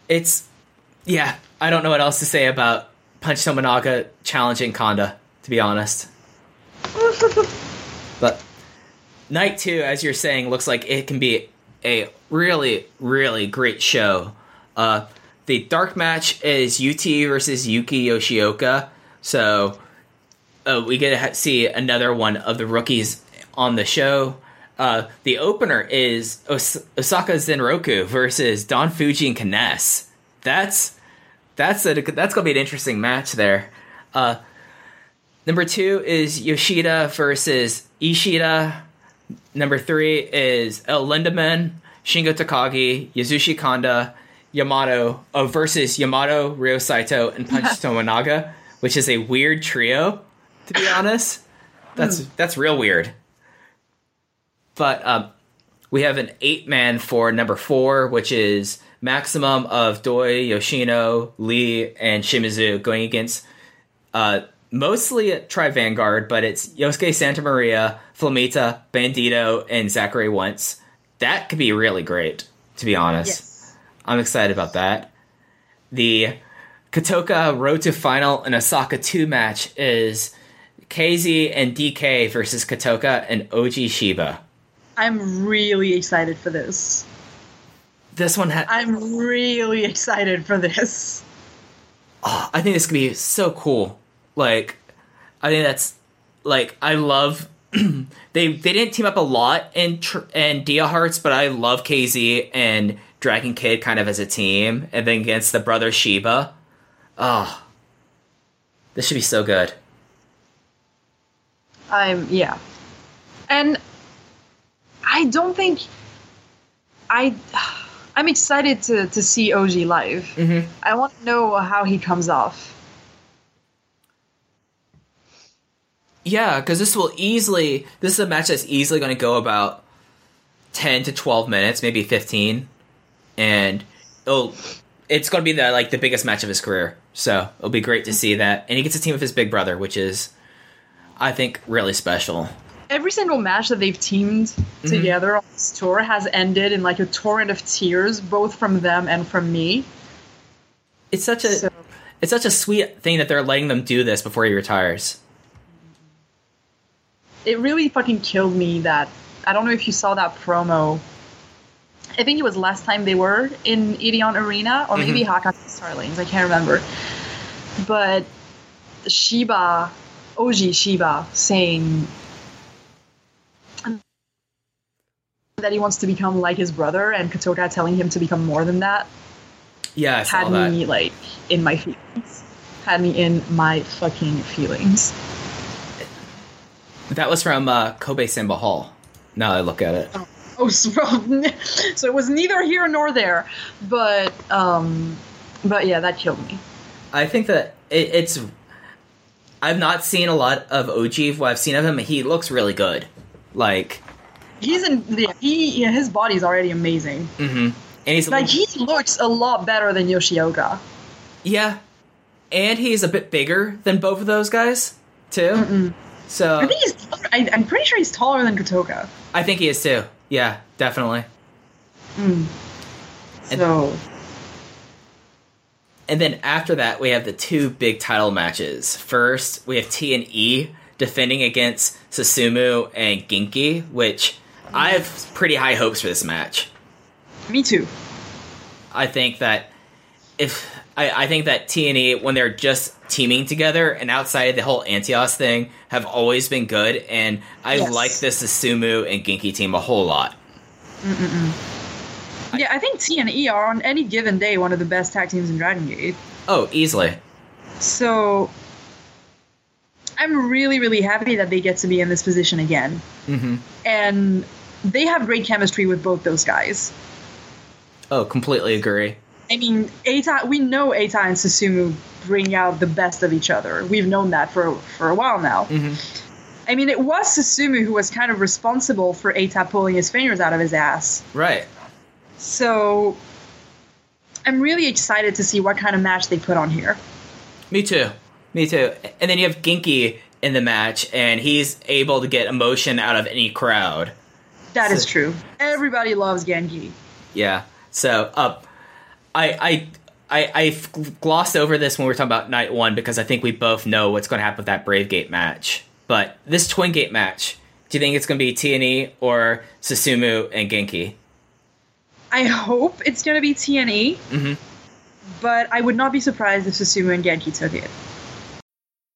it's yeah, I don't know what else to say about Punch Tominaga challenging Kanda, to be honest. (laughs) but night two, as you're saying, looks like it can be a really, really great show. Uh, the dark match is UT versus Yuki Yoshioka. So uh, we get to ha- see another one of the rookies on the show. Uh, the opener is Os- Osaka Zenroku versus Don Fujii and K-ness. That's that's a that's gonna be an interesting match there. Uh, number two is Yoshida versus Ishida. Number three is El Lindaman, Shingo Takagi, Yasushi Kanda, Yamato oh, versus Yamato, Ryo Saito, and Punch (laughs) Tominaga, which is a weird trio, to be honest. That's that's real weird. But um, we have an eight man for number four, which is maximum of Doi, Yoshino, Lee, and Shimizu going against uh, mostly a Tribe Vanguard, but it's Yosuke Santa Maria, Flamita, Bandido, and Zachary Wentz. That could be really great, to be honest. Yes. I'm excited about that. The Kotoka Road to Final and Osaka 2 match is KZ and DK versus Kotoka and Oji Shiba. I'm really excited for this. This one had. I'm really excited for this. Oh, I think this could be so cool. Like, I think that's like I love (clears throat) they they didn't team up a lot in tr- in Dia Hearts, but I love KZ and Dragon Kid kind of as a team, and then against the brother Shiba. Oh, this should be so good. I'm yeah, and I don't think I. I'm excited to, to see OG live. Mhm. I want to know how he comes off. Yeah, because this will easily this is a match that's easily going to go about ten to twelve minutes, maybe fifteen, and it'll it's going to be the like the biggest match of his career. So it'll be great to see that, and he gets a team of his big brother, which is, I think, really special. Every single match that they've teamed mm-hmm. together on this tour has ended in like a torrent of tears, both from them and from me. It's such a So- it's such a sweet thing that they're letting them do this before he retires. it really fucking killed me that I don't know if you saw that promo. I think it was last time they were in Edion Arena or maybe mm-hmm. Hakata Starlanes. I can't remember. But Shiba, Oji Shiba, saying that he wants to become like his brother, and Kotoka telling him to become more than that Yeah, I had that. me like in my feelings. Had me in my fucking feelings. That was from uh, Kobe Sambo Hall. Now I look at it. (laughs) Oh, so, so it was neither here nor there, but um, but yeah, that killed me. I think that it, it's. I've not seen a lot of OG. What I've seen of him, he looks really good. Like, He's in, yeah, he, yeah, his body's already amazing. Mm-hmm. and he's Like he looks a lot better than Yoshioka. yeah, and he's a bit bigger than both of those guys too. So I think he's, taller- I, I'm pretty sure he's taller than Kotoka. I think he is too. Yeah, definitely. Mm. So And then after that, we have the two big title matches. First, we have T and E defending against Susumu and Genki, which I have pretty high hopes for this match. me too. I think that if I, I think that T and E when they're just teaming together and outside of the whole Antias thing have always been good, and I Yes. like this Susumu and Genki team a whole lot. Yeah, I think T and E are on any given day one of the best tag teams in Dragon Gate. Oh, easily. So I'm really, really happy that they get to be in this position again. hmm And they have great chemistry with both those guys. Oh, completely agree. I mean, Eita, we know Eita and Susumu bring out the best of each other. We've known that for for a while now. I mean, it was Susumu who was kind of responsible for Eita pulling his fingers out of his ass. Right. So I'm really excited to see what kind of match they put on here. Me too. Me too. And then you have Genki in the match, and he's able to get emotion out of any crowd. That is So- true. Everybody loves Genki. Yeah. So, uh, I, I, I, I glossed over this when we were talking about night one because I think we both know what's going to happen with that Brave Gate match. But this Twin Gate match, do you think it's going to be TNE or Susumu and Genki? I hope it's going to be TNE, Mhm. but I would not be surprised if Susumu and Genki took it.